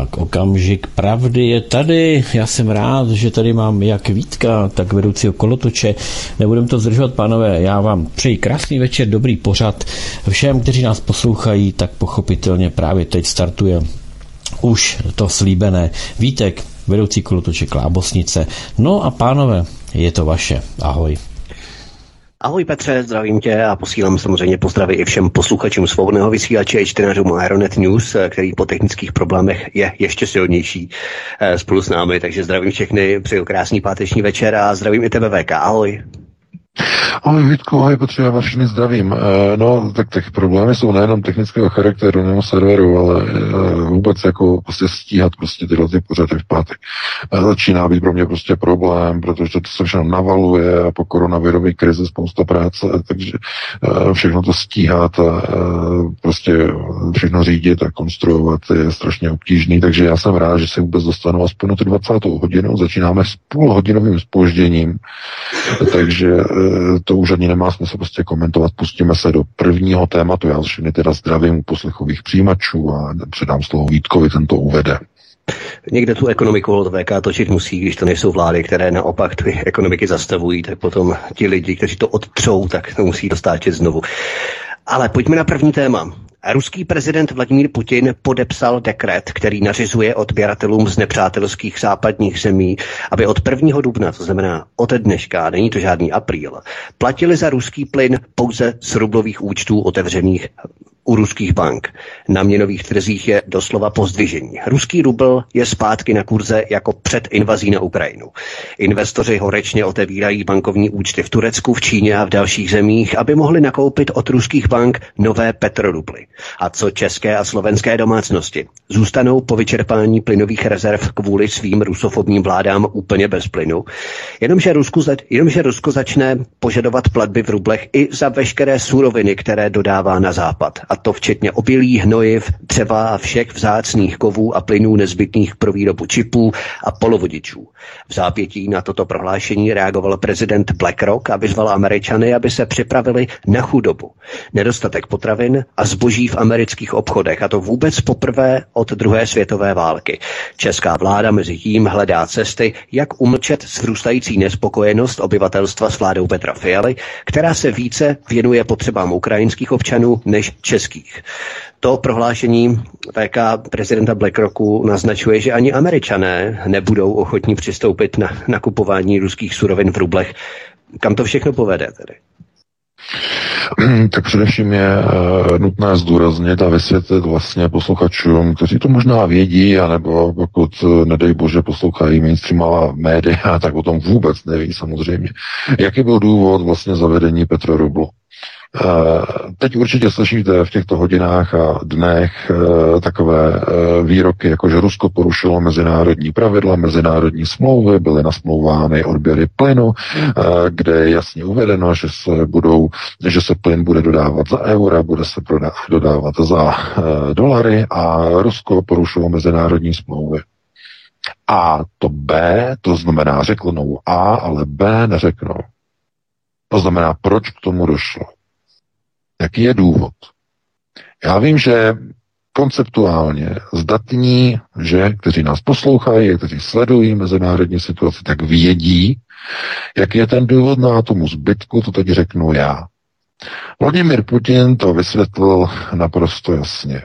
Tak okamžik pravdy je tady. Já jsem rád, že tady mám jak Vítka, tak vedoucího kolotoče. Nebudem to zdržovat, pánové. Já vám přeji krásný večer, dobrý pořad. Všem, kteří nás poslouchají, tak pochopitelně právě teď startuje už to slíbené. Vítek, vedoucí kolotoče Klábosnice. No a pánové, je to vaše. Ahoj. Ahoj Petře, zdravím tě a posílám samozřejmě pozdravy i všem posluchačům svobodného vysílače i čtenářům Aeronet News, který po technických problémech je ještě silnější eh, spolu s námi, takže zdravím všechny, přeju krásný páteční večer a zdravím i tebe VK, ahoj. Ahoj Vítku, ahoj Petře, já vás všichni zdravím. E, no, tak těch problémy jsou nejenom technického charakteru nebo serveru, ale e, vůbec jako prostě stíhat prostě tyhle ty pořady v pátek. E, začíná být pro mě prostě problém, protože to se všechno navaluje a po koronavirové krizi spousta práce, takže všechno to stíhat a prostě všechno řídit a konstruovat je strašně obtížný, takže já jsem rád, že se vůbec dostanu aspoň na tu 20. hodinu, začínáme s půlhodinovým spožděním, takže to už ani nemá smysl prostě komentovat. Pustíme se do prvního tématu. Já všechny teda zdravím u poslechových přijímačů a předám slovo Vítkovi, ten to uvede. Někde tu ekonomiku od VK točit musí, když to nejsou vlády, které naopak ty ekonomiky zastavují, tak potom ti lidi, kteří to odtřou, tak to musí dostáčet znovu. Ale pojďme na první téma. Ruský prezident Vladimír Putin podepsal dekret, který nařizuje odběratelům z nepřátelských západních zemí, aby od 1. dubna, to znamená od dneška, není to žádný apríl, platili za ruský plyn pouze z rublových účtů otevřených u ruských bank. Na měnových trzích je doslova pozdvižení. Ruský rubl je zpátky na kurze jako před invazí na Ukrajinu. Investoři horečně otevírají bankovní účty v Turecku, v Číně a v dalších zemích, aby mohli nakoupit od ruských bank nové petrorubly. A co české a slovenské domácnosti? Zůstanou po vyčerpání plynových rezerv kvůli svým rusofobním vládám úplně bez plynu. Jenomže Rusko, jenomže Rusko začne požadovat platby v rublech i za veškeré suroviny, které dodává na západ a to včetně obilí, hnojiv, dřeva a všech vzácných kovů a plynů nezbytných pro výrobu čipů a polovodičů. V zápětí na toto prohlášení reagoval prezident BlackRock a vyzval Američany, aby se připravili na chudobu, nedostatek potravin a zboží v amerických obchodech, a to vůbec poprvé od druhé světové války. Česká vláda mezi tím hledá cesty, jak umlčet zvrůstající nespokojenost obyvatelstva s vládou Petra Fialy, která se více věnuje potřebám ukrajinských občanů než českých. To prohlášení VK prezidenta BlackRocku naznačuje, že ani američané nebudou ochotní přistoupit na nakupování ruských surovin v rublech. Kam to všechno povede tedy? Tak především je uh, nutné zdůraznit a vysvětlit vlastně posluchačům, kteří to možná vědí, anebo pokud, uh, nedej bože, poslouchají mainstreamová média, tak o tom vůbec neví samozřejmě. Jaký byl důvod vlastně zavedení Petrorublu? Eh, teď určitě slyšíte v těchto hodinách a dnech eh, takové eh, výroky, jako že Rusko porušilo mezinárodní pravidla, mezinárodní smlouvy, byly nasmlouvány odběry plynu, kde je jasně uvedeno, že se, budou, že se plyn bude dodávat za eura, bude se dodávat za dolary a Rusko porušilo mezinárodní smlouvy. A to B, to znamená řeknou A, ale B neřeknou. To znamená, proč k tomu došlo. Jaký je důvod? Já vím, že konceptuálně zdatní, že kteří nás poslouchají, kteří sledují mezinárodní situaci, tak vědí, jaký je ten důvod na tomu zbytku, to teď řeknu já. Vladimir Putin to vysvětlil naprosto jasně.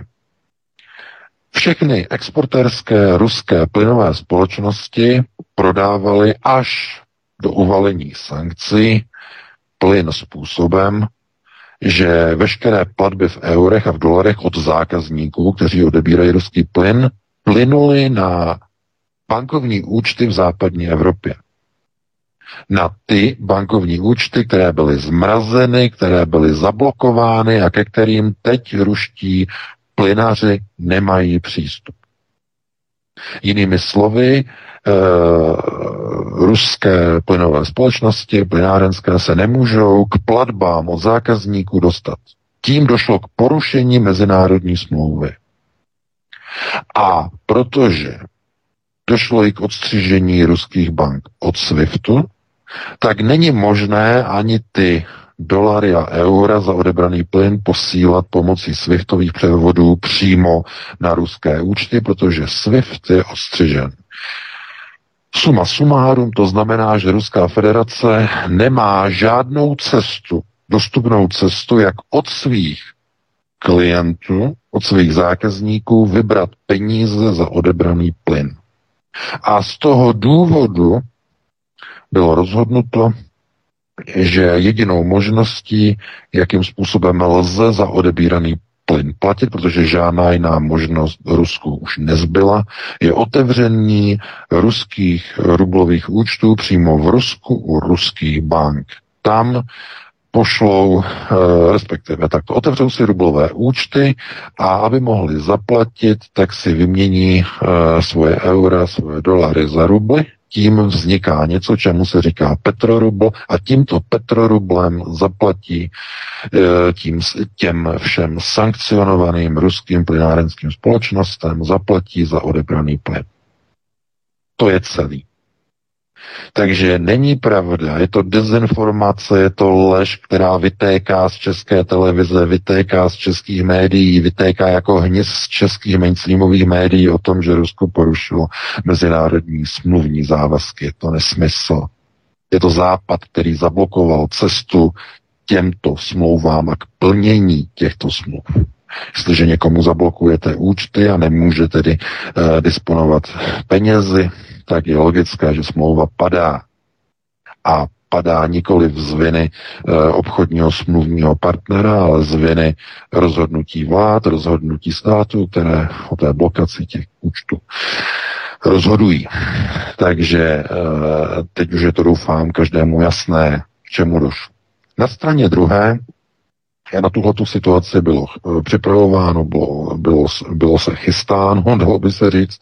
Všechny exportérské ruské plynové společnosti prodávaly až do uvalení sankcí plyn způsobem, že veškeré platby v eurech a v dolarech od zákazníků, kteří odebírají ruský plyn, plynuly na bankovní účty v západní Evropě. Na ty bankovní účty, které byly zmrazeny, které byly zablokovány a ke kterým teď ruští plynaři nemají přístup. Jinými slovy, ruské plynové společnosti, plynárenské, se nemůžou k platbám od zákazníků dostat. Tím došlo k porušení mezinárodní smlouvy. A protože došlo i k odstřižení ruských bank od SWIFTu, tak není možné ani ty dolary a eura za odebraný plyn posílat pomocí SWIFTových převodů přímo na ruské účty, protože SWIFT je odstřižen. Suma sumárum to znamená, že Ruská federace nemá žádnou cestu, dostupnou cestu, jak od svých klientů, od svých zákazníků vybrat peníze za odebraný plyn. A z toho důvodu bylo rozhodnuto, že jedinou možností, jakým způsobem lze za odebíraný platit, protože žádná jiná možnost Rusku už nezbyla, je otevření ruských rublových účtů přímo v Rusku u ruských bank. Tam pošlou, eh, respektive takto otevřou si rublové účty a aby mohli zaplatit, tak si vymění eh, svoje eura, svoje dolary za rubly tím vzniká něco, čemu se říká petrorubl a tímto petrorublem zaplatí e, tím, těm všem sankcionovaným ruským plynárenským společnostem zaplatí za odebraný plyn. To je celý. Takže není pravda, je to dezinformace, je to lež, která vytéká z české televize, vytéká z českých médií, vytéká jako hnis z českých mainstreamových médií o tom, že Rusko porušilo mezinárodní smluvní závazky. Je to nesmysl. Je to západ, který zablokoval cestu těmto smlouvám a k plnění těchto smluv. Jestliže někomu zablokujete účty a nemůže tedy uh, disponovat penězi, tak je logické, že smlouva padá. A padá nikoli z viny e, obchodního smluvního partnera, ale z viny rozhodnutí vlád, rozhodnutí států, které o té blokaci těch účtů rozhodují. Takže e, teď už je to doufám každému jasné, čemu došlo. Na straně druhé na tuhle situaci bylo eh, připravováno, bylo, bylo, bylo se chystáno, dalo by se říct.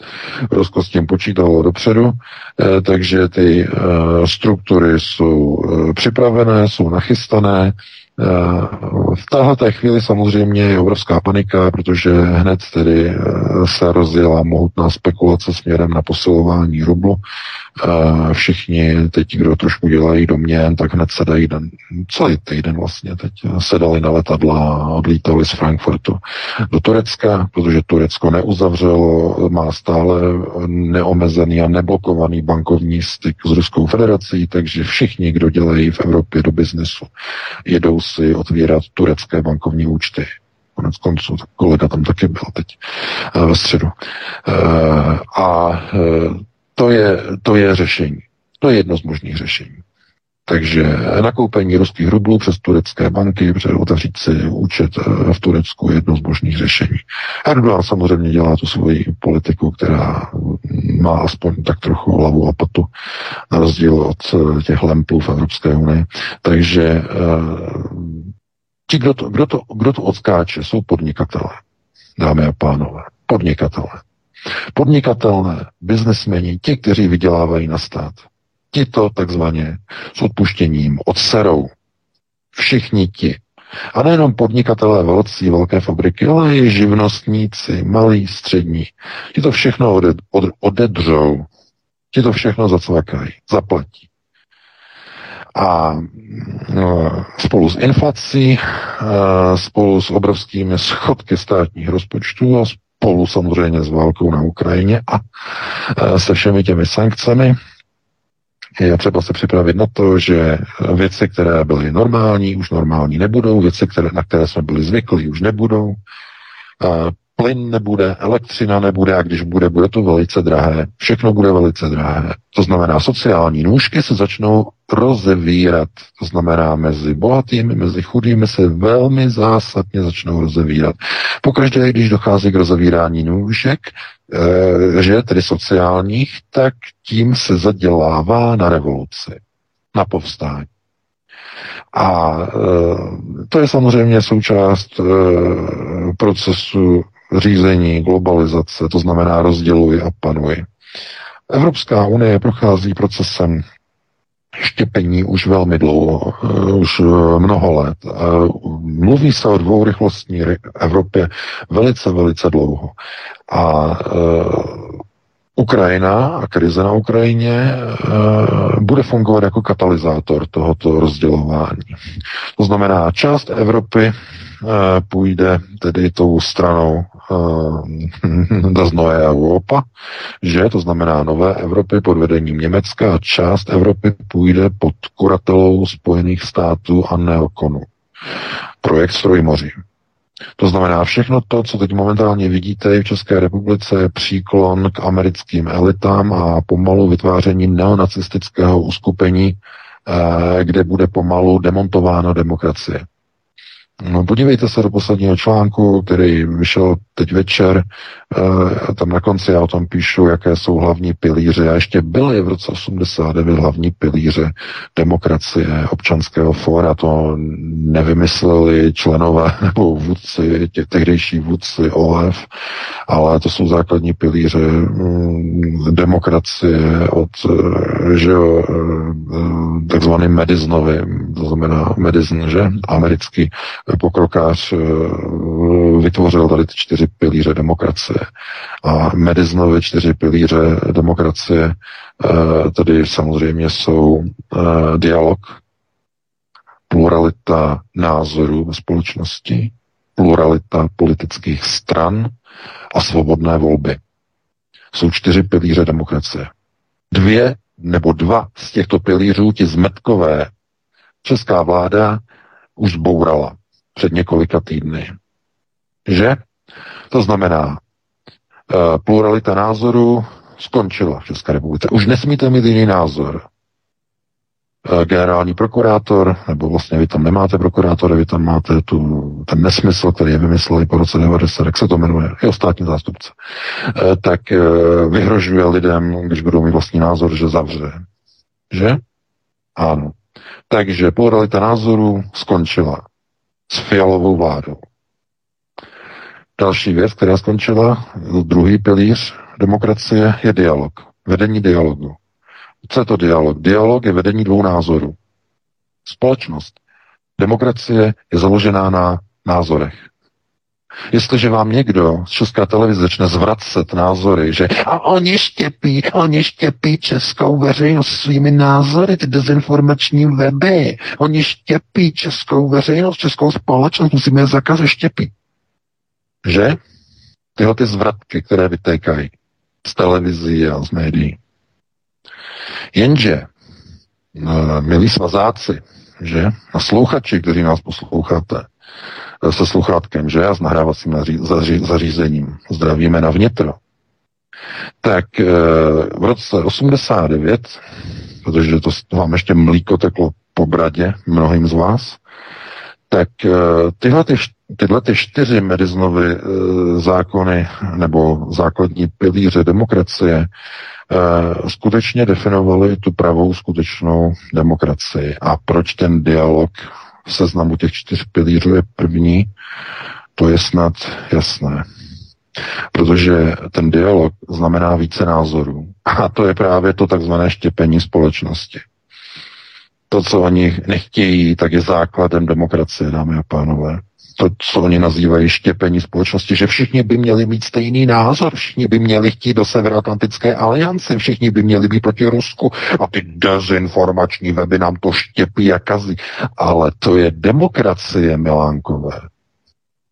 Rusko s tím počítalo dopředu, eh, takže ty eh, struktury jsou připravené, jsou nachystané, v této chvíli samozřejmě je obrovská panika, protože hned tedy eh, se rozjela mohutná spekulace směrem na posilování rublu. Eh, všichni teď, kdo trošku dělají do mě, tak hned se dají den, celý týden vlastně teď sedali na letadla a odlítali z Frankfurtu do Turecka, protože Turecko neuzavřelo, má stále neomezený a neblokovaný bankovní styk s Ruskou federací, takže všichni, kdo dělají v Evropě do biznesu, jedou si otvírat turecké bankovní účty. Konec konců, tak kolega tam taky byl teď eh, ve středu. Eh, a eh, to je, to je řešení. To je jedno z možných řešení. Takže nakoupení ruských rublů přes turecké banky, přes otevřít si účet v Turecku je jedno z možných řešení. Erdogan samozřejmě dělá tu svoji politiku, která má aspoň tak trochu hlavu a patu, na rozdíl od těch lemplů v Evropské unii. Takže Ti, kdo to, kdo to, kdo to odskáče, jsou podnikatelé, dámy a pánové. Podnikatelé. Podnikatelé, biznesmeni, ti, kteří vydělávají na stát. Ti to takzvaně s odpuštěním odserou. Všichni ti. A nejenom podnikatelé velcí, velké fabriky, ale i živnostníci, malí, střední. Ti to všechno ode, od, odedřou. Ti to všechno zacvakají, zaplatí. A no, spolu s inflací, spolu s obrovskými schodky státních rozpočtů a spolu samozřejmě s válkou na Ukrajině a se všemi těmi sankcemi, je třeba se připravit na to, že věci, které byly normální, už normální nebudou, věci, které, na které jsme byli zvyklí, už nebudou plyn nebude, elektřina nebude a když bude, bude to velice drahé. Všechno bude velice drahé. To znamená, sociální nůžky se začnou rozevírat. To znamená, mezi bohatými, mezi chudými se velmi zásadně začnou rozevírat. Pokaždé, když dochází k rozevírání nůžek, e, že tedy sociálních, tak tím se zadělává na revoluci, na povstání. A e, to je samozřejmě součást e, procesu řízení, globalizace, to znamená rozděluji a panuji. Evropská unie prochází procesem štěpení už velmi dlouho, už mnoho let. Mluví se o dvourychlostní Evropě velice, velice dlouho. A Ukrajina a krize na Ukrajině bude fungovat jako katalyzátor tohoto rozdělování. To znamená, část Evropy půjde tedy tou stranou e, das Neue Europa, že to znamená nové Evropy pod vedením Německa a část Evropy půjde pod kuratelou Spojených států a neokonu. Projekt Strojmoří. To znamená, všechno to, co teď momentálně vidíte v České republice, je příklon k americkým elitám a pomalu vytváření neonacistického uskupení, eh, kde bude pomalu demontována demokracie. No, podívejte se do posledního článku, který vyšel teď večer. E, tam na konci já o tom píšu, jaké jsou hlavní pilíře. A ještě byly v roce 89 hlavní pilíře demokracie, občanského fóra. To nevymysleli členové nebo vůdci, těch tehdejší vůdci OF, ale to jsou základní pilíře mm, demokracie od e, že takzvaný Mediznovi, to znamená Medizn, že? Americký pokrokář eh, vytvořil tady ty čtyři pilíře demokracie. A Mediznovi čtyři pilíře demokracie eh, tady samozřejmě jsou eh, dialog, pluralita názorů ve společnosti, pluralita politických stran a svobodné volby. Jsou čtyři pilíře demokracie. Dvě nebo dva z těchto pilířů ti zmetkové česká vláda už zbourala před několika týdny. Že? To znamená, uh, pluralita názoru skončila v České republice. Už nesmíte mít jiný názor. Uh, generální prokurátor, nebo vlastně vy tam nemáte prokurátora, vy tam máte tu, ten nesmysl, který je vymysleli po roce 90, jak se to jmenuje, je státní zástupce, uh, tak vyhrožuje lidem, když budou mít vlastní názor, že zavře. Že? Ano. Takže pluralita názoru skončila s fialovou vládou. Další věc, která skončila, druhý pilíř demokracie, je dialog. Vedení dialogu. Co je to dialog? Dialog je vedení dvou názorů. Společnost. Demokracie je založená na názorech. Jestliže vám někdo z České televize začne zvracet názory, že a oni štěpí, oni štěpí českou veřejnost svými názory, ty dezinformační weby, oni štěpí českou veřejnost, českou společnost, musíme je zakazat štěpí. Že? Tyhle ty zvratky, které vytékají z televizí a z médií. Jenže, eh, milí svazáci, že? A slouchači, kteří nás posloucháte, se sluchátkem, že? A s nahrávacím zařízením. Zdravíme na vnitro. Tak eh, v roce 89, protože to vám ještě mlíko teklo po bradě mnohým z vás, tak eh, tyhle, ty, tyhle ty čtyři Mediznovy eh, zákony nebo základní pilíře demokracie skutečně definovaly tu pravou skutečnou demokracii. A proč ten dialog v seznamu těch čtyř pilířů je první, to je snad jasné. Protože ten dialog znamená více názorů. A to je právě to takzvané štěpení společnosti. To, co oni nechtějí, tak je základem demokracie, dámy a pánové to, co oni nazývají štěpení společnosti, že všichni by měli mít stejný názor, všichni by měli chtít do Severoatlantické aliance, všichni by měli být proti Rusku a ty dezinformační weby nám to štěpí a kazí. Ale to je demokracie, Milánkové.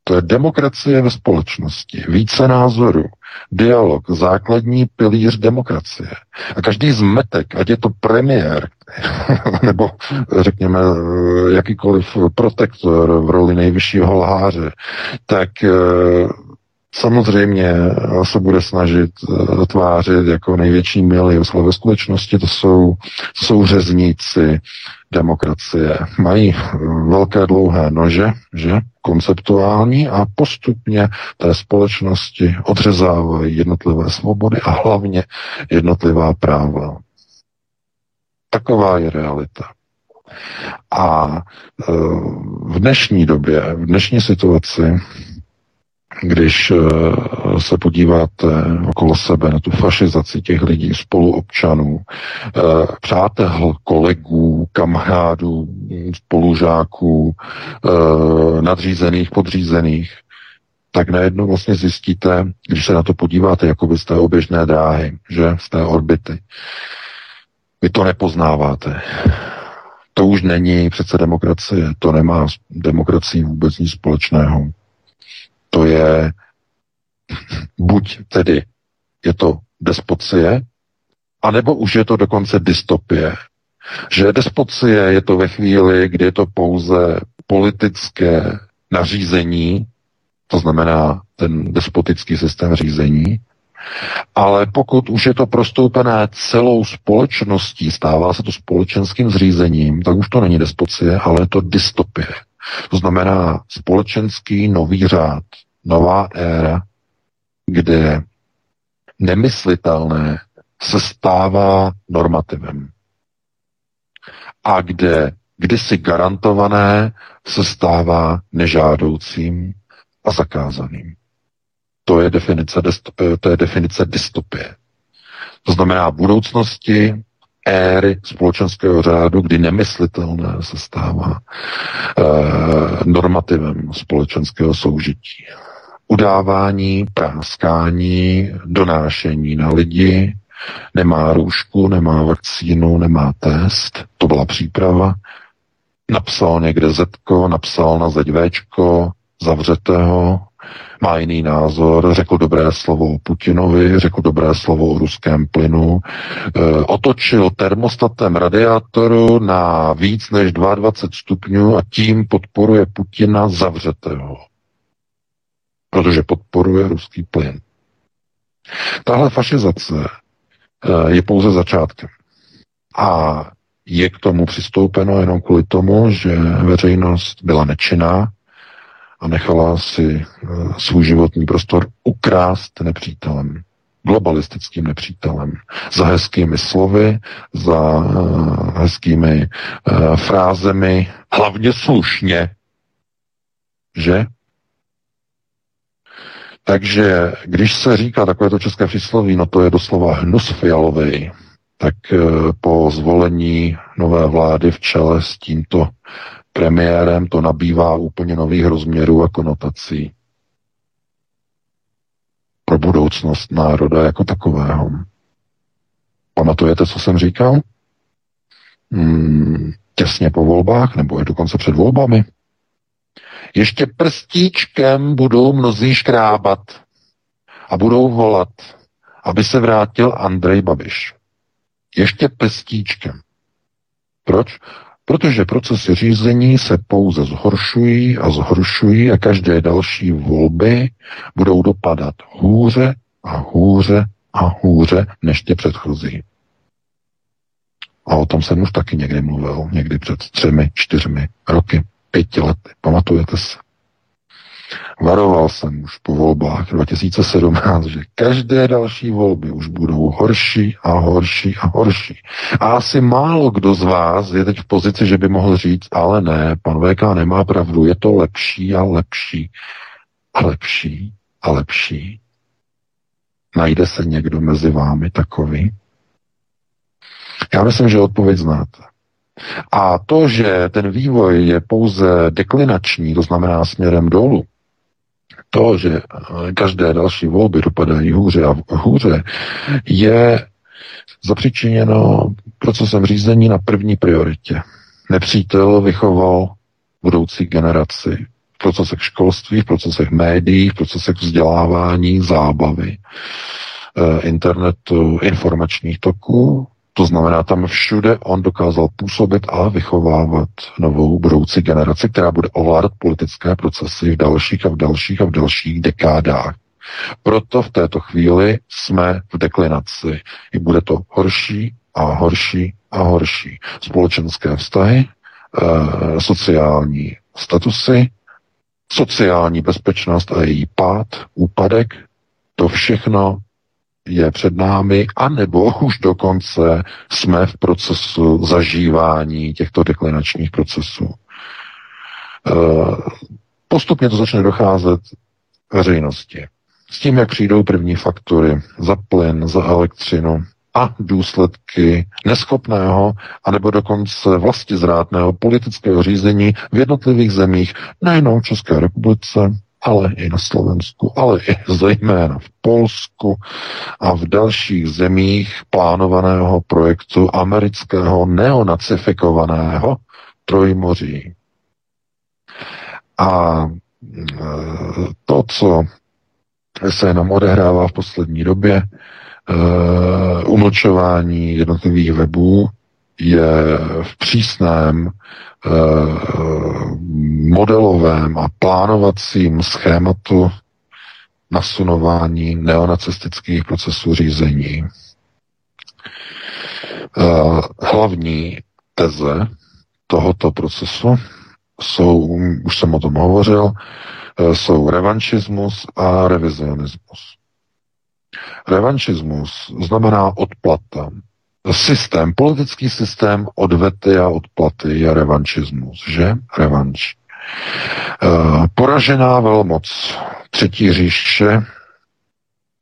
To je demokracie ve společnosti, více názorů, dialog, základní pilíř demokracie. A každý zmetek, ať je to premiér, nebo řekněme jakýkoliv protektor v roli nejvyššího lháře, tak eh, samozřejmě se bude snažit eh, tvářit jako největší ale ve skutečnosti to jsou, to jsou řezníci demokracie. Mají velké dlouhé nože, že? konceptuální a postupně té společnosti odřezávají jednotlivé svobody a hlavně jednotlivá práva. Taková je realita. A v dnešní době, v dnešní situaci když eh, se podíváte okolo sebe na tu fašizaci těch lidí, spoluobčanů, eh, přátel, kolegů, kamarádů, spolužáků, eh, nadřízených, podřízených, tak najednou vlastně zjistíte, když se na to podíváte jako by z té oběžné dráhy, že? Z té orbity, vy to nepoznáváte. To už není přece demokracie, to nemá s demokracií vůbec nic společného to je buď tedy je to despocie, anebo už je to dokonce dystopie. Že despocie je to ve chvíli, kdy je to pouze politické nařízení, to znamená ten despotický systém řízení, ale pokud už je to prostoupené celou společností, stává se to společenským zřízením, tak už to není despocie, ale je to dystopie. To znamená společenský nový řád, nová éra, kde nemyslitelné se stává normativem. A kde kdysi garantované se stává nežádoucím a zakázaným. To je definice, to je definice dystopie. To znamená budoucnosti éry společenského řádu, kdy nemyslitelné se stává e, normativem společenského soužití. Udávání, práskání, donášení na lidi, nemá růžku, nemá vakcínu, nemá test, to byla příprava. Napsal někde Zetko, napsal na zeď Včko, zavřete má jiný názor, řekl dobré slovo o Putinovi, řekl dobré slovo o ruském plynu, e, otočil termostatem radiátoru na víc než 22 stupňů a tím podporuje Putina, zavřete ho. Protože podporuje ruský plyn. Tahle fašizace e, je pouze začátkem. A je k tomu přistoupeno jenom kvůli tomu, že veřejnost byla nečinná, a nechala si eh, svůj životní prostor ukrást nepřítelem globalistickým nepřítelem. Za hezkými slovy, za uh, hezkými uh, frázemi, hlavně slušně. Že? Takže když se říká takovéto české přísloví, no to je doslova hnus fialový, tak po zvolení nové vlády v čele s tímto premiérem to nabývá úplně nových rozměrů a konotací pro budoucnost národa jako takového. Pamatujete, co jsem říkal? Hmm, těsně po volbách, nebo je dokonce před volbami. Ještě prstíčkem budou mnozí škrábat a budou volat, aby se vrátil Andrej Babiš. Ještě prstíčkem. Proč? Protože procesy řízení se pouze zhoršují a zhoršují a každé další volby budou dopadat hůře a hůře a hůře než ty předchozí. A o tom jsem už taky někdy mluvil, někdy před třemi, čtyřmi roky, pěti lety. Pamatujete se? Varoval jsem už po volbách 2017, že každé další volby už budou horší a horší a horší. A asi málo kdo z vás je teď v pozici, že by mohl říct, ale ne, pan VK nemá pravdu, je to lepší a lepší a lepší a lepší. Najde se někdo mezi vámi takový? Já myslím, že odpověď znáte. A to, že ten vývoj je pouze deklinační, to znamená směrem dolů, to, že každé další volby dopadají hůře a hůře, je zapříčiněno procesem řízení na první prioritě. Nepřítel vychoval budoucí generaci v procesech školství, v procesech médií, v procesech vzdělávání, zábavy, eh, internetu, informačních toků, to znamená, tam všude on dokázal působit a vychovávat novou budoucí generaci, která bude ovládat politické procesy v dalších a v dalších a v dalších dekádách. Proto v této chvíli jsme v deklinaci. I bude to horší a horší a horší. Společenské vztahy, e, sociální statusy, sociální bezpečnost a její pád, úpadek, to všechno je před námi, anebo už dokonce jsme v procesu zažívání těchto deklinačních procesů. E, postupně to začne docházet veřejnosti. S tím, jak přijdou první faktury za plyn, za elektřinu a důsledky neschopného anebo dokonce vlasti zrádného politického řízení v jednotlivých zemích, nejenom v České republice, ale i na Slovensku, ale i zejména v Polsku a v dalších zemích plánovaného projektu amerického neonacifikovaného Trojmoří. A e, to, co se jenom odehrává v poslední době, uh, umlčování jednotlivých webů je v přísném modelovém a plánovacím schématu nasunování neonacistických procesů řízení. Uh, hlavní teze tohoto procesu jsou, už jsem o tom hovořil, jsou revanšismus a revizionismus. Revanšismus znamená odplata. Systém, politický systém odvety a odplaty je revanšismus, že? Revanš. Eh, poražená velmoc třetí říše,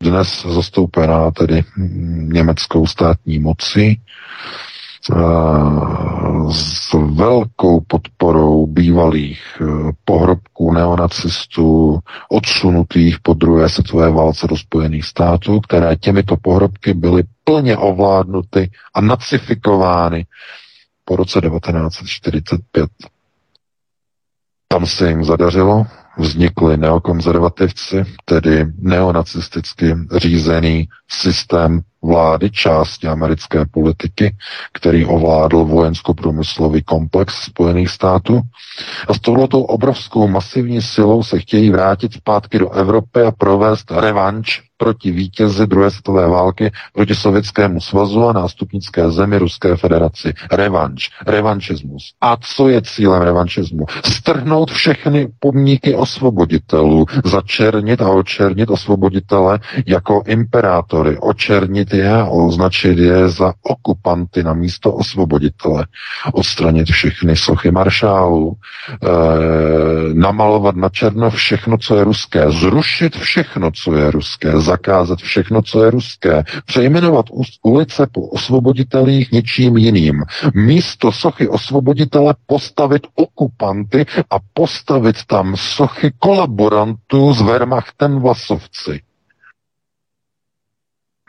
dnes zastoupená tedy německou státní moci, s velkou podporou bývalých eh, pohrobků neonacistů odsunutých po druhé světové válce do Spojených států, které těmito pohrobky byly plně ovládnuty a nacifikovány po roce 1945. Tam se jim zadařilo, vznikli neokonzervativci, tedy neonacisticky řízený systém vlády části americké politiky, který ovládl vojensko-průmyslový komplex Spojených států. A s touhletou obrovskou masivní silou se chtějí vrátit zpátky do Evropy a provést revanš proti vítězi druhé světové války, proti Sovětskému svazu a nástupnické zemi Ruské federaci. Revanš, revanšismus. A co je cílem revanšismu? Strhnout všechny pomníky osvoboditelů, začernit a očernit osvoboditele jako imperátory, očernit je a označit je za okupanty na místo osvoboditele, odstranit všechny sochy maršálů, e, namalovat na černo všechno, co je ruské, zrušit všechno, co je ruské, zakázat všechno, co je ruské, přejmenovat ulice po osvoboditelích něčím jiným. Místo sochy osvoboditele postavit okupanty a postavit tam sochy kolaborantů s Wehrmachtem Vlasovci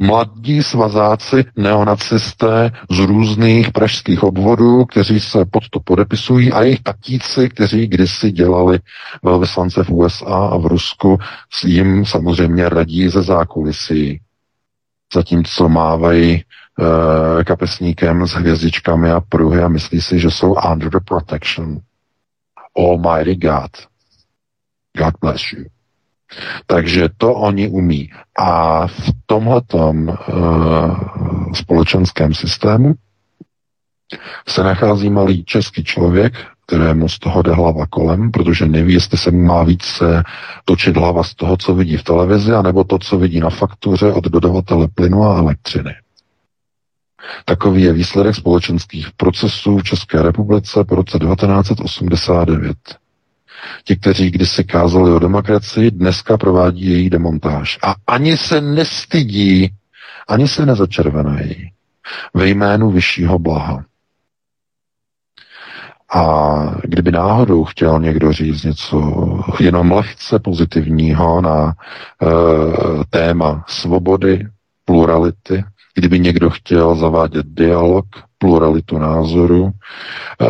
mladí svazáci, neonacisté z různých pražských obvodů, kteří se pod to podepisují a jejich tatíci, kteří kdysi dělali velvyslance v USA a v Rusku, s jim samozřejmě radí ze zákulisí. Zatímco mávají e, kapesníkem s hvězdičkami a pruhy a myslí si, že jsou under the protection. Almighty God. God bless you. Takže to oni umí. A v tomhletom uh, společenském systému se nachází malý český člověk, kterému z toho jde hlava kolem, protože neví, jestli se mu má více točit hlava z toho, co vidí v televizi, anebo to, co vidí na faktuře od dodavatele plynu a elektřiny. Takový je výsledek společenských procesů v České republice po roce 1989. Ti, kteří kdysi kázali o demokracii, dneska provádí její demontáž. A ani se nestydí, ani se nezačervenají ve jménu vyššího blaha. A kdyby náhodou chtěl někdo říct něco jenom lehce pozitivního na e, téma svobody, plurality, kdyby někdo chtěl zavádět dialog, pluralitu názoru,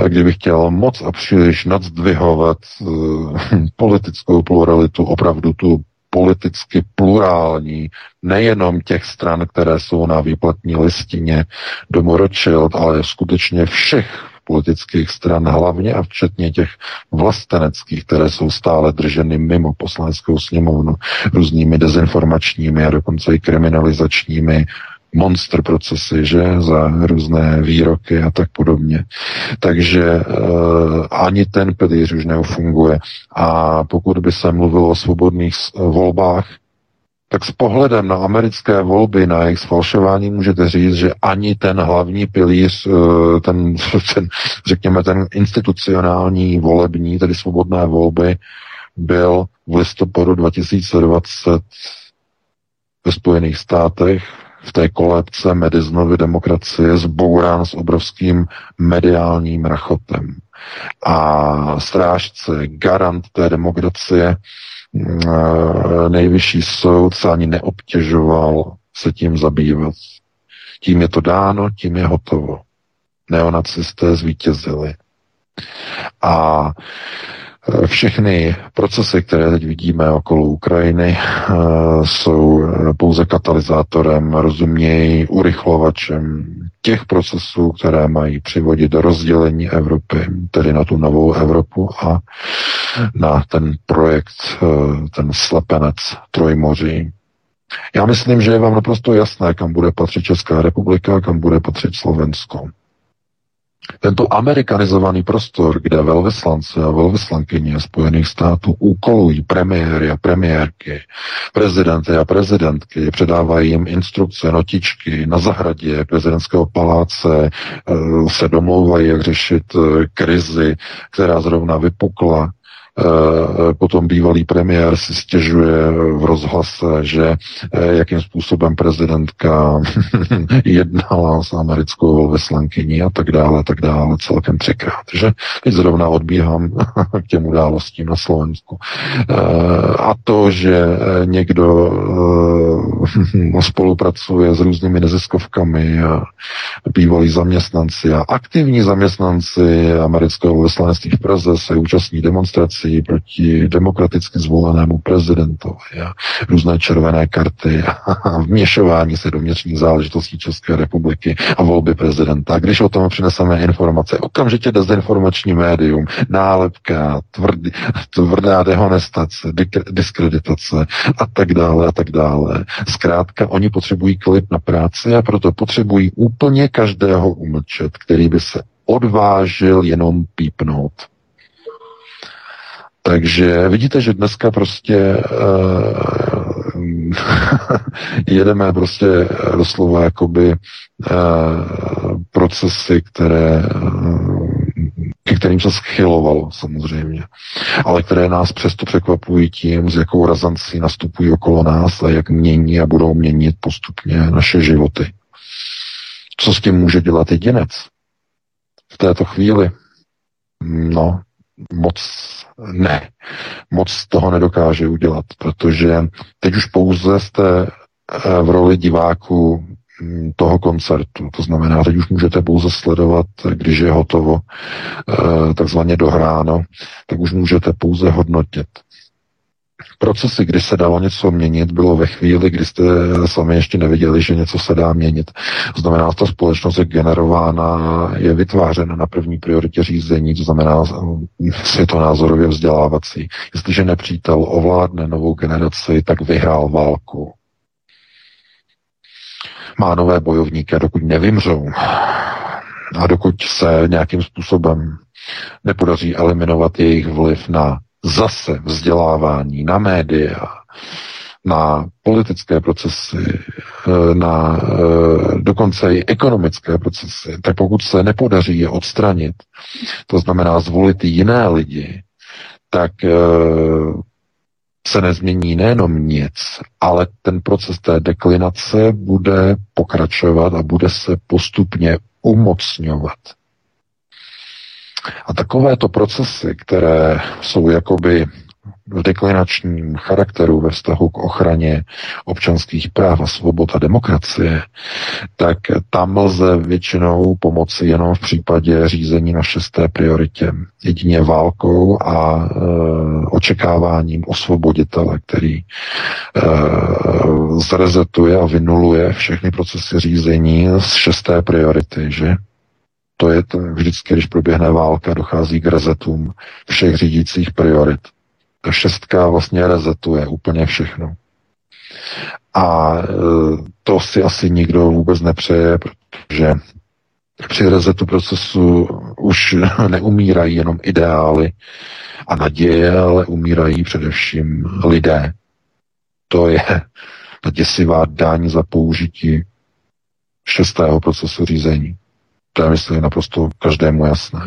kdyby chtěl moc a příliš nadzdvihovat uh, politickou pluralitu, opravdu tu politicky plurální, nejenom těch stran, které jsou na výplatní listině domu Rothschild, ale skutečně všech politických stran, hlavně a včetně těch vlasteneckých, které jsou stále drženy mimo poslaneckou sněmovnu různými dezinformačními a dokonce i kriminalizačními monster procesy, že, za různé výroky a tak podobně. Takže uh, ani ten pilíř už neufunguje. A pokud by se mluvilo o svobodných volbách, tak s pohledem na americké volby, na jejich sfalšování můžete říct, že ani ten hlavní pilíř, eh, ten, ten, řekněme, ten institucionální volební, tedy svobodné volby, byl v listopadu 2020 ve Spojených státech v té kolebce Mediznovy demokracie zbourán s obrovským mediálním rachotem. A strážce, garant té demokracie, mm, nejvyšší soud se ani neobtěžoval se tím zabývat. Tím je to dáno, tím je hotovo. Neonacisté zvítězili. A všechny procesy, které teď vidíme okolo Ukrajiny, e, jsou e, pouze katalyzátorem, rozumějí urychlovačem těch procesů, které mají přivodit do rozdělení Evropy, tedy na tu novou Evropu a na ten projekt, ten slepenec Trojmoří. Já myslím, že je vám naprosto jasné, kam bude patřit Česká republika, kam bude patřit Slovensko. Tento amerikanizovaný prostor, kde velvyslanci a velvyslankyně Spojených států úkolují premiéry a premiérky, prezidenty a prezidentky, předávají jim instrukce, notičky na zahradě prezidentského paláce, eh, se domlouvají, jak řešit eh, krizi, která zrovna vypukla potom bývalý premiér si stěžuje v rozhlase, že eh, jakým způsobem prezidentka jednala s americkou velvyslankyní a tak dále, tak dále, celkem třikrát. Že teď zrovna odbíhám k těm událostím na Slovensku. Eh, a to, že někdo spolupracuje s různými neziskovkami a bývalí zaměstnanci a aktivní zaměstnanci amerického velvyslanectví v Praze se účastní demonstrací demonstrací proti demokraticky zvolenému prezidentovi a různé červené karty a vměšování se do vnitřních záležitostí České republiky a volby prezidenta. Když o tom přineseme informace, okamžitě dezinformační médium, nálepka, tvrdý, tvrdá dehonestace, diskreditace a tak dále a tak dále. Zkrátka, oni potřebují klid na práci a proto potřebují úplně každého umlčet, který by se odvážil jenom pípnout. Takže vidíte, že dneska prostě uh, jedeme prostě doslova jakoby uh, procesy, které uh, ke kterým se schylovalo samozřejmě, ale které nás přesto překvapují tím, s jakou razancí nastupují okolo nás a jak mění a budou měnit postupně naše životy. Co s tím může dělat jedinec v této chvíli? No, moc ne, moc toho nedokáže udělat, protože teď už pouze jste eh, v roli diváku hm, toho koncertu. To znamená, teď už můžete pouze sledovat, když je hotovo, eh, takzvaně dohráno, tak už můžete pouze hodnotit procesy, kdy se dalo něco měnit, bylo ve chvíli, kdy jste sami ještě neviděli, že něco se dá měnit. Znamená, ta společnost je generována, je vytvářena na první prioritě řízení, to znamená světonázorově vzdělávací. Jestliže nepřítel ovládne novou generaci, tak vyhrál válku. Má nové bojovníky, dokud nevymřou a dokud se nějakým způsobem nepodaří eliminovat jejich vliv na zase vzdělávání, na média, na politické procesy, eh, na eh, dokonce i ekonomické procesy, tak pokud se nepodaří je odstranit, to znamená zvolit jiné lidi, tak eh, se nezmění nejenom nic, ale ten proces té deklinace bude pokračovat a bude se postupně umocňovat. A takovéto procesy, které jsou jakoby v deklinačním charakteru ve vztahu k ochraně občanských práv a svobod a demokracie, tak tam lze většinou pomoci jenom v případě řízení na šesté prioritě. Jedině válkou a e, očekáváním osvoboditele, který e, zrezetuje a vynuluje všechny procesy řízení z šesté priority, že? To je to vždycky, když proběhne válka, dochází k rezetům všech řídících priorit. Ta šestka vlastně rezetuje úplně všechno. A e, to si asi nikdo vůbec nepřeje, protože při rezetu procesu už neumírají jenom ideály a naděje, ale umírají především lidé. To je ta děsivá daň za použití šestého procesu řízení. To je, myslím, naprosto každému jasné.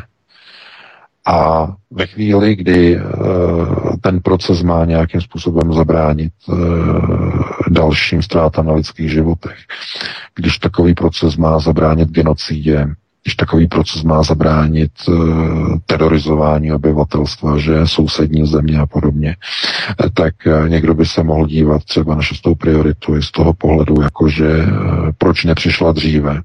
A ve chvíli, kdy uh, ten proces má nějakým způsobem zabránit e, dalším ztrátám na lidských životech. Když takový proces má zabránit genocidě, když takový proces má zabránit e, terorizování obyvatelstva, že sousední země a podobně, e, tak e, někdo by se mohl dívat třeba na šestou prioritu i z toho pohledu, jakože proč nepřišla dříve,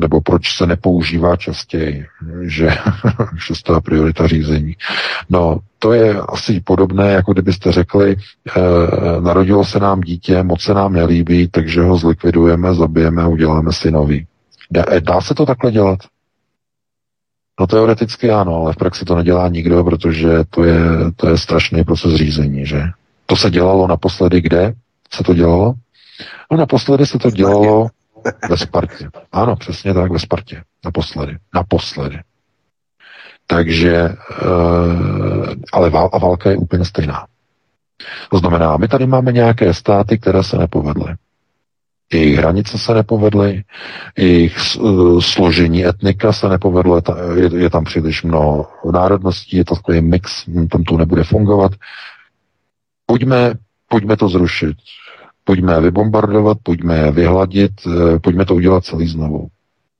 nebo proč se nepoužívá častěji, že šestá priorita řízení. No, to je asi podobné, jako kdybyste řekli, narodilo se nám dítě, moc se nám nelíbí, takže ho zlikvidujeme, zabijeme a uděláme si nový. Dá, dá se to takhle dělat? No teoreticky ano, ale v praxi to nedělá nikdo, protože to je, to je strašný proces řízení, že? To se dělalo naposledy kde? Se to dělalo? No naposledy se to dělalo ve Spartě. Ano, přesně tak, ve Spartě. Naposledy. Naposledy. Takže, e, ale vál, a válka je úplně stejná. To znamená, my tady máme nějaké státy, které se nepovedly jejich hranice se nepovedly, jejich uh, složení etnika se nepovedlo, je, je tam příliš mnoho národností, je to takový mix, hm, tam to nebude fungovat. Pojďme, pojďme to zrušit, pojďme je vybombardovat, pojďme je vyhladit, eh, pojďme to udělat celý znovu.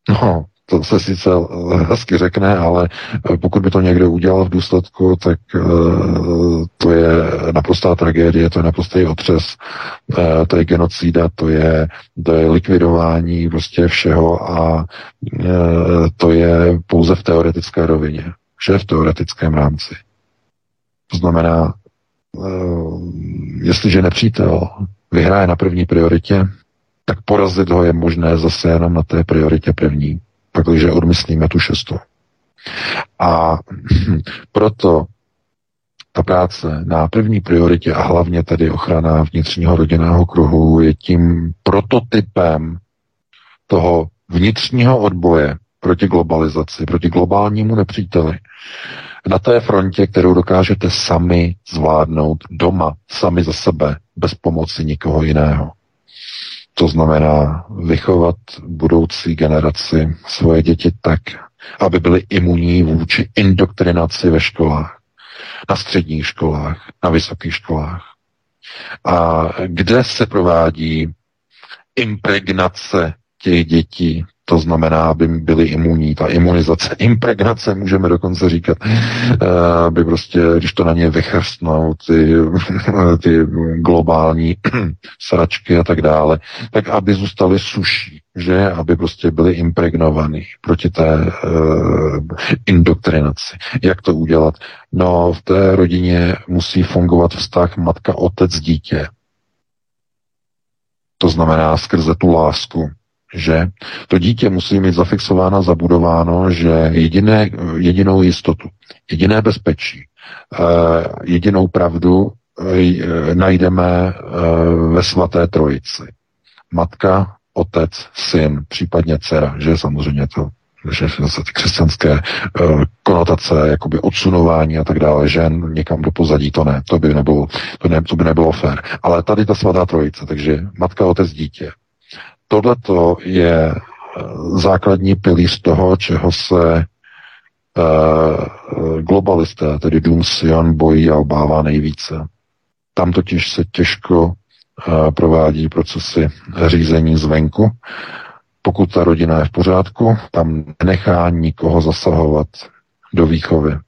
No, to se sice eh, hezky řekne, ale eh, pokud by to někdo udělal v důsledku, tak eh, to je naprostá tragédie, to je naprostý otřes, to je genocída, to je, to je likvidování prostě všeho a to je pouze v teoretické rovině, vše v teoretickém rámci. To znamená, jestliže nepřítel vyhraje na první prioritě, tak porazit ho je možné zase jenom na té prioritě první pakliže odmyslíme tu šestou. A proto ta práce na první prioritě a hlavně tedy ochrana vnitřního rodinného kruhu je tím prototypem toho vnitřního odboje proti globalizaci, proti globálnímu nepříteli. Na té frontě, kterou dokážete sami zvládnout doma, sami za sebe, bez pomoci nikoho jiného. To znamená vychovat budoucí generaci svoje děti tak, aby byly imunní vůči indoktrinaci ve školách, na středních školách, na vysokých školách. A kde se provádí impregnace těch dětí to znamená, aby byli imunní. Ta imunizace, impregnace, můžeme dokonce říkat, eh, aby prostě, když to na ně vychrstnou, ty, ty globální sračky a tak dále, tak aby zůstali suší, že? Aby prostě byli impregnovaní proti té uh, indoktrinaci. Jak to udělat? No, v té rodině musí fungovat vztah matka-otec-dítě. To znamená skrze tu lásku, že to dítě musí mít zafixováno, zabudováno, že jediné, jedinou jistotu, jediné bezpečí, eh, jedinou pravdu eh, najdeme eh, ve svaté trojici. Matka, otec, syn, případně dcera, že samozřejmě to že zase ty křesťanské uh, konotace, jakoby odsunování a tak dále, žen někam do pozadí, to ne, to by nebylo, to, ne, to by nebylo fér. Ale tady ta svatá trojice, takže matka, otec, dítě. Tohle je eh, základní pilíř toho, čeho se uh, globalisté, tedy Dům Sion, bojí a obává nejvíce. Tam totiž se těžko provádí procesy řízení zvenku. Pokud ta rodina je v pořádku, tam nenechá nikoho zasahovat do výchovy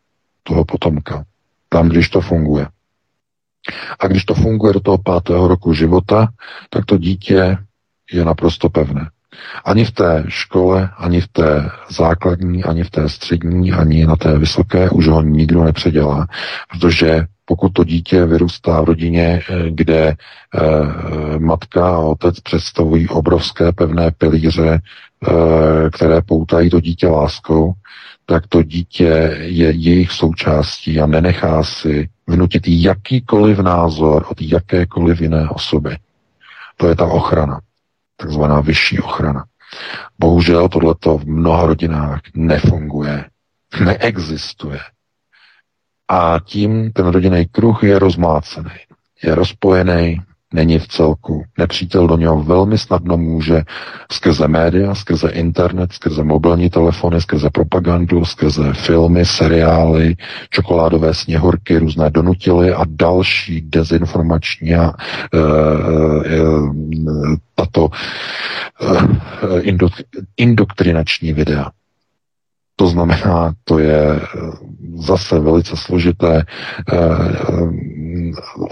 toho potomka. Tam, když to funguje. A když to funguje do toho pátého roku života, tak to dítě je naprosto pevné. Ani v té škole, ani v té základní, ani v té střední, ani na té vysoké už ho nikdo nepředělá, protože pokud to dítě vyrůstá v rodině, eh, kde eh, matka a otec představují obrovské pevné pilíře, eh, které poutají to dítě láskou, tak to dítě je jejich součástí a nenechá si vnutit jakýkoliv názor od jakékoliv jiné osoby. To je ta ochrana takzvaná vyšší ochrana. Bohužel tohleto v mnoha rodinách nefunguje, neexistuje. A tím ten rodinný kruh je rozmácený, je rozpojený, není v celku. Nepřítel do něho velmi snadno může skrze média, skrze internet, skrze mobilní telefony, skrze propagandu, skrze filmy, seriály, čokoládové sněhurky, různé donutily a další dezinformační a e, e, tato e, indok, indoktrinační videa. To znamená, to je zase velice složité, e,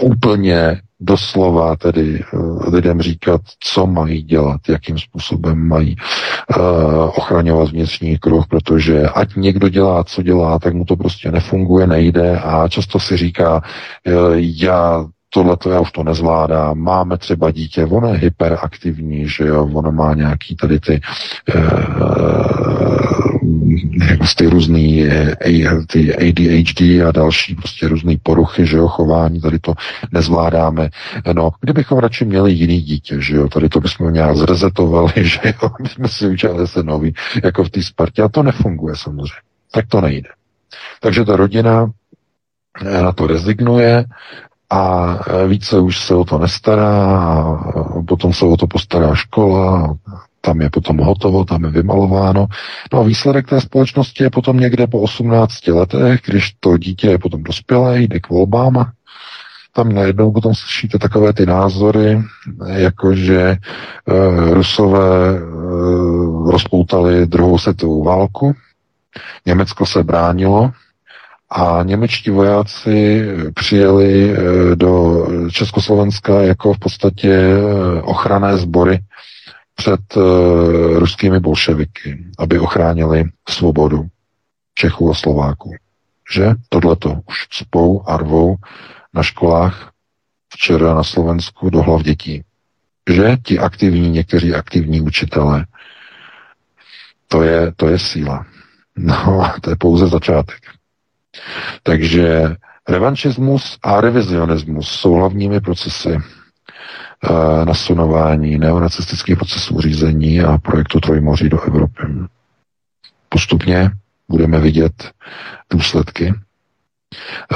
úplně doslova tedy eh, lidem říkat, co mají dělat, jakým způsobem mají uh, ochraňovat vnitřní kruh, protože ať někdo dělá, co dělá, tak mu to prostě nefunguje, nejde a často si říká, uh, já tohle to já už to nezvládám, máme třeba dítě, ono je hyperaktivní, že jo, ono má nějaký tady ty, ty různý ty ADHD a další prostě různé poruchy, že jo, chování, tady to nezvládáme. No, kdybychom radši měli jiný dítě, že jo, tady to bychom nějak zrezetovali, že jo, my jsme si udělali se nový, jako v té Spartě, a to nefunguje samozřejmě. Tak to nejde. Takže ta rodina na to rezignuje a více už se o to nestará a potom se o to postará škola, tam je potom hotovo, tam je vymalováno. No a výsledek té společnosti je potom někde po 18 letech, když to dítě je potom dospělé, jde k volbám tam najednou potom slyšíte takové ty názory, jako že uh, Rusové uh, rozpoutali druhou světovou válku, Německo se bránilo, a němečtí vojáci přijeli eh, do Československa jako v podstatě ochranné sbory před eh, ruskými bolševiky, aby ochránili svobodu Čechů a Slováků. Že? Tohleto už cpou a rvou na školách včera na Slovensku do hlav dětí. Že? Ti aktivní, někteří aktivní učitelé. To je, to je síla. No, to je pouze začátek. Takže revanšismus a revizionismus jsou hlavními procesy uh, nasunování neonacistických procesů řízení a projektu Trojmoří do Evropy. Postupně budeme vidět důsledky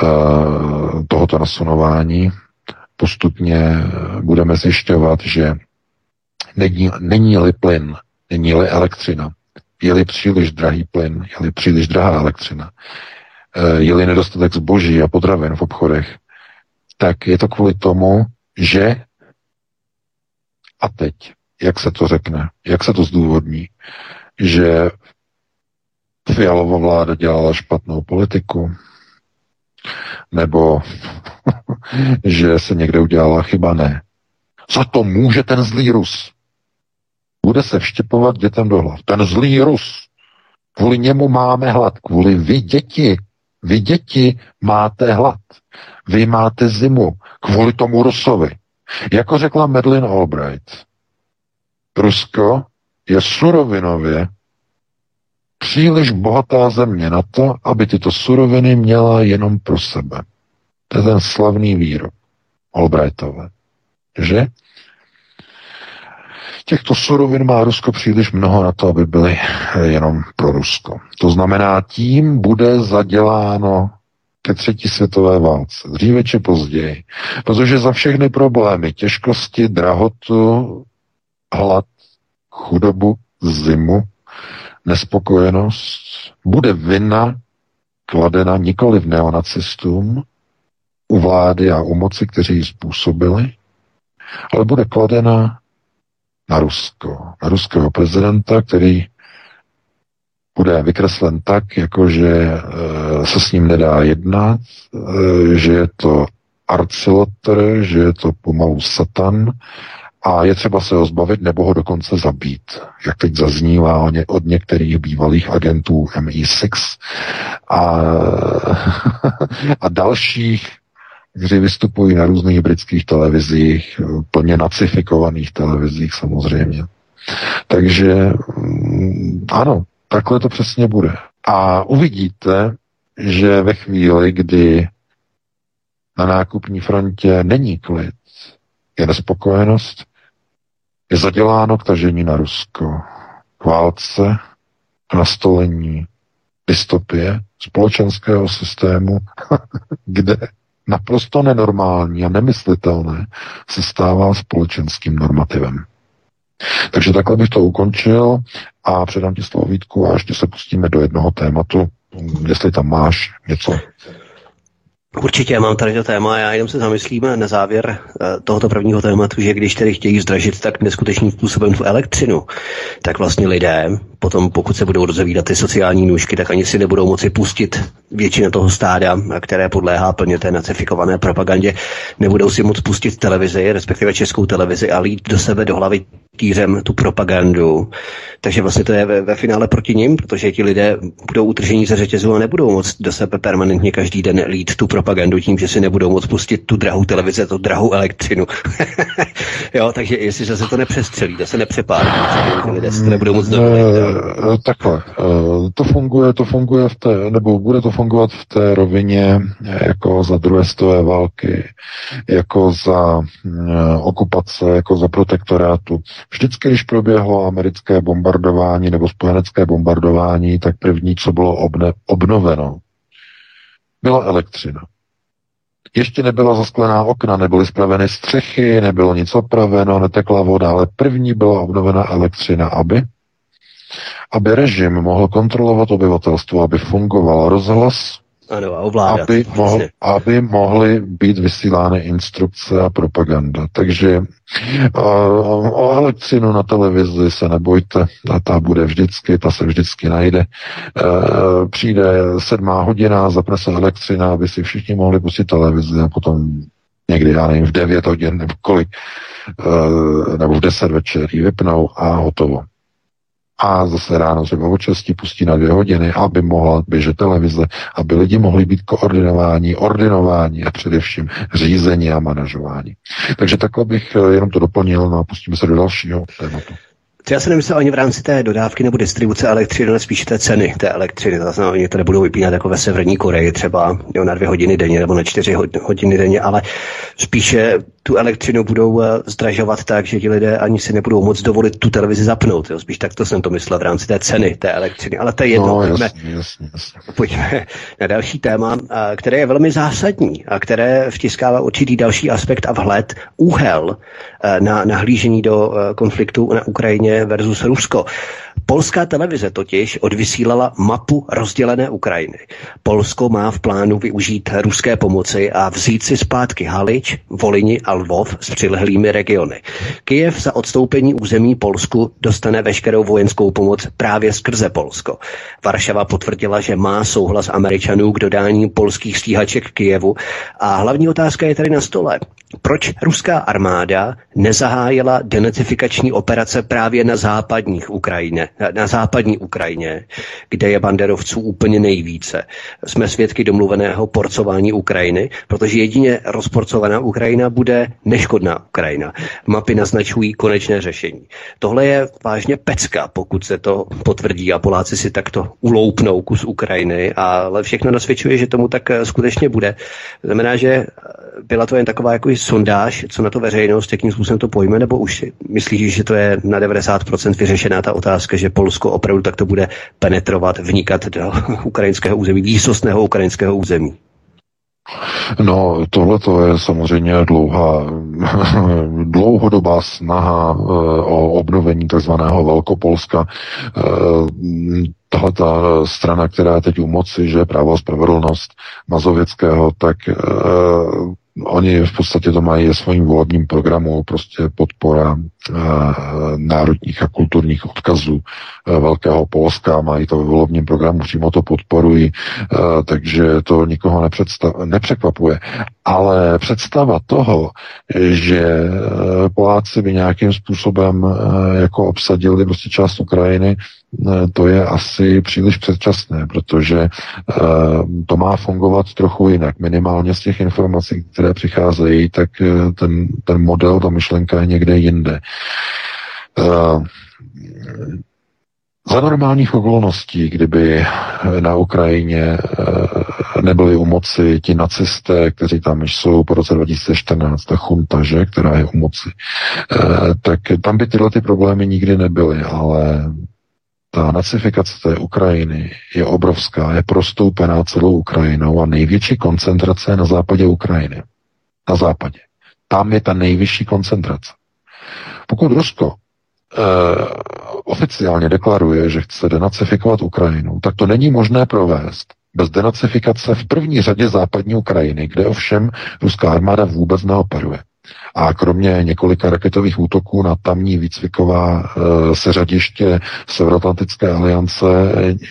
uh, tohoto nasunování. Postupně budeme zjišťovat, že není, není-li plyn, není-li elektřina, je-li příliš drahý plyn, je-li příliš drahá elektřina, Eh, je-li nedostatek zboží a potravin v obchodech, tak je to kvůli tomu, že a teď, jak se to řekne, jak se to zdůvodní, že Fialová vláda dělala špatnou politiku, nebo že se někde udělala chyba, ne. Za to může ten zlý Rus. Bude se vštěpovat dětem do hlav. Ten zlý Rus. Kvůli němu máme hlad. Kvůli vy, děti, vy děti máte hlad. Vy máte zimu kvůli tomu Rusovi. Jako řekla Madeleine Albright, Rusko je surovinově příliš bohatá země na to, aby tyto suroviny měla jenom pro sebe. To je ten slavný výrok Albrightové. Že? Těchto surovin má Rusko příliš mnoho na to, aby byly jenom pro Rusko. To znamená, tím bude zaděláno ke třetí světové válce, dříve či později. Protože za všechny problémy, těžkosti, drahotu, hlad, chudobu, zimu, nespokojenost, bude vina kladena nikoli v neonacistům, u vlády a u moci, kteří ji způsobili, ale bude kladena na Rusko, na ruského prezidenta, který bude vykreslen tak, jako že e, se s ním nedá jednat, e, že je to arcilotr, že je to pomalu satan a je třeba se ho zbavit nebo ho dokonce zabít, jak teď zaznívá od některých bývalých agentů MI6 a, a dalších kteří vystupují na různých britských televizích, plně nacifikovaných televizích samozřejmě. Takže mm, ano, takhle to přesně bude. A uvidíte, že ve chvíli, kdy na nákupní frontě není klid, je nespokojenost, je zaděláno k tažení na Rusko, k válce, k nastolení dystopie společenského systému, kde naprosto nenormální a nemyslitelné, se stává společenským normativem. Takže takhle bych to ukončil a předám ti slovo Vítku a ještě se pustíme do jednoho tématu, jestli tam máš něco. Určitě mám tady to téma, já jenom se zamyslíme na závěr eh, tohoto prvního tématu, že když tedy chtějí zdražit tak neskutečným způsobem tu elektřinu, tak vlastně lidé potom, pokud se budou rozevídat ty sociální nůžky, tak ani si nebudou moci pustit většina toho stáda, které podléhá plně té nacifikované propagandě, nebudou si moc pustit televizi, respektive českou televizi a lít do sebe do hlavy týřem tu propagandu. Takže vlastně to je ve, ve finále proti ním, protože ti lidé budou utržení ze řetězu a nebudou moc do sebe permanentně každý den lít tu propagandu tím, že si nebudou moc pustit tu drahou televizi, tu drahou elektřinu. jo, takže jestli se to nepřestřelí, to se nepřepálí, lidé si to nebudou moc dovolit. Uh, takhle, uh, to funguje, to funguje v té, nebo bude to fungovat v té rovině jako za druhé stové války, jako za uh, okupace, jako za protektorátu. Vždycky, když proběhlo americké bombardování nebo spojenecké bombardování, tak první, co bylo obne, obnoveno, byla elektřina. Ještě nebyla zasklená okna, nebyly spraveny střechy, nebylo nic opraveno, netekla voda, ale první byla obnovena elektřina, aby aby režim mohl kontrolovat obyvatelstvo, aby fungoval rozhlas, ano, a ovládat. Aby, mohl, aby mohly být vysílány instrukce a propaganda. Takže uh, o elektřinu na televizi se nebojte, a ta bude vždycky, ta se vždycky najde. Uh, přijde sedmá hodina, zapne se elektřina, aby si všichni mohli pustit televizi a potom někdy, já nevím, v devět hodin nebo kolik, uh, nebo v deset večer ji vypnou a hotovo a zase ráno třeba o časti pustí na dvě hodiny, aby mohla běžet televize, aby lidi mohli být koordinováni, ordinováni a především řízení a manažování. Takže takhle bych eh, jenom to doplnil no a pustíme se do dalšího tématu. Já se nemyslel ani v rámci té dodávky nebo distribuce elektřiny, ale spíše té ceny té elektřiny. To znamená, oni to nebudou vypínat jako ve Severní Koreji třeba jo, na dvě hodiny denně nebo na čtyři hodiny denně, ale spíše tu elektřinu budou eh, zdražovat tak, že ti lidé ani si nebudou moc dovolit tu televizi zapnout. Jo. Spíš tak to jsem to myslel v rámci té ceny té elektřiny. Ale to je jedno. No, jasně, jasně, jasně. Pojďme na další téma, které je velmi zásadní a které vtiskává určitý další aspekt a vhled, úhel eh, na nahlížení do eh, konfliktu na Ukrajině versus Rusko. Polská televize totiž odvysílala mapu rozdělené Ukrajiny. Polsko má v plánu využít ruské pomoci a vzít si zpátky Halič, Volini a Lvov s přilehlými regiony. Kyjev za odstoupení území Polsku dostane veškerou vojenskou pomoc právě skrze Polsko. Varšava potvrdila, že má souhlas Američanů k dodání polských stíhaček Kijevu a hlavní otázka je tady na stole. Proč ruská armáda nezahájila denacifikační operace právě na západních Ukrajině, na západní Ukrajině, kde je banderovců úplně nejvíce. Jsme svědky domluveného porcování Ukrajiny, protože jedině rozporcovaná Ukrajina bude neškodná Ukrajina. Mapy naznačují konečné řešení. Tohle je vážně pecka, pokud se to potvrdí a Poláci si takto uloupnou kus Ukrajiny, ale všechno nasvědčuje, že tomu tak skutečně bude. Znamená, že byla to jen taková jako sondáž, co na to veřejnost, jakým způsobem to pojme, nebo už myslíš, že to je na 90% vyřešená ta otázka, že Polsko opravdu takto bude penetrovat, vnikat do ukrajinského území, výsostného ukrajinského území? No, tohle to je samozřejmě dlouhá, dlouhodobá snaha eh, o obnovení takzvaného Velkopolska. Eh, tahle ta strana, která je teď u moci, že právo a spravedlnost Mazověckého, tak eh, Oni v podstatě to mají ve svým volebním programu prostě podpora národních a kulturních odkazů e, Velkého Polska, mají to ve volebním programu, přímo to podporují, e, takže to nikoho nepřekvapuje. Ale představa toho, že Poláci by nějakým způsobem jako obsadili prostě část Ukrajiny, to je asi příliš předčasné, protože to má fungovat trochu jinak. Minimálně z těch informací, které přicházejí, tak ten, ten model, ta myšlenka je někde jinde. Za normálních okolností, kdyby na Ukrajině nebyli u moci ti nacisté, kteří tam jsou po roce 2014, ta chunta, že, která je u moci, tak tam by tyhle ty problémy nikdy nebyly, ale ta nacifikace té Ukrajiny je obrovská, je prostoupená celou Ukrajinou a největší koncentrace je na západě Ukrajiny. Na západě. Tam je ta nejvyšší koncentrace. Pokud Rusko eh, oficiálně deklaruje, že chce denacifikovat Ukrajinu, tak to není možné provést bez denacifikace v první řadě západní Ukrajiny, kde ovšem ruská armáda vůbec neoperuje. A kromě několika raketových útoků na tamní výcviková e, seřadiště Severoatlantické aliance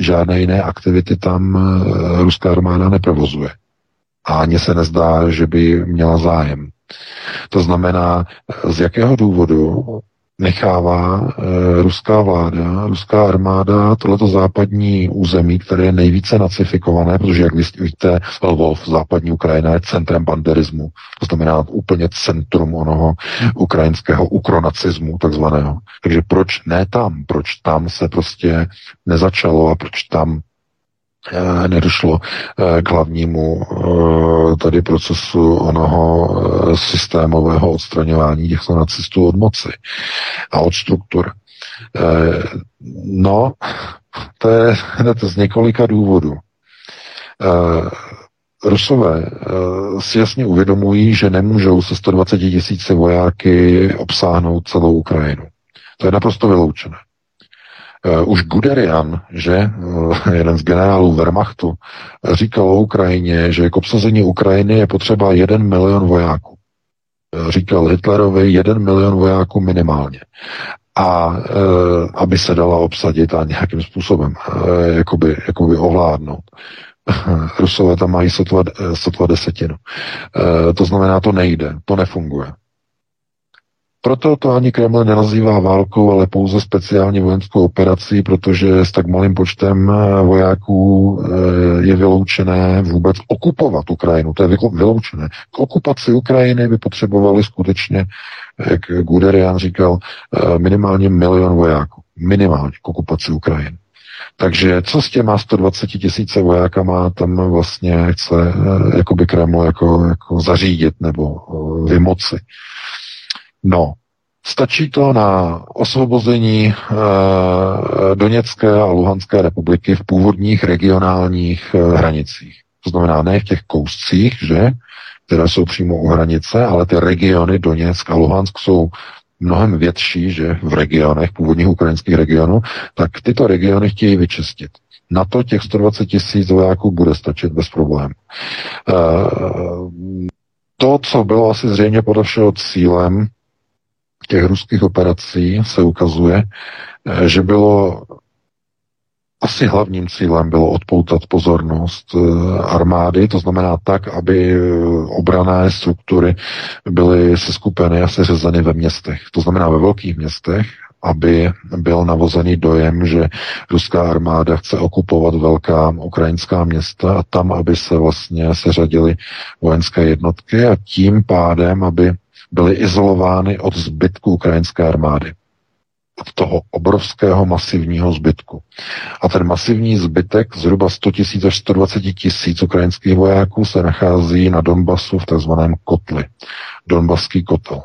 žádné jiné aktivity tam e, ruská armáda neprovozuje. A ani se nezdá, že by měla zájem. To znamená, z jakého důvodu nechává e, ruská vláda, ruská armáda tohleto západní území, které je nejvíce nacifikované, protože, jak víte, Lvov, západní Ukrajina je centrem banderismu, to znamená úplně centrum onoho ukrajinského ukronacismu takzvaného. Takže proč ne tam? Proč tam se prostě nezačalo a proč tam nedošlo eh, k hlavnímu eh, tady procesu onoho systémového odstraňování těchto nacistů od moci a od struktur. No, to je hned z několika důvodů. Rusové si jasně uvědomují, že nemůžou se 120 tisíci vojáky obsáhnout celou Ukrajinu. To je naprosto vyloučené. Uh, už Guderian, že uh, jeden z generálů Wehrmachtu, říkal o Ukrajině, že k obsazení Ukrajiny je potřeba jeden milion vojáků. Uh, říkal Hitlerovi jeden milion vojáků minimálně. A uh, aby se dala obsadit a nějakým způsobem uh, jakoby, jakoby ovládnout. Rusové tam mají sotva, sotva desetinu. Uh, to znamená, to nejde, to nefunguje. Proto to ani Kreml nenazývá válkou, ale pouze speciální vojenskou operací, protože s tak malým počtem eh, vojáků eh, je vyloučené vůbec okupovat Ukrajinu. To je vyloučené. K okupaci Ukrajiny by potřebovali skutečně, jak Guderian říkal, eh, minimálně milion vojáků. Minimálně k okupaci Ukrajiny. Takže co s těma 120 tisíce vojákama tam vlastně chce jakoby Kreml jako, jako zařídit nebo vymoci. No, stačí to na osvobození e, Doněcké a Luhanské republiky v původních regionálních e, hranicích. To znamená ne v těch kouscích, že, které jsou přímo u hranice, ale ty regiony Doněck a Luhansk jsou mnohem větší, že v regionech, původních ukrajinských regionů, tak tyto regiony chtějí vyčistit. Na to těch 120 tisíc vojáků bude stačit bez problémů. E, to, co bylo asi zřejmě podle všeho cílem těch ruských operací se ukazuje, eh, že bylo asi hlavním cílem bylo odpoutat pozornost eh, armády, to znamená tak, aby eh, obrané struktury byly seskupeny a seřazeny ve městech. To znamená ve velkých městech, aby byl navozený dojem, že ruská armáda chce okupovat velká ukrajinská města a tam, aby se vlastně seřadily vojenské jednotky a tím pádem, aby byly izolovány od zbytku ukrajinské armády. Od toho obrovského masivního zbytku. A ten masivní zbytek, zhruba 100 tisíc až 120 tisíc ukrajinských vojáků, se nachází na Donbasu v tzv. kotli. Donbaský kotel.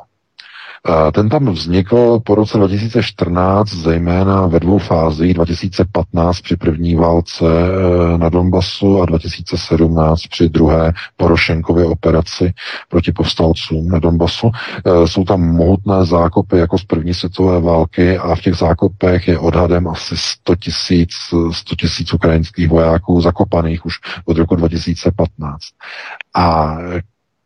Ten tam vznikl po roce 2014, zejména ve dvou fázích, 2015 při první válce eh, na Donbasu a 2017 při druhé Porošenkově operaci proti povstalcům na Donbasu. Eh, jsou tam mohutné zákopy jako z první světové války a v těch zákopech je odhadem asi 100 tisíc 100 tisíc ukrajinských vojáků zakopaných už od roku 2015. A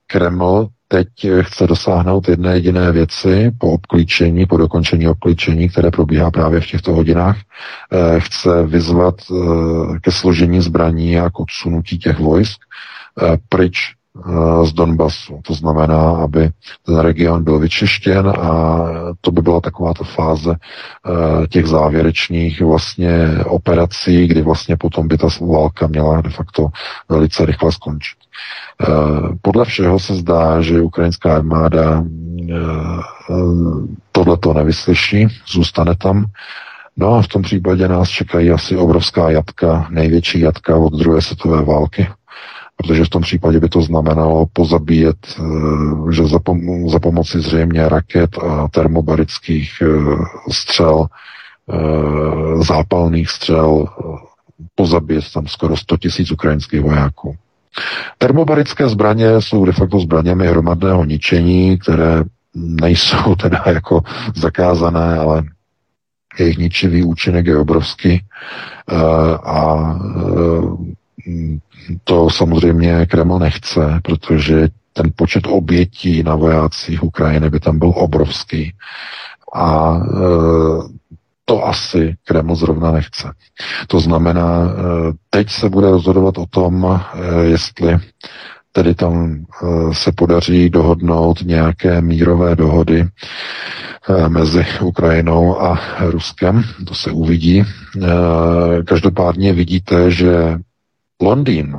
Kreml teď chce dosáhnout jedné jediné věci po obklíčení, po dokončení obklíčení, které probíhá právě v těchto hodinách. Eh, chce vyzvat eh, ke složení zbraní a k odsunutí těch vojsk eh, pryč z Donbasu. To znamená, aby ten region byl vyčištěn a to by byla taková ta fáze těch závěrečných vlastně operací, kdy vlastně potom by ta válka měla de facto velice rychle skončit. Podle všeho se zdá, že ukrajinská armáda tohleto nevyslyší, zůstane tam. No a v tom případě nás čekají asi obrovská jatka, největší jatka od druhé světové války, protože v tom případě by to znamenalo pozabíjet, eh, že za, pom- za pomoci zřejmě raket a termobarických eh, střel zápalných střel pozabít tam skoro 100 tisíc ukrajinských vojáků. Termobarické zbraně jsou de facto zbraněmi hromadného ničení, které nejsou teda jako zakázané, ale jejich ničivý účinek je obrovský eh, a eh, to samozřejmě Kreml nechce, protože ten počet obětí na vojácích Ukrajiny by tam byl obrovský. A eh, to asi Kreml zrovna nechce. To znamená, teď se bude rozhodovat o tom, jestli tedy tam eh, se podaří dohodnout nějaké mírové dohody eh, mezi Ukrajinou a Ruskem. To se uvidí. Eh, každopádně vidíte, že Londýn,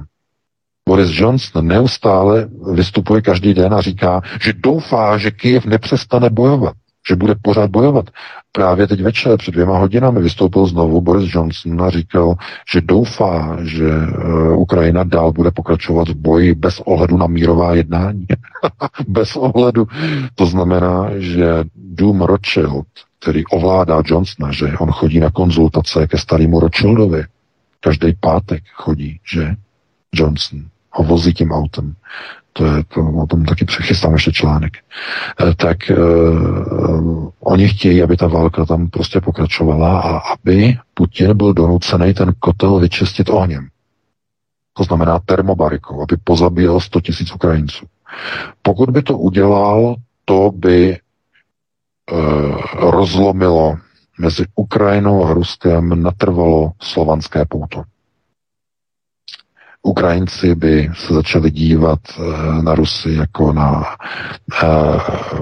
Boris Johnson neustále vystupuje každý den a říká, že doufá, že Kyjev nepřestane bojovat že bude pořád bojovat. Právě teď večer, před dvěma hodinami, vystoupil znovu Boris Johnson a říkal, že doufá, že uh, Ukrajina dál bude pokračovat v boji bez ohledu na mírová jednání. bez ohledu. To znamená, že Dům Rothschild, který ovládá Johnsona, že on chodí na konzultace ke starému Rothschildovi. Každý pátek chodí, že Johnson ho vozí tím autem to je, to, o tom taky přechystám ještě článek, eh, tak uh, oni chtějí, aby ta válka tam prostě pokračovala a aby Putin byl donucený ten kotel vyčistit ohněm. To znamená termobarikou, aby pozabíjel 100 tisíc Ukrajinců. Pokud by to udělal, to by uh, rozlomilo mezi Ukrajinou a Ruskem natrvalo slovanské pouto. Ukrajinci by se začali dívat eh, na Rusy jako na eh,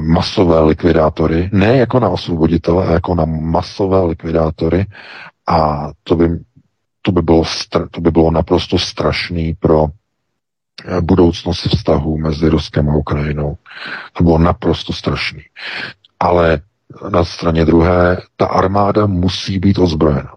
masové likvidátory, ne jako na osvoboditele, ale jako na masové likvidátory a to by, to by, bylo, to by bylo naprosto strašný pro eh, budoucnost vztahů mezi Ruskem a Ukrajinou. To bylo naprosto strašný. Ale na straně druhé, ta armáda musí být ozbrojena.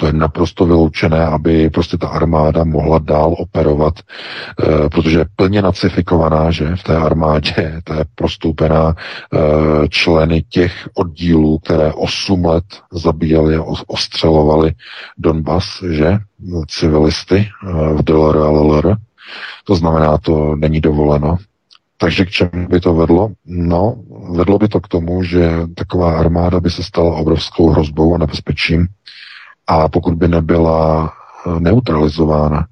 To je naprosto vyloučené, aby prostě ta armáda mohla dál operovat, e, protože je plně nacifikovaná, že v té armádě, to je prostoupená e, členy těch oddílů, které 8 let zabíjeli a ostřelovali Donbass, že civilisty e, v DLR a LLR. To znamená, to není dovoleno. Takže k čemu by to vedlo? No, vedlo by to k tomu, že taková armáda by se stala obrovskou hrozbou a nebezpečím a pokud by nebyla eh, neutralizována,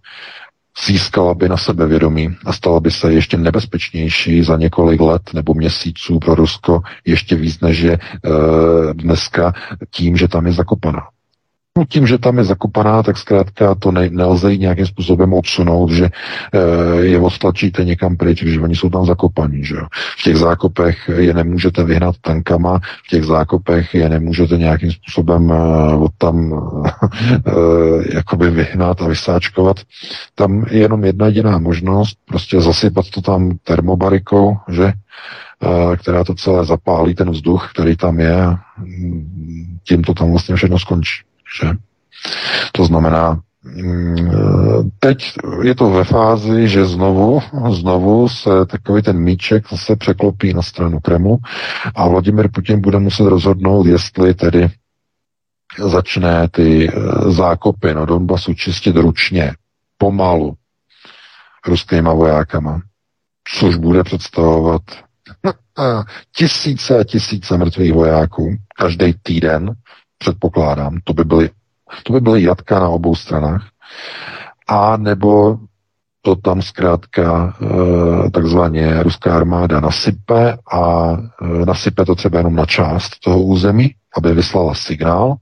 získala by na sebe vědomí a stala by se ještě nebezpečnější za několik let nebo měsíců pro Rusko ještě víc než je e, dneska tím, že tam je zakopaná. No tím, že tam je zakopaná, tak zkrátka to ne, nelze nějakým způsobem odsunout, že e, je odtlačíte někam pryč, když oni jsou tam zakopaní. Že V těch zákopech je nemůžete vyhnat tankama, v těch zákopech je nemůžete nějakým způsobem e, od tam e, jakoby vyhnat a vysáčkovat. Tam je jenom jedna jediná možnost, prostě zasypat to tam termobarikou, že která to celé zapálí, ten vzduch, který tam je, tím to tam vlastně všechno skončí. Že? To znamená, mm, teď je to ve fázi, že znovu, znovu se takový ten míček zase překlopí na stranu Kremlu a Vladimir Putin bude muset rozhodnout, jestli tedy začne ty eh, zákopy na Donbasu čistit ručně, pomalu, ruskýma vojákama, což bude představovat tisíce a tisíce mrtvých vojáků každý týden, předpokládám, to by byly, to by byly jatka na obou stranách, a nebo to tam zkrátka e, takzvaně ruská armáda nasype a e, nasype to třeba jenom na část toho území, aby vyslala signál,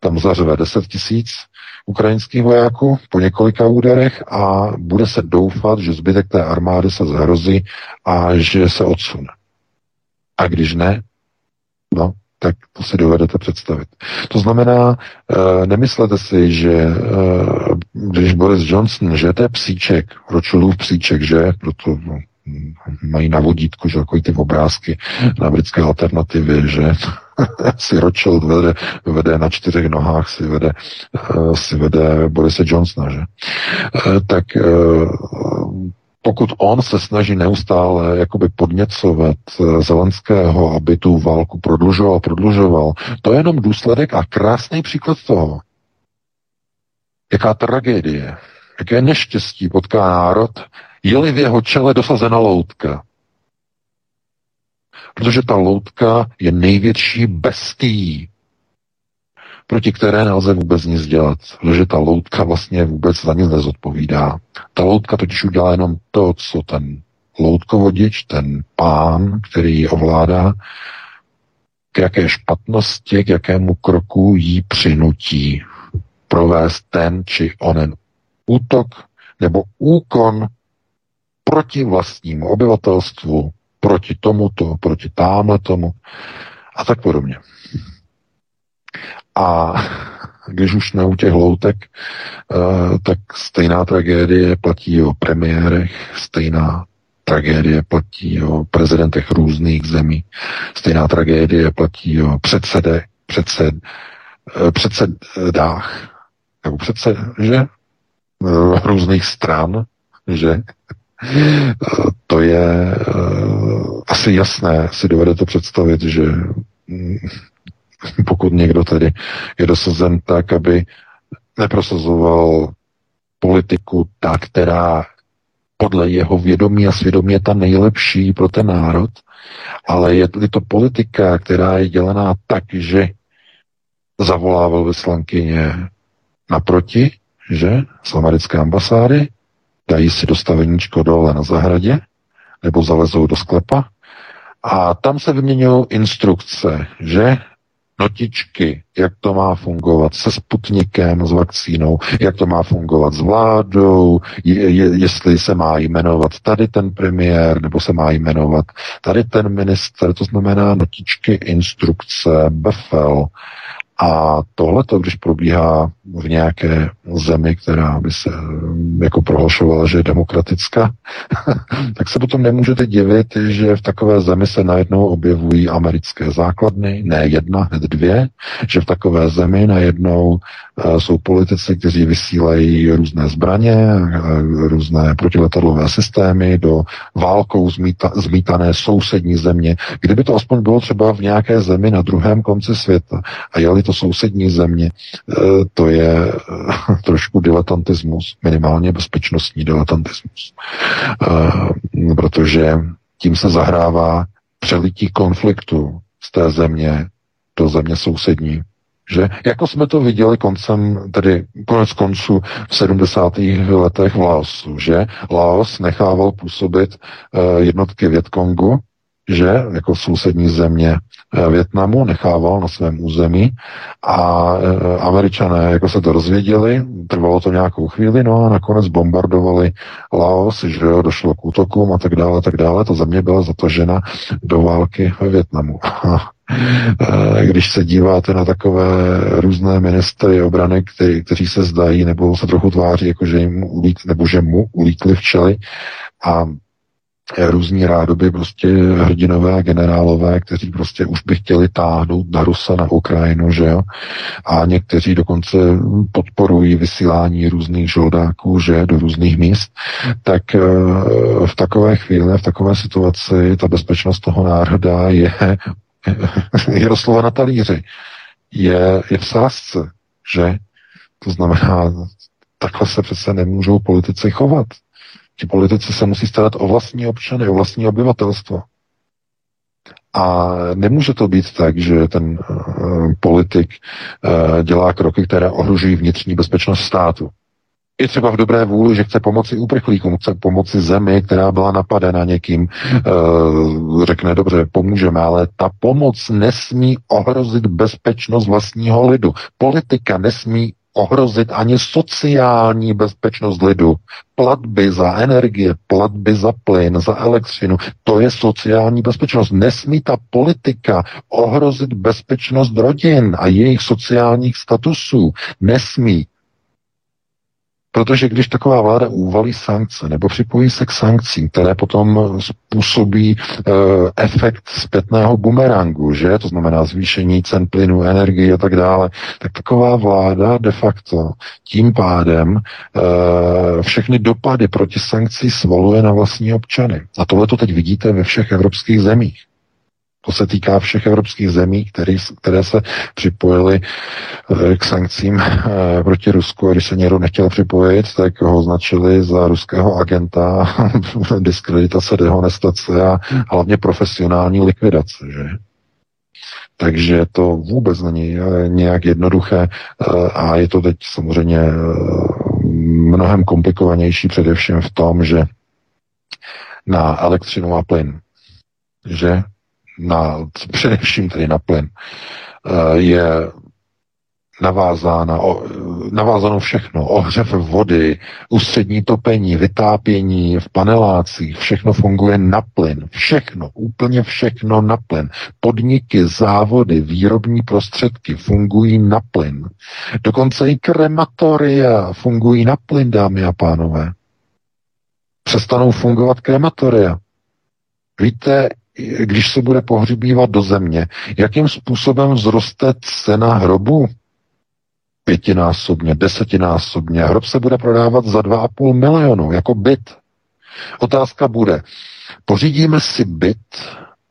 tam zařve 10 tisíc ukrajinských vojáků po několika úderech a bude se doufat, že zbytek té armády se zhrozí a že se odsune. A když ne, no, tak to si dovedete představit. To znamená, eh, nemyslete si, že eh, když Boris Johnson, že to je psíček, Rothschildův psíček, že, proto no, mají na vodítku, že takový ty obrázky na britské alternativě, že si Rothschild vede, vede na čtyřech nohách, si vede, eh, si vede Borise Johnsona, že? Tak pokud on se snaží neustále jakoby podněcovat eh, Zelenského, aby tu válku prodlužoval, prodlužoval, to je jenom důsledek a krásný příklad toho, jaká tragédie, jaké neštěstí potká národ, je-li v jeho čele dosazena loutka. Protože ta loutka je největší bestií, proti které nelze vůbec nic dělat, protože ta loutka vlastně vůbec za nic nezodpovídá. Ta loutka totiž udělá jenom to, co ten loutkovodič, ten pán, který ji ovládá, k jaké špatnosti, k jakému kroku jí přinutí provést ten či onen útok nebo úkon proti vlastnímu obyvatelstvu, proti tomuto, proti támhle tomu a tak podobně. A když už ne u těch loutek, eh, tak stejná tragédie platí o premiérech, stejná tragédie platí o prezidentech různých zemí, stejná tragédie platí o předsede, předsed, eh, předsedách, nebo předsed, že? Eh, různých stran, že? To je asi jasné, si dovedete představit, že mm, pokud někdo tedy je dosazen tak, aby neprosazoval politiku ta, která podle jeho vědomí a svědomí je ta nejlepší pro ten národ, ale je to politika, která je dělaná tak, že zavolá velvyslankyně naproti, že, z americké ambasády, dají si dostaveníčko dole na zahradě, nebo zalezou do sklepa. A tam se vyměňují instrukce, že notičky, jak to má fungovat se Sputnikem, s vakcínou, jak to má fungovat s vládou, je, je, jestli se má jmenovat tady ten premiér, nebo se má jmenovat tady ten minister, to znamená notičky, instrukce, befel, a tohle, když probíhá v nějaké zemi, která by se mm, jako prohlašovala, že je demokratická, tak se potom nemůžete divit, že v takové zemi se najednou objevují americké základny, ne jedna, hned dvě, že v takové zemi najednou uh, jsou politici, kteří vysílají různé zbraně, uh, různé protiletadlové systémy do válkou zmíta, zmítané sousední země. Kdyby to aspoň bylo třeba v nějaké zemi na druhém konci světa a jeli to sousední země, uh, to je trošku diletantismus, minimálně bezpečnostní diletantismus. Uh, protože tím se zahrává přelití konfliktu z té země do země sousední. Že? Jako jsme to viděli koncem, tedy konec konců v 70. letech v Laosu, že Laos nechával působit uh, jednotky Větkongu, že jako sousední země Eh, Větnamu, nechával na svém území a eh, američané jako se to rozvěděli, trvalo to nějakou chvíli, no a nakonec bombardovali Laos, že jo, došlo k útokům a tak dále, tak dále. Ta země byla zatožena do války ve Větnamu. Eh, když se díváte na takové různé ministry obrany, který, kteří se zdají nebo se trochu tváří, jako že jim ulít, nebo že mu ulítli včely a různí rádoby prostě hrdinové a generálové, kteří prostě už by chtěli táhnout na Rusa, na Ukrajinu, že jo? A někteří dokonce podporují vysílání různých žoldáků, že, do různých míst, tak eh, v takové chvíli, v takové situaci ta bezpečnost toho národa je, je doslova na talíři. Je, je v sázce, že? To znamená, takhle se přece nemůžou politici chovat. Ti politici se musí starat o vlastní občany, o vlastní obyvatelstvo. A nemůže to být tak, že ten uh, politik uh, dělá kroky, které ohrožují vnitřní bezpečnost státu. I třeba v dobré vůli, že chce pomoci uprchlíkům, chce pomoci zemi, která byla napadena někým, uh, řekne dobře, pomůžeme, ale ta pomoc nesmí ohrozit bezpečnost vlastního lidu. Politika nesmí ohrozit ani sociální bezpečnost lidu. Platby za energie, platby za plyn, za elektřinu, to je sociální bezpečnost. Nesmí ta politika ohrozit bezpečnost rodin a jejich sociálních statusů. Nesmí. Protože když taková vláda uvalí sankce nebo připojí se k sankcím, které potom způsobí e, efekt zpětného bumerangu, že to znamená zvýšení cen plynu, energie a tak dále, tak taková vláda de facto tím pádem e, všechny dopady proti sankcí svaluje na vlastní občany. A tohle to teď vidíte ve všech evropských zemích. To se týká všech evropských zemí, které, které se připojily eh, k sankcím eh, proti Rusku. A když se někdo nechtěl připojit, tak ho označili za ruského agenta, diskreditace, dehonestace a hlavně profesionální likvidace. Že? Takže to vůbec není eh, nějak jednoduché a je to teď samozřejmě mnohem komplikovanější především v tom, že na elektřinu a plyn, že na, především tedy na plyn, eh, je navázána, navázáno všechno. Ohřev vody, ústřední topení, vytápění v panelácích, všechno funguje na plyn. Všechno, úplně všechno na plyn. Podniky, závody, výrobní prostředky fungují na plyn. Dokonce i krematoria fungují na plyn, dámy a pánové. Přestanou fungovat krematoria. Víte, když se bude pohřbívat do země, jakým způsobem vzroste cena hrobu? Pětinásobně, desetinásobně. Hrob se bude prodávat za 2,5 milionu jako byt. Otázka bude, pořídíme si byt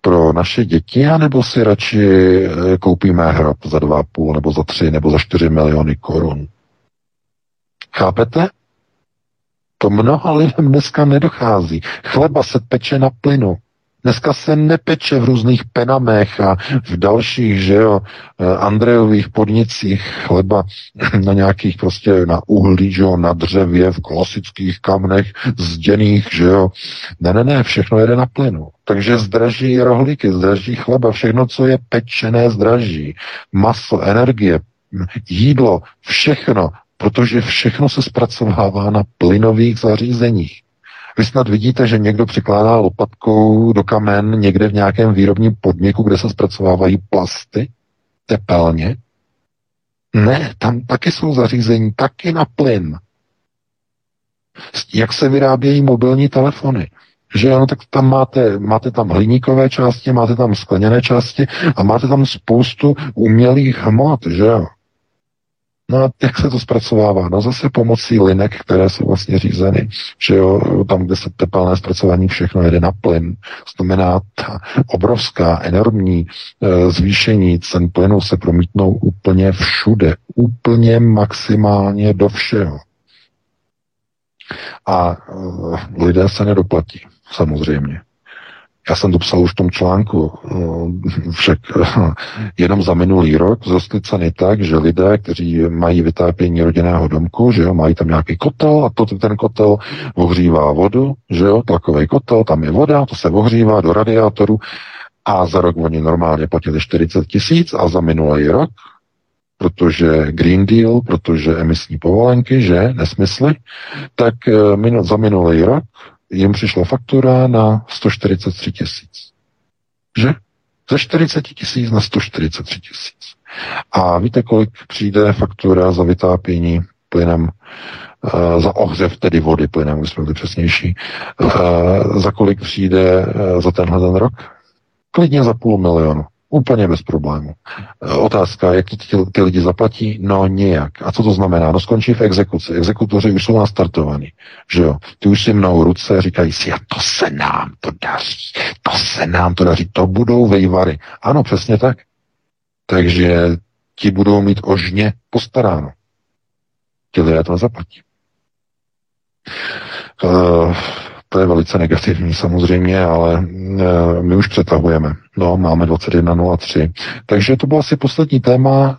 pro naše děti, anebo si radši eh, koupíme hrob za 2,5 nebo za 3 nebo za 4 miliony korun? Chápete? To mnoha lidem dneska nedochází. Chleba se peče na plynu. Dneska se nepeče v různých penamech a v dalších, že jo, eh, Andrejových podnicích chleba na nějakých prostě na uhlí, že jo, na dřevě, v klasických kamnech, zděných, že jo. Ne, ne, ne, všechno jede na plynu. Takže zdraží rohlíky, zdraží chleba, všechno, co je pečené, zdraží. Maso, energie, jídlo, všechno, protože všechno se zpracovává na plynových zařízeních. Vy snad vidíte, že někdo přikládá lopatkou do kamen někde v nějakém výrobním podniku, kde se zpracovávají plasty tepelně? Ne, tam taky jsou zařízení, taky na plyn. Jak se vyrábějí mobilní telefony? Že ano, tak tam máte, máte tam hliníkové části, máte tam skleněné části a máte tam spoustu umělých hmot, že jo? No a jak se to zpracovává? No zase pomocí linek, které jsou vlastně řízeny, že jo, tam, kde se tepelné zpracování všechno jede na plyn. Znamená, ta obrovská, enormní e, zvýšení cen plynu se promítnou úplně všude, úplně maximálně do všeho. A e, lidé se nedoplatí, samozřejmě. Já jsem to psal už v tom článku, eh, však jenom za minulý rok vzrostly ceny tak, že lidé, kteří mají vytápění rodinného domku, že jo, mají tam nějaký kotel a to, ten kotel ohřívá vodu, že jo, tlakový kotel, tam je voda, to se ohřívá do radiátoru a za rok oni normálně platili 40 tisíc a za minulý rok protože Green Deal, protože emisní povolenky, že, nesmysly, tak eh, za minulý rok jim přišla faktura na 143 tisíc. Že? Ze 40 tisíc na 143 tisíc. A víte, kolik přijde faktura za vytápění plynem, uh, za ohřev tedy vody plynem, když jsme byli přesnější, uh, za kolik přijde uh, za tenhle ten rok? Klidně za půl milionu. Úplně bez problému. E, otázka, jak to ty, ty lidi zaplatí? No nějak. A co to znamená? No skončí v exekuci. Exekutoři už jsou nastartovaní. Že jo? Ty už si mnou ruce říkají si, a to se nám to daří. To se nám to daří. To budou vejvary. Ano, přesně tak. Takže ti budou mít ožně postaráno. Ti lidé to nezaplatí. Uh, to je velice negativní samozřejmě, ale e, my už přetahujeme. No, máme 21.03. Takže to bylo asi poslední téma.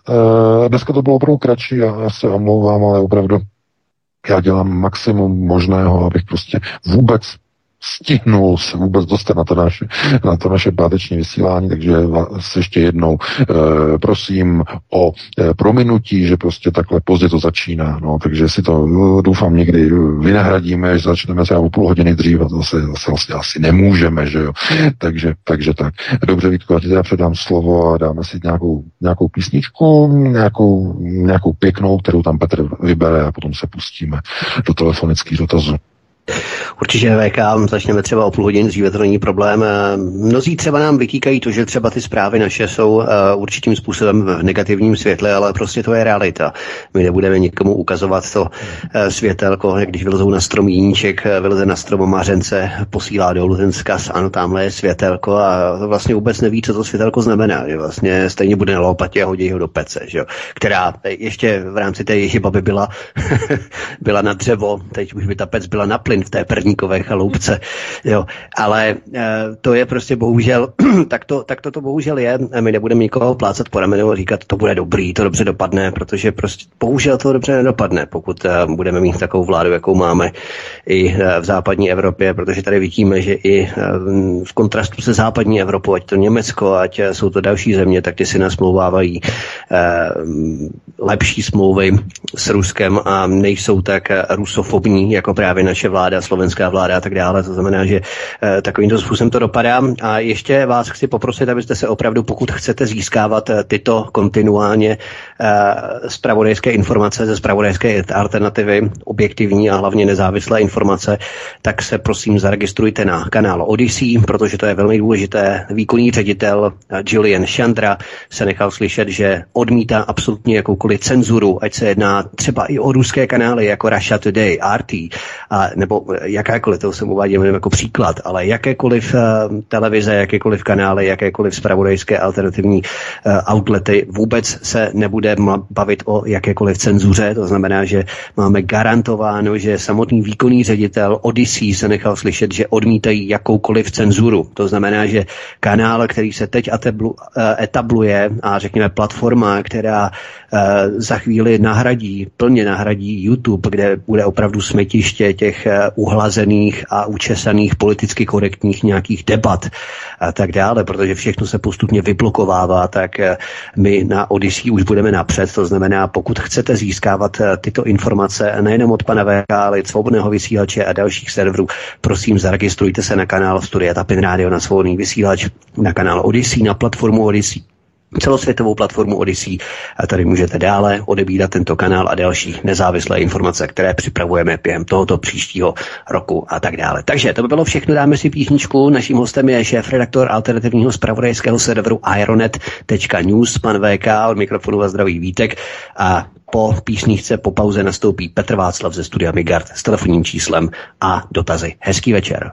E, dneska to bylo opravdu kratší, já, já se omlouvám, ale opravdu já dělám maximum možného, abych prostě vůbec stihnul se vůbec dostat na to naše, na to naše páteční vysílání, takže vás ještě jednou e, prosím o e, prominutí, že prostě takhle pozdě to začíná, no, takže si to doufám někdy vynahradíme, že začneme třeba o půl hodiny dřív a to se zase vlastně asi nemůžeme, že jo, takže, takže tak. Dobře, Vítko, já ti teda předám slovo a dáme si nějakou, nějakou písničku, nějakou, nějakou pěknou, kterou tam Petr vybere a potom se pustíme do telefonických dotazů. Určitě VK, začneme třeba o půl hodin dříve, to není problém. Eh, mnozí třeba nám vytýkají to, že třeba ty zprávy naše jsou uh, určitým způsobem v negativním světle, ale prostě to je realita. My nebudeme nikomu ukazovat to uh, světelko, když vylezou na strom jíníček, vyleze na strom mařence, posílá dolů ten zkaz, ano, tamhle je světelko a vlastně vůbec neví, co to světelko znamená. Že vlastně stejně bude na lopatě a hodí ho do pece, že? která ještě v rámci té by byla, byla na dřevo, teď už by ta pec byla na plyn v té Perníkové chaloupce. Jo. Ale e, to je prostě bohužel, tak, to, tak to, to bohužel je. My nebudeme nikoho plácat po ramenu a říkat, to bude dobrý, to dobře dopadne, protože prostě bohužel to dobře nedopadne, pokud e, budeme mít takovou vládu, jakou máme i e, v západní Evropě, protože tady vidíme, že i v kontrastu se západní Evropou, ať to Německo, ať jsou to další země, tak ty si nasmlouvávají lepší smlouvy s Ruskem a nejsou tak rusofobní, jako právě naše vláda, slovenská vláda a tak dále. To znamená, že e, takovýmto způsobem to dopadá. A ještě vás chci poprosit, abyste se opravdu, pokud chcete získávat e, tyto kontinuálně spravodajské informace ze spravodajské alternativy, objektivní a hlavně nezávislé informace, tak se prosím zaregistrujte na kanál Odyssey, protože to je velmi důležité. Výkonný ředitel Julian Chandra se nechal slyšet, že odmítá absolutně jakoukoliv cenzuru, ať se jedná třeba i o ruské kanály jako Russia Today, RT, a, nebo jakékoliv, to jsem uváděl jako příklad, ale jakékoliv uh, televize, jakékoliv kanály, jakékoliv spravodajské alternativní uh, outlety vůbec se nebude bavit o jakékoliv cenzuře, to znamená, že máme garantováno, že samotný výkonný ředitel Odyssey se nechal slyšet, že odmítají jakoukoliv cenzuru. To znamená, že kanál, který se teď etabluje a řekněme platforma, která Eh, za chvíli nahradí, plně nahradí YouTube, kde bude opravdu smetiště těch eh, uhlazených a učesaných politicky korektních nějakých debat a tak dále, protože všechno se postupně vyblokovává, tak eh, my na Odyssey už budeme napřed. To znamená, pokud chcete získávat tyto informace nejenom od pana VK, ale i svobodného vysílače a dalších serverů, prosím, zaregistrujte se na kanál Studia Tapin Radio na svobodný vysílač, na kanál Odyssey, na platformu Odyssey celosvětovou platformu Odyssey a tady můžete dále odebírat tento kanál a další nezávislé informace, které připravujeme během tohoto příštího roku a tak dále. Takže to by bylo všechno, dáme si písničku. Naším hostem je šéf-redaktor alternativního zpravodajského serveru ironet.news, pan VK, od mikrofonu vás zdraví Vítek a po písničce po pauze nastoupí Petr Václav ze studia Migard s telefonním číslem a dotazy. Hezký večer.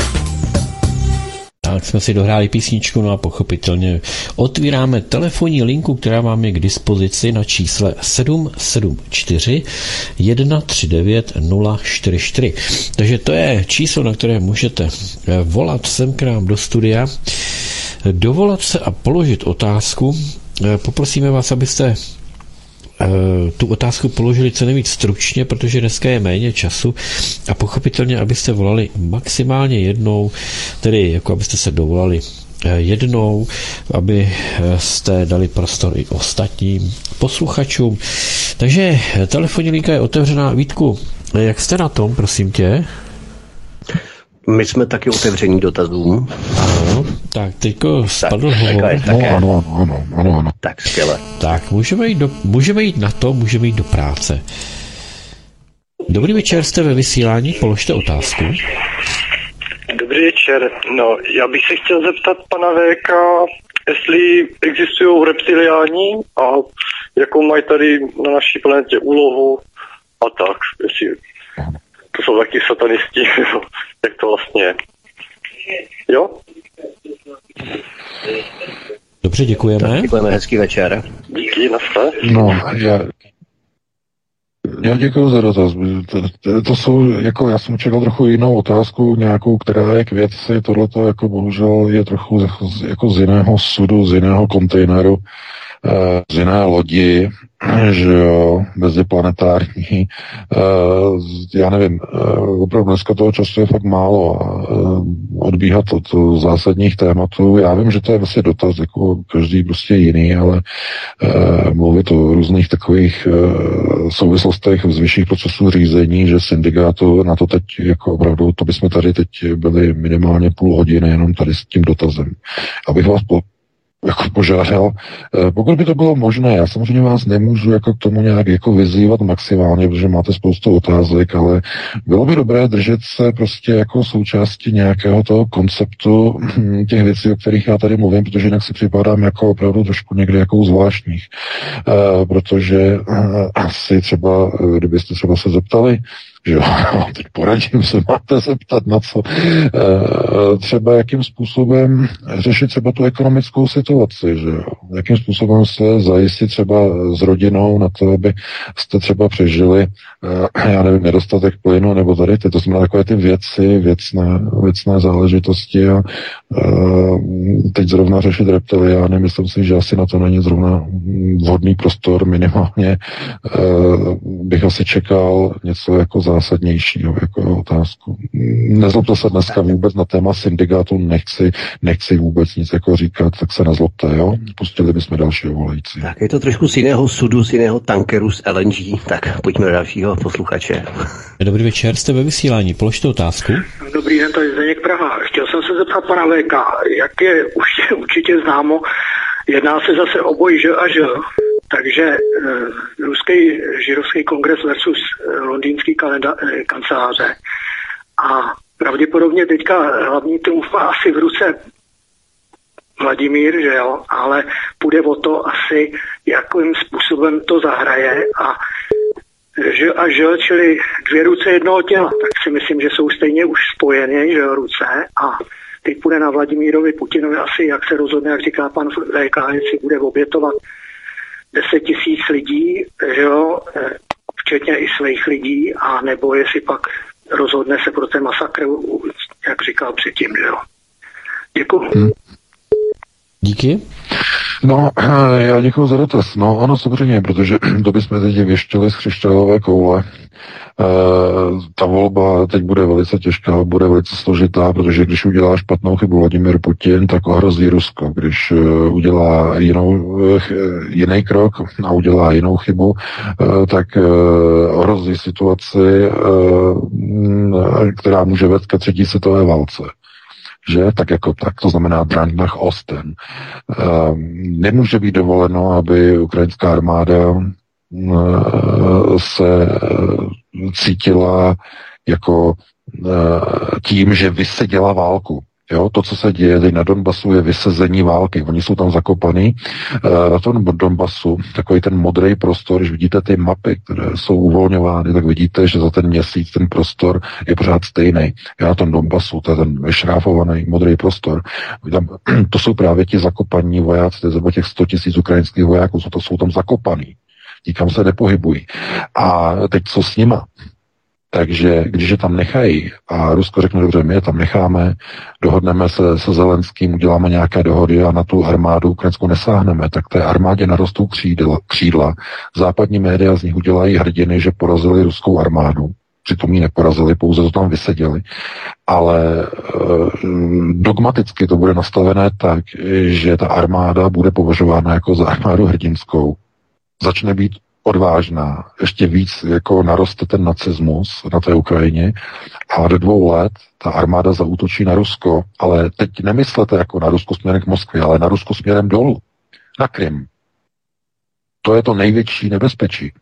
Tak jsme si dohráli písničku, no a pochopitelně otvíráme telefonní linku, která vám je k dispozici na čísle 774 139 044. Takže to je číslo, na které můžete eh, volat sem k nám do studia, dovolat se a položit otázku. Eh, poprosíme vás, abyste tu otázku položili co nejvíc stručně, protože dneska je méně času a pochopitelně, abyste volali maximálně jednou, tedy jako abyste se dovolali eh, jednou, aby eh, jste dali prostor i ostatním posluchačům. Takže telefonní linka je otevřená. Vítku, jak jste na tom, prosím tě? My jsme taky otevření dotazům. Ano, tak teďko spadl hovor. Tak, no, ano, ano, ano, ano. Tak skvěle. Tak, můžeme jít, do, můžeme jít na to, můžeme jít do práce. Dobrý večer, jste ve vysílání, položte otázku. Dobrý večer, no, já bych se chtěl zeptat pana VK, jestli existují reptiliáni a jakou mají tady na naší planetě úlohu a tak, jestli to jsou taky satanisti, jak to vlastně je. Jo? Dobře, děkujeme. Tak děkujeme, hezký večer. Díky, naschle. No, já, já děkuji za dotaz. To, to, to jsou, jako já jsem čekal trochu jinou otázku, nějakou, která je k věci. Tohle to jako bohužel je trochu jako z jiného sudu, z jiného kontejneru. Eh, z jiné lodi, že jo, meziplanetární. Eh, já nevím, eh, opravdu dneska toho času je fakt málo a odbíhat od zásadních tématů. Já vím, že to je vlastně dotaz, jako každý prostě jiný, ale mluvit o různých takových souvislostech z vyšších procesů řízení, že syndikátu na to teď, jako opravdu, to bychom tady teď byli minimálně půl hodiny jenom tady s tím dotazem. Abych vás jako požádal. Eh, pokud by to bylo možné, já samozřejmě vás nemůžu jako k tomu nějak jako vyzývat maximálně, protože máte spoustu otázek, ale bylo by dobré držet se prostě jako součástí nějakého toho konceptu hm, těch věcí, o kterých já tady mluvím, protože jinak si připadám jako opravdu trošku někde jako zvláštních. E, protože e, asi třeba, kdybyste třeba se zeptali, že jo, teď poradím se, máte zeptat na co. E, třeba jakým způsobem řešit třeba tu ekonomickou situaci, že. Jakým způsobem se zajistit třeba s rodinou na to, aby jste třeba přežili, já nevím, nedostatek plynu nebo tady ty, to znamená takové ty věci, věcné, věcné záležitosti a e, teď zrovna řešit reptiliány, myslím si, že asi na to není zrovna vhodný prostor, minimálně e, bych asi čekal něco jako zásadnějšího jako otázku. Nezlobte se dneska vůbec na téma syndikátu, nechci, nechci vůbec nic jako říkat, tak se nezlobte, jo? Pustili bychom dalšího volající. Tak je to trošku z jiného sudu, z jiného tankeru, z LNG, tak pojďme do dalšího posluchače. Dobrý večer, jste ve vysílání, položte otázku. Dobrý den, tady Zdeněk Praha. Chtěl jsem se zeptat pana VK, jak je už určitě známo, jedná se zase o boj Ž a Ž, takže e, ruský židovský kongres versus eh, londýnský kalenda, e, kanceláře. A pravděpodobně teďka hlavní trumf má asi v ruce Vladimír, že jo, ale půjde o to asi, jakým způsobem to zahraje a že a že, čili dvě ruce jednoho těla, tak si myslím, že jsou stejně už spojené, že ruce a teď půjde na Vladimírovi Putinovi asi, jak se rozhodne, jak říká pan VK, jestli bude obětovat 10 tisíc lidí, že jo, včetně i svých lidí, a nebo jestli pak rozhodne se pro ten masakr, jak říkal předtím, že jo. Děkuji. Hmm. Díky. No, já děkuji za dotaz. No, ano, samozřejmě, protože to bychom teď věštili z křišťálové koule. E, ta volba teď bude velice těžká, bude velice složitá, protože když udělá špatnou chybu Vladimir Putin, tak ohrozí Rusko. Když uh, udělá jinou, uh, jiný krok a udělá jinou chybu, tak ohrozí situaci, která může vést ke třetí světové válce že tak jako tak, to znamená nach Osten. Ehm, nemůže být dovoleno, aby ukrajinská armáda ehm, se cítila jako ehm, tím, že vyseděla válku. Jo, to, co se děje teď na Donbasu, je vysezení války. Oni jsou tam zakopaný. Eh, na tom Donbasu, takový ten modrý prostor, když vidíte ty mapy, které jsou uvolňovány, tak vidíte, že za ten měsíc ten prostor je pořád stejný. Já na tom Donbasu, to je ten vyšráfovaný modrý prostor. Tam, to jsou právě ti zakopaní vojáci, to je zhruba těch 100 tisíc ukrajinských vojáků, to jsou tam zakopaný. Nikam se nepohybují. A teď co s nima? Takže když je tam nechají a Rusko řekne, dobře, my je tam necháme, dohodneme se se Zelenským, uděláme nějaké dohody a na tu armádu ukrajinskou nesáhneme, tak té armádě narostou křídla, křídla. Západní média z nich udělají hrdiny, že porazili ruskou armádu. Přitom ji neporazili, pouze to tam vyseděli. Ale e, dogmaticky to bude nastavené tak, že ta armáda bude považována jako za armádu hrdinskou. Začne být odvážná, ještě víc jako naroste ten nacismus na té Ukrajině a do dvou let ta armáda zautočí na Rusko, ale teď nemyslete jako na Rusko směrem k Moskvě, ale na Rusko směrem dolů, na Krym. To je to největší nebezpečí.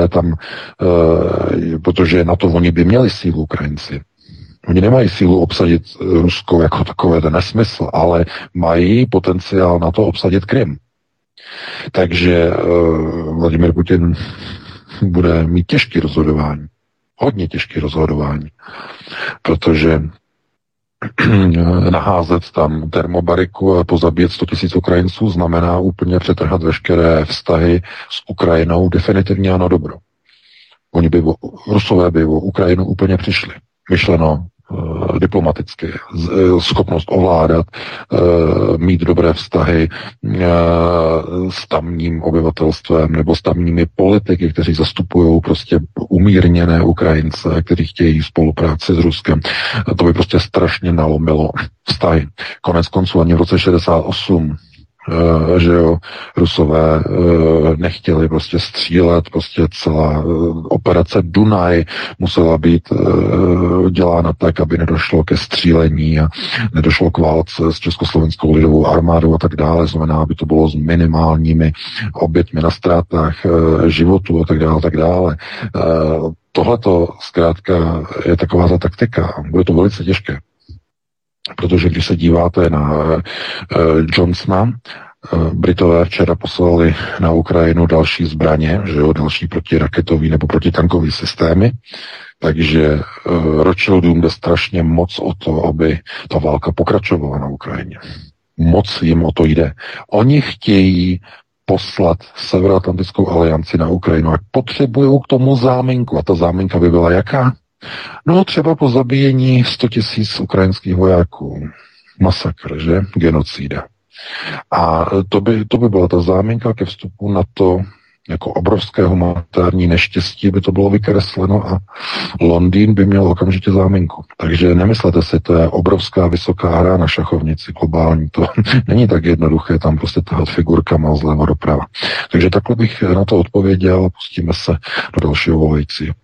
je tam, e, protože na to oni by měli sílu Ukrajinci. Oni nemají sílu obsadit Rusko jako takové ten nesmysl, ale mají potenciál na to obsadit Krym. Takže uh, Vladimir Putin bude mít těžké rozhodování. Hodně těžké rozhodování. Protože naházet tam termobariku a pozabíjet 100 000 Ukrajinců znamená úplně přetrhat veškeré vztahy s Ukrajinou definitivně ano dobro. Oni by, Rusové by o Ukrajinu úplně přišli. Myšleno diplomaticky, eh, schopnost ovládat, eh, mít dobré vztahy s tamním obyvatelstvem nebo s tamními politiky, kteří zastupují prostě umírněné Ukrajince, kteří chtějí spolupráci s Ruskem. To by prostě strašně nalomilo vztahy. Konec konců ani v roce 68 Uh, že jo, Rusové uh, nechtěli prostě střílet, prostě celá uh, operace Dunaj musela být dělána tak, aby nedošlo ke střílení a nedošlo k válce s Československou lidovou armádou a tak dále, znamená, aby to bylo s minimálními obětmi na ztrátách životu a tak dále, tak dále. Tohle to zkrátka je taková ta taktika. Bude to velice těžké. Protože když se díváte na uh, Johnsona, uh, Britové včera poslali na Ukrajinu další zbraně, že jo, další protiraketový nebo protitankový systémy, takže uh, Rothschildům jde strašně moc o to, aby ta válka pokračovala na Ukrajině. Moc jim o to jde. Oni chtějí poslat Severoatlantickou alianci na Ukrajinu a potřebují k tomu záminku. A ta záminka by byla jaká? No třeba po zabíjení 100 tisíc ukrajinských vojáků. Masakr, že? Genocída. A to by, to by byla ta záminka ke vstupu na to jako obrovské humanitární neštěstí by to bylo vykresleno a Londýn by měl okamžitě záminku. Takže nemyslete si, to je obrovská vysoká hra na šachovnici globální. To není tak jednoduché tam prostě tahat figurkama zleva doprava. Takže takhle bych na to odpověděl, pustíme se do dalšího volajícího.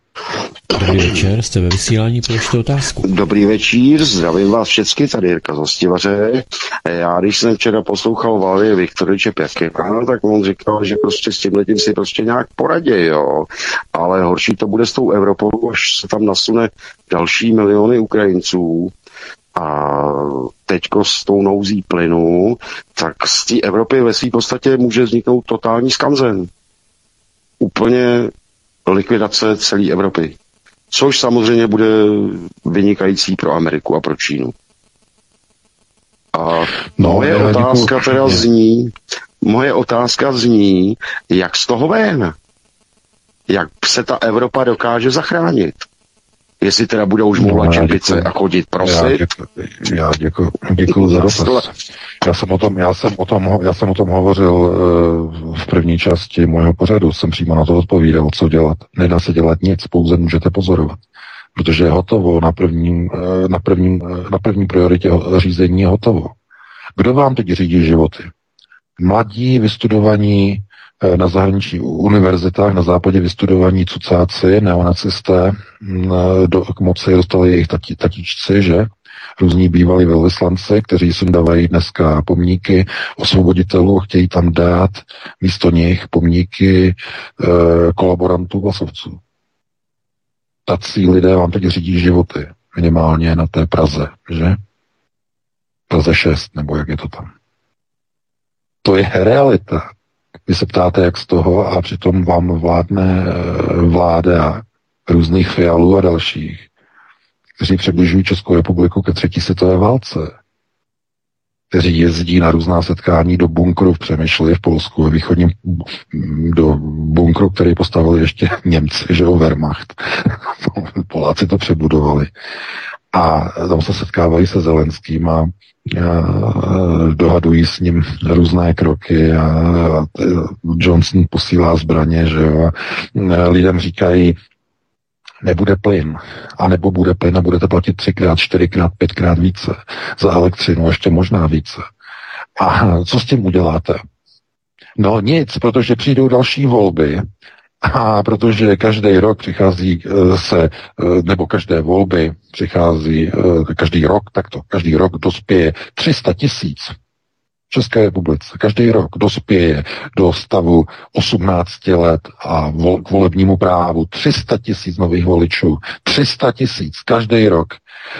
Dobrý večer, jste ve vysílání, položte otázku. Dobrý večer, zdravím vás všechny, tady Jirka Zastivaře. Já, když jsem včera poslouchal Valie Viktoroviče Pěkina, tak on říkal, že prostě s tím si prostě nějak poradí, jo. Ale horší to bude s tou Evropou, až se tam nasune další miliony Ukrajinců, a teďko s tou nouzí plynu, tak z té Evropy ve své podstatě může vzniknout totální skanzen. Úplně likvidace celé Evropy. Což samozřejmě bude vynikající pro Ameriku a pro Čínu. A no, moje otázka děkuji. teda zní, moje otázka zní, jak z toho ven? Jak se ta Evropa dokáže zachránit? Jestli teda budou už mluvit no, čepice a chodit prosit. Já děkuji, děkuji za dotaz. Já jsem o tom, já jsem o tom, já jsem o tom hovořil uh, v první části mojeho pořadu, jsem přímo na to odpovídal, co dělat. Nedá se dělat nic, pouze můžete pozorovat. Protože je hotovo na prvním, uh, na prvním, uh, na první prioritě řízení je hotovo. Kdo vám teď řídí životy? Mladí, vystudovaní, na zahraničních univerzitách na západě vystudovaní cucáci, neonacisté, do, k moci dostali jejich tati, tatičci, že? různí bývalí velvyslanci, kteří si dávají dneska pomníky osvoboditelů, chtějí tam dát místo nich pomníky e, kolaborantů vlasovců. Tací lidé vám teď řídí životy, minimálně na té Praze, že? Praze 6, nebo jak je to tam. To je realita. Vy se ptáte, jak z toho, a přitom vám vládne eh, vláda různých fialů a dalších, kteří přibližují Českou republiku ke třetí světové válce, kteří jezdí na různá setkání do bunkru v Přemýšli v Polsku, ve východním do bunkru, který postavili ještě Němci, že jo, Wehrmacht. Poláci to přebudovali. A tam se setkávají se Zelenským a, a dohadují s ním různé kroky a, a Johnson posílá zbraně, že jo. A lidem říkají, nebude plyn, a nebo bude plyn a budete platit třikrát, čtyřikrát, pětkrát více za elektřinu, ještě možná více. A co s tím uděláte? No nic, protože přijdou další volby a protože každý rok přichází eh, se, eh, nebo každé volby přichází, eh, každý rok, takto, každý rok dospěje 300 tisíc České republice každý rok dospěje do stavu 18 let a vol, k volebnímu právu 300 tisíc nových voličů. 300 tisíc každý rok.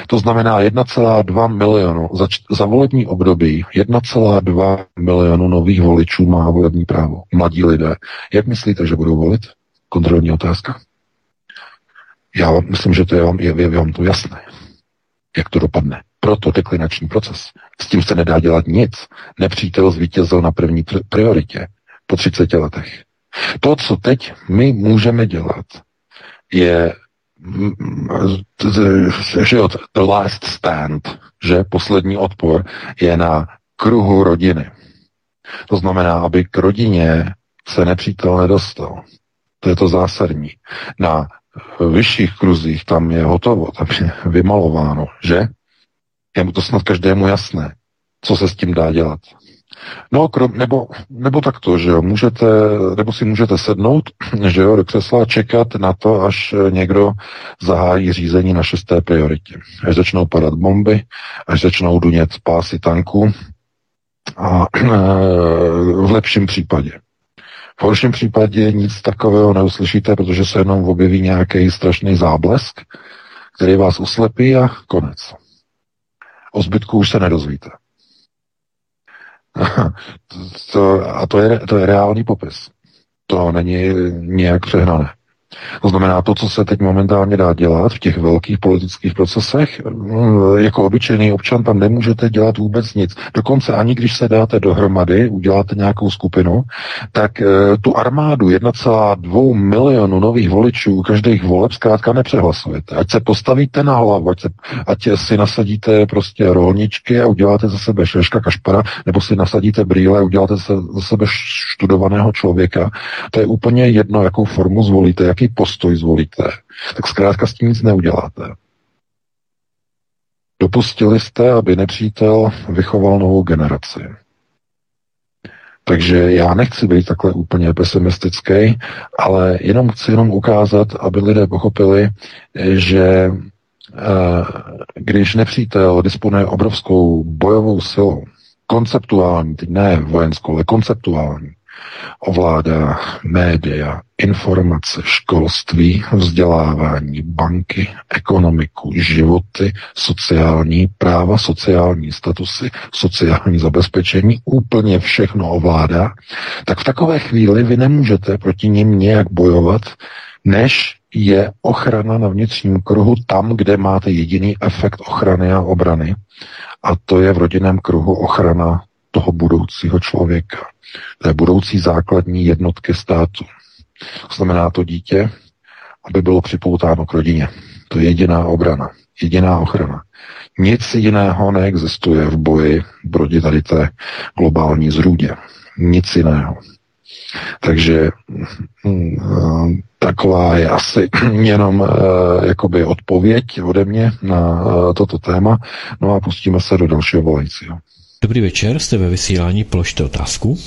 To znamená 1,2 milionu. Za, za volební období 1,2 milionu nových voličů má volební právo. Mladí lidé. Jak myslíte, že budou volit? Kontrolní otázka. Já myslím, že to je vám, je, je vám to jasné. Jak to dopadne proto deklinační proces. S tím se nedá dělat nic. Nepřítel zvítězil na první prioritě po 30 letech. To, co teď my můžeme dělat, je že the last stand, že poslední odpor je na kruhu rodiny. To znamená, aby k rodině se nepřítel nedostal. To je to zásadní. Na vyšších kruzích tam je hotovo, tam je vymalováno, že? Je mu to snad každému jasné, co se s tím dá dělat. No, krom, nebo, nebo takto, že jo, můžete, nebo si můžete sednout, že jo, do křesla čekat na to, až někdo zahájí řízení na šesté prioritě. Až začnou padat bomby, až začnou dunět pásy tanků a v lepším případě. V horším případě nic takového neuslyšíte, protože se jenom objeví nějaký strašný záblesk, který vás uslepí a konec. O zbytku už se nedozvíte. to, a to je, to je reálný popis. To není nějak přehnané. To znamená, to, co se teď momentálně dá dělat v těch velkých politických procesech, mm, jako obyčejný občan tam nemůžete dělat vůbec nic. Dokonce ani když se dáte dohromady, uděláte nějakou skupinu, tak e, tu armádu 1,2 milionu nových voličů každých voleb zkrátka nepřehlasujete. Ať se postavíte na hlavu, ať, se, ať si nasadíte prostě rolničky a uděláte za sebe šeška kašpara, nebo si nasadíte brýle a uděláte za sebe študovaného člověka. To je úplně jedno, jakou formu zvolíte, jaký postoj zvolíte, tak zkrátka s tím nic neuděláte. Dopustili jste, aby nepřítel vychoval novou generaci. Takže já nechci být takhle úplně pesimistický, ale jenom chci jenom ukázat, aby lidé pochopili, že eh, když nepřítel disponuje obrovskou bojovou silou, konceptuální, teď ne vojenskou, ale konceptuální, ovládá média, informace, školství, vzdělávání, banky, ekonomiku, životy, sociální práva, sociální statusy, sociální zabezpečení, úplně všechno ovládá, tak v takové chvíli vy nemůžete proti ním nějak bojovat, než je ochrana na vnitřním kruhu tam, kde máte jediný efekt ochrany a obrany, a to je v rodinném kruhu ochrana toho budoucího člověka té budoucí základní jednotky státu. Znamená to dítě, aby bylo připoutáno k rodině. To je jediná obrana, jediná ochrana. Nic jiného neexistuje v boji proti tady té globální zrůdě. Nic jiného. Takže mm, taková je asi jenom uh, jakoby odpověď ode mě na uh, toto téma. No a pustíme se do dalšího volajícího. Dobrý večer, jste ve vysílání, položte otázku.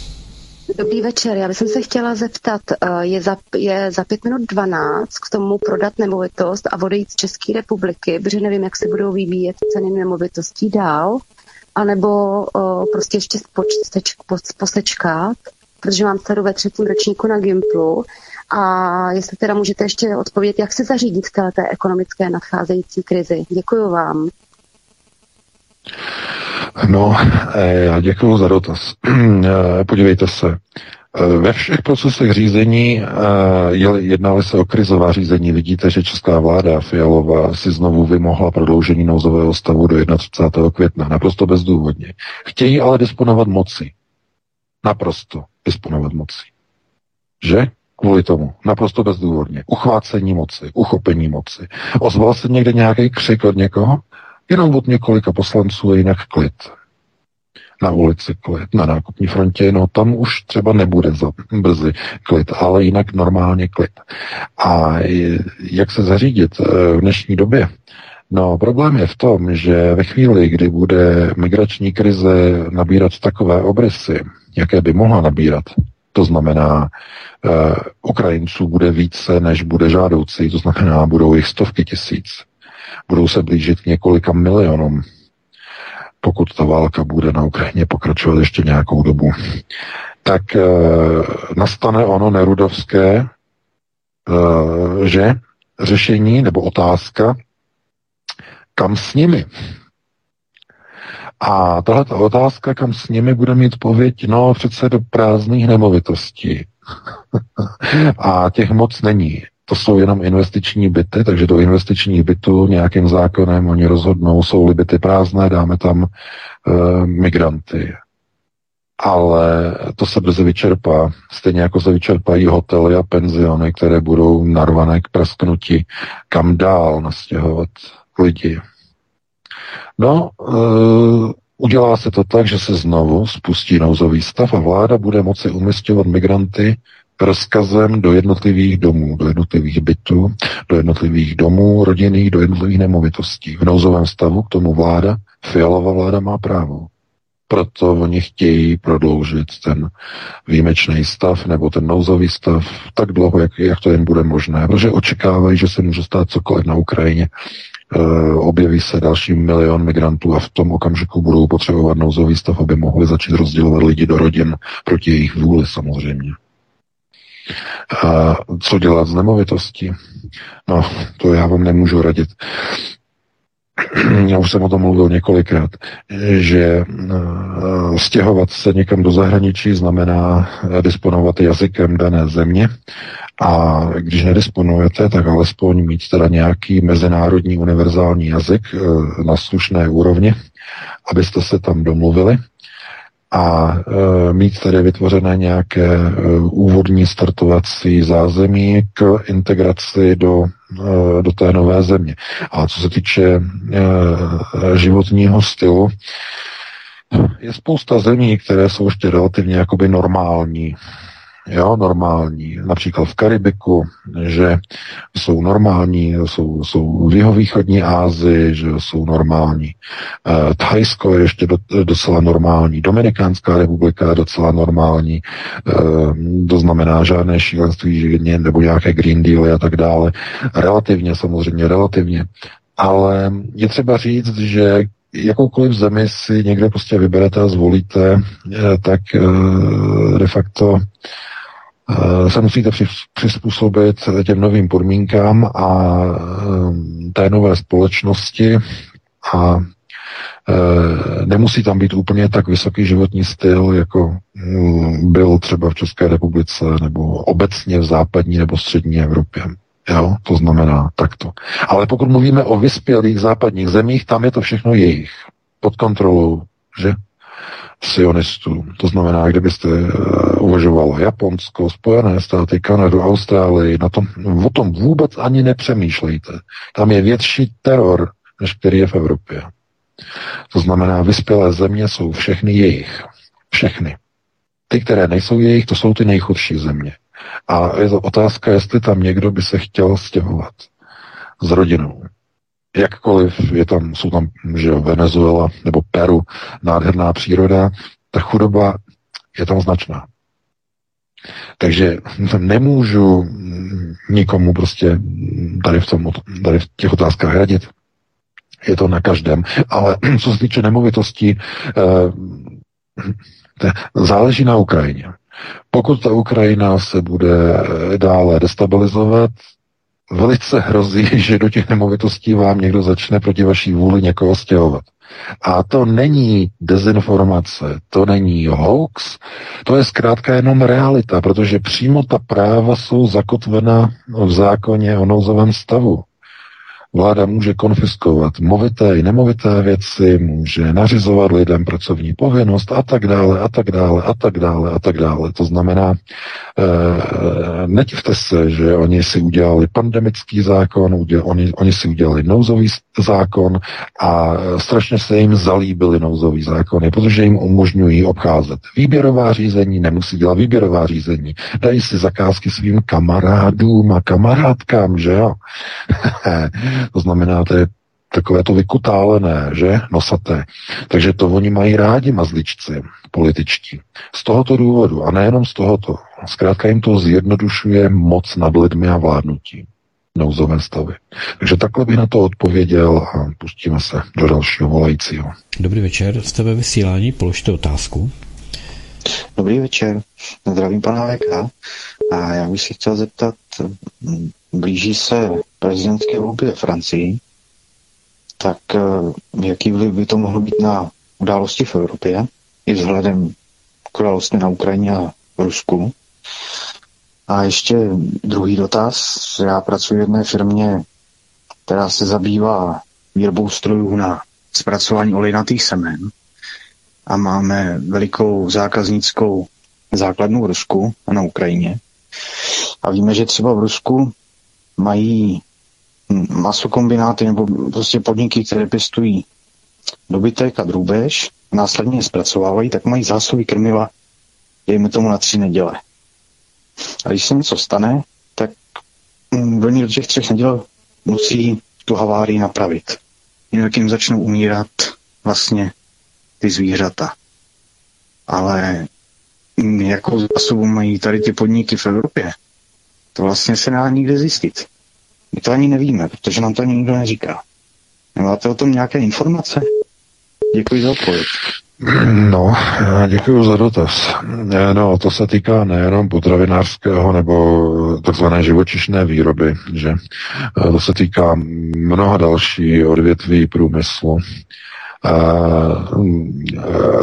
Dobrý večer, já bych se chtěla zeptat, eh, je za, je za pět minut 12 k tomu prodat nemovitost a odejít z České republiky, protože nevím, jak se budou vyvíjet ceny nemovitostí dál, anebo uh, prostě ještě posečkat, protože mám dceru ve třetím ročníku na Gimplu a jestli teda můžete ještě odpovědět, jak se zařídit v této ekonomické nadcházející krizi. Děkuji vám. No, eh, já děkuji za dotaz. Eh, podívejte se. Eh, ve všech procesech řízení jednali se o krizová řízení. Vidíte, že česká vláda Fialová si znovu vymohla prodloužení nouzového stavu do 31. května. Naprosto bezdůvodně. Chtějí ale disponovat moci. Naprosto disponovat moci. Že? Kvůli tomu. Naprosto bezdůvodně. Uchvácení moci, uchopení moci. Ozval se někde nějaký křik od někoho? Jenom od několika poslanců je jinak klid. Na ulici klid, na nákupní frontě, no tam už třeba nebude za brzy klid, ale jinak normálně klid. A jak se zařídit eh, v dnešní době? No, problém je v tom, že ve chvíli, kdy bude migrační krize nabírat takové obrysy, jaké by mohla nabírat, to znamená, uh, Ukrajinců bude více, než bude žádoucí, to znamená, budou jich stovky tisíc budou se blížit několika milionům, pokud ta válka bude na Ukrajině pokračovat ještě nějakou dobu. Tak e, nastane ono nerudovské, e, že řešení nebo otázka, kam s nimi? A tahle otázka, kam s nimi, bude mít pověď, no přece do prázdných nemovitostí. a těch moc není to jsou jenom investiční byty, takže do investičních bytů nějakým zákonem oni rozhodnou, jsou-li byty prázdné, dáme tam e, migranty. ale to se brzy vyčerpá. Stejně jako se vyčerpají hotely a penziony, které budou narvané k prasknutí, kam dál nastěhovat lidi. No, e, udělá se to tak, že se znovu spustí nouzový stav a vláda bude moci umistovat migranty rozkazem do jednotlivých domů, do jednotlivých bytů, do jednotlivých domů, rodinných, do jednotlivých nemovitostí. V nouzovém stavu k tomu vláda, fialová vláda má právo. Proto oni chtějí prodloužit ten výjimečný stav nebo ten nouzový stav tak dlouho, jak, jak to jen bude možné, protože očekávají, že se může stát cokoliv na Ukrajině. E, objeví se další milion migrantů a v tom okamžiku budou potřebovat nouzový stav, aby mohli začít rozdělovat lidi do rodin proti jejich vůli samozřejmě. A co dělat s nemovitostí? No, to já vám nemůžu radit. Já už jsem o tom mluvil několikrát, že eh, stěhovat se někam do zahraničí znamená disponovat jazykem dané země a když nedisponujete, tak alespoň mít teda nějaký mezinárodní univerzální jazyk eh, na slušné úrovni, abyste se tam domluvili a e, mít tedy vytvořené nějaké e, úvodní startovací zázemí k integraci do, e, do té nové země. A co se týče životního stylu, je spousta zemí, které jsou ještě relativně jakoby normální jo, normální, například v Karibiku, že jsou normální, jsou, jsou v jihovýchodní Ázii, že jsou normální. E, Thajsko je ještě do, docela normální, Dominikánská republika je docela normální, e, to znamená žádné šílenství živně nebo nějaké Green Dealy a tak dále. Relativně, samozřejmě relativně. Ale je třeba říct, že jakoukoliv zemi si někde prostě vyberete a zvolíte, tak de facto Eh, se musíte přizpůsobit těm novým podmínkám a eh, té nové společnosti a eh, nemusí tam být úplně tak vysoký životní styl, jako mm, byl třeba v České republice nebo obecně v západní nebo střední Evropě. Jo, to znamená takto. Ale pokud mluvíme o vyspělých západních zemích, tam je to všechno jejich. Pod kontrolou, že? Sionistů. To znamená, kdybyste uh, uvažovalo Japonsko, Spojené státy, Kanadu, Austrálii, na tom, o tom vůbec ani nepřemýšlejte. Tam je větší teror, než který je v Evropě. To znamená, vyspělé země jsou všechny jejich. Všechny. Ty, které nejsou jejich, to jsou ty nejchudší země. A je to otázka, jestli tam někdo by se chtěl stěhovat s rodinou jakkoliv je tam, jsou tam že Venezuela nebo Peru, nádherná příroda, ta chudoba je tam značná. Takže nemůžu nikomu prostě tady v, tom, tady v těch otázkách radit. Je to na každém. Ale co se týče nemovitostí, eh, záleží na Ukrajině. Pokud ta Ukrajina se bude dále destabilizovat, velice hrozí, že do těch nemovitostí vám někdo začne proti vaší vůli někoho stěhovat. A to není dezinformace, to není hoax, to je zkrátka jenom realita, protože přímo ta práva jsou zakotvena v zákoně o nouzovém stavu. Vláda může konfiskovat movité i nemovité věci, může nařizovat lidem pracovní povinnost a tak dále, a tak dále, a tak dále, a tak dále. To znamená, eh, nedivte se, že oni si udělali pandemický zákon, udělali, oni, oni si udělali nouzový zákon a strašně se jim zalíbily nouzový zákony, protože jim umožňují obcházet výběrová řízení, nemusí dělat výběrová řízení, dají si zakázky svým kamarádům a kamarádkám, že jo? To znamená, to je takové to vykutálené, že? Nosaté. Takže to oni mají rádi mazličci, političtí. Z tohoto důvodu, a nejenom z tohoto, zkrátka jim to zjednodušuje moc nad lidmi a vládnutí nouzové stavy. Takže takhle bych na to odpověděl a pustíme se do dalšího volajícího. Dobrý večer, jste ve vysílání, položte otázku. Dobrý večer, zdravím pana VK. A já bych si chtěl zeptat, blíží se prezidentské volby ve Francii, tak eh, jaký vliv by to mohlo být na události v Evropě, i vzhledem k události na Ukrajině a Rusku. A ještě druhý dotaz. Já pracuji v jedné firmě, která se zabývá výrobou strojů na zpracování olejnatých semen. a máme velikou zákaznickou základnu v Rusku a na Ukrajině. A víme, že třeba v Rusku mají masokombináty nebo prostě podniky, které pěstují dobytek a drůbež, následně je zpracovávají, tak mají zásoby krmiva, dejme tomu na tři neděle. A když se něco stane, tak oni do těch třech neděl musí tu havárii napravit. Jinak jim začnou umírat vlastně ty zvířata. Ale mm, jakou zásobu mají tady ty podniky v Evropě, to vlastně se nedá nikde zjistit. My to ani nevíme, protože nám to ani nikdo neříká. Máte o tom nějaké informace? Děkuji za odpověď. No, děkuji za dotaz. No, to se týká nejenom potravinářského nebo takzvané živočišné výroby, že to se týká mnoha další odvětví průmyslu.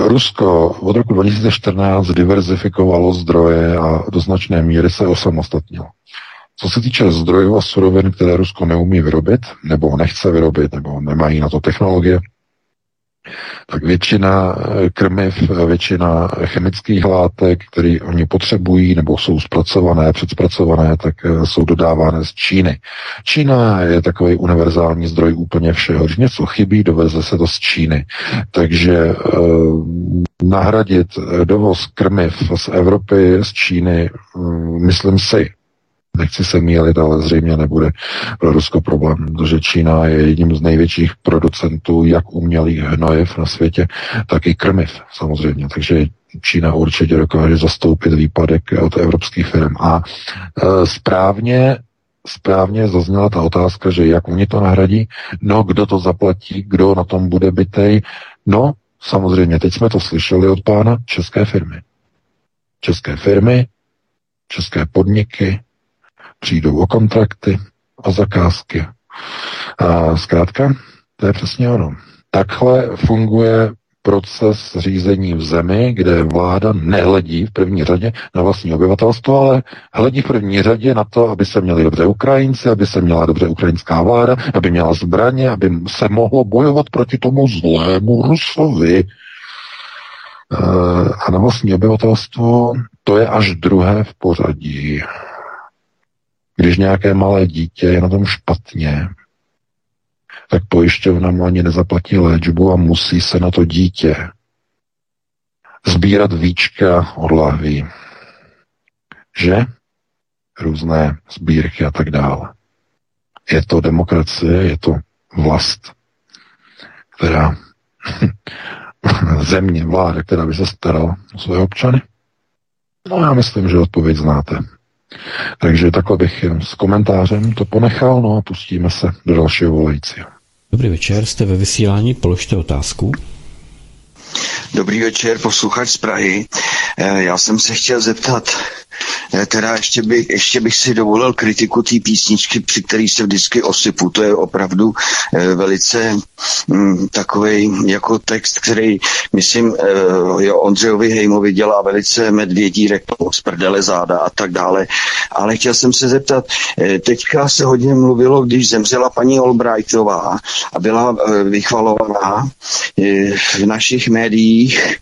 Rusko od roku 2014 diverzifikovalo zdroje a do značné míry se osamostatnilo. Co se týče zdrojů a surovin, které Rusko neumí vyrobit, nebo nechce vyrobit, nebo nemají na to technologie, tak většina eh, krmiv, většina chemických látek, které oni potřebují nebo jsou zpracované, předspracované, tak eh, jsou dodávány z Číny. Čína je takový univerzální zdroj úplně všeho. Když něco chybí, doveze se to z Číny. Takže eh, nahradit dovoz krmiv z Evropy, z Číny, hm, myslím si, nechci se mílit, ale zřejmě nebude pro Rusko problém, protože Čína je jedním z největších producentů jak umělých hnojev na světě, tak i krmiv samozřejmě. Takže Čína určitě dokáže zastoupit výpadek od evropských firm. A e, správně správně zazněla ta otázka, že jak oni to nahradí, no kdo to zaplatí, kdo na tom bude bytej, no samozřejmě, teď jsme to slyšeli od pána, české firmy. České firmy, české podniky, přijdou o kontrakty, o zakázky. A zkrátka, to je přesně ono. Takhle funguje proces řízení v zemi, kde vláda nehledí v první řadě na vlastní obyvatelstvo, ale hledí v první řadě na to, aby se měli dobře Ukrajinci, aby se měla dobře ukrajinská vláda, aby měla zbraně, aby se mohlo bojovat proti tomu zlému Rusovi. A na vlastní obyvatelstvo to je až druhé v pořadí. Když nějaké malé dítě je na tom špatně, tak pojišťovna mu ani nezaplatí léčbu a musí se na to dítě sbírat víčka od lahví. Že? Různé sbírky a tak dále. Je to demokracie, je to vlast, která země, vláda, která by se starala o své občany? No já myslím, že odpověď znáte. Takže takhle bych jen s komentářem to ponechal, no a pustíme se do dalšího volajícího. Dobrý večer, jste ve vysílání, položte otázku. Dobrý večer, posluchač z Prahy. Eh, já jsem se chtěl zeptat, teda ještě, by, ještě bych si dovolil kritiku té písničky, při který se vždycky osypu. To je opravdu eh, velice mm, takový jako text, který, myslím, eh, jo, Ondřejovi Hejmovi dělá velice medvědí reklamu z prdele záda a tak dále. Ale chtěl jsem se zeptat, eh, teďka se hodně mluvilo, když zemřela paní Albrightová a byla eh, vychvalovaná eh, v našich médiích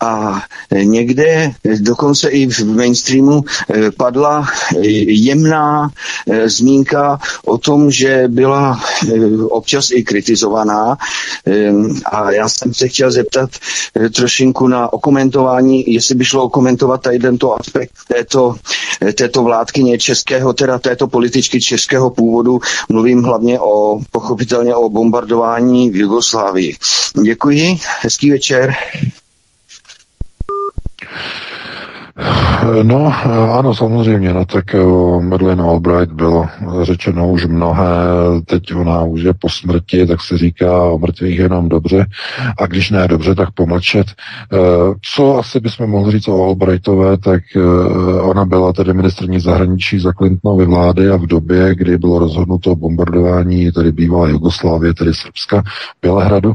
a někde dokonce i v mainstreamu Eh, padla eh, jemná eh, zmínka o tom, že byla občas i kritizovaná a já jsem se chtěl zeptat trošinku na okomentování, jestli by šlo okomentovat tady tento aspekt této, této vládkyně českého, teda této političky českého původu. Mluvím hlavně o, pochopitelně o bombardování v Jugoslávii. Děkuji, hezký večer. No, ano, samozřejmě, no tak o Madeleine Albright bylo řečeno už mnohé, teď ona už je po smrti, tak se říká o mrtvých jenom dobře, a když ne dobře, tak pomlčet. E, co asi bychom mohli říct o Albrightové, tak e, ona byla tedy ministrní zahraničí za Clintonovy vlády a v době, kdy bylo rozhodnuto o bombardování tedy bývalé Jugoslávie, tedy Srbska, Bělehradu,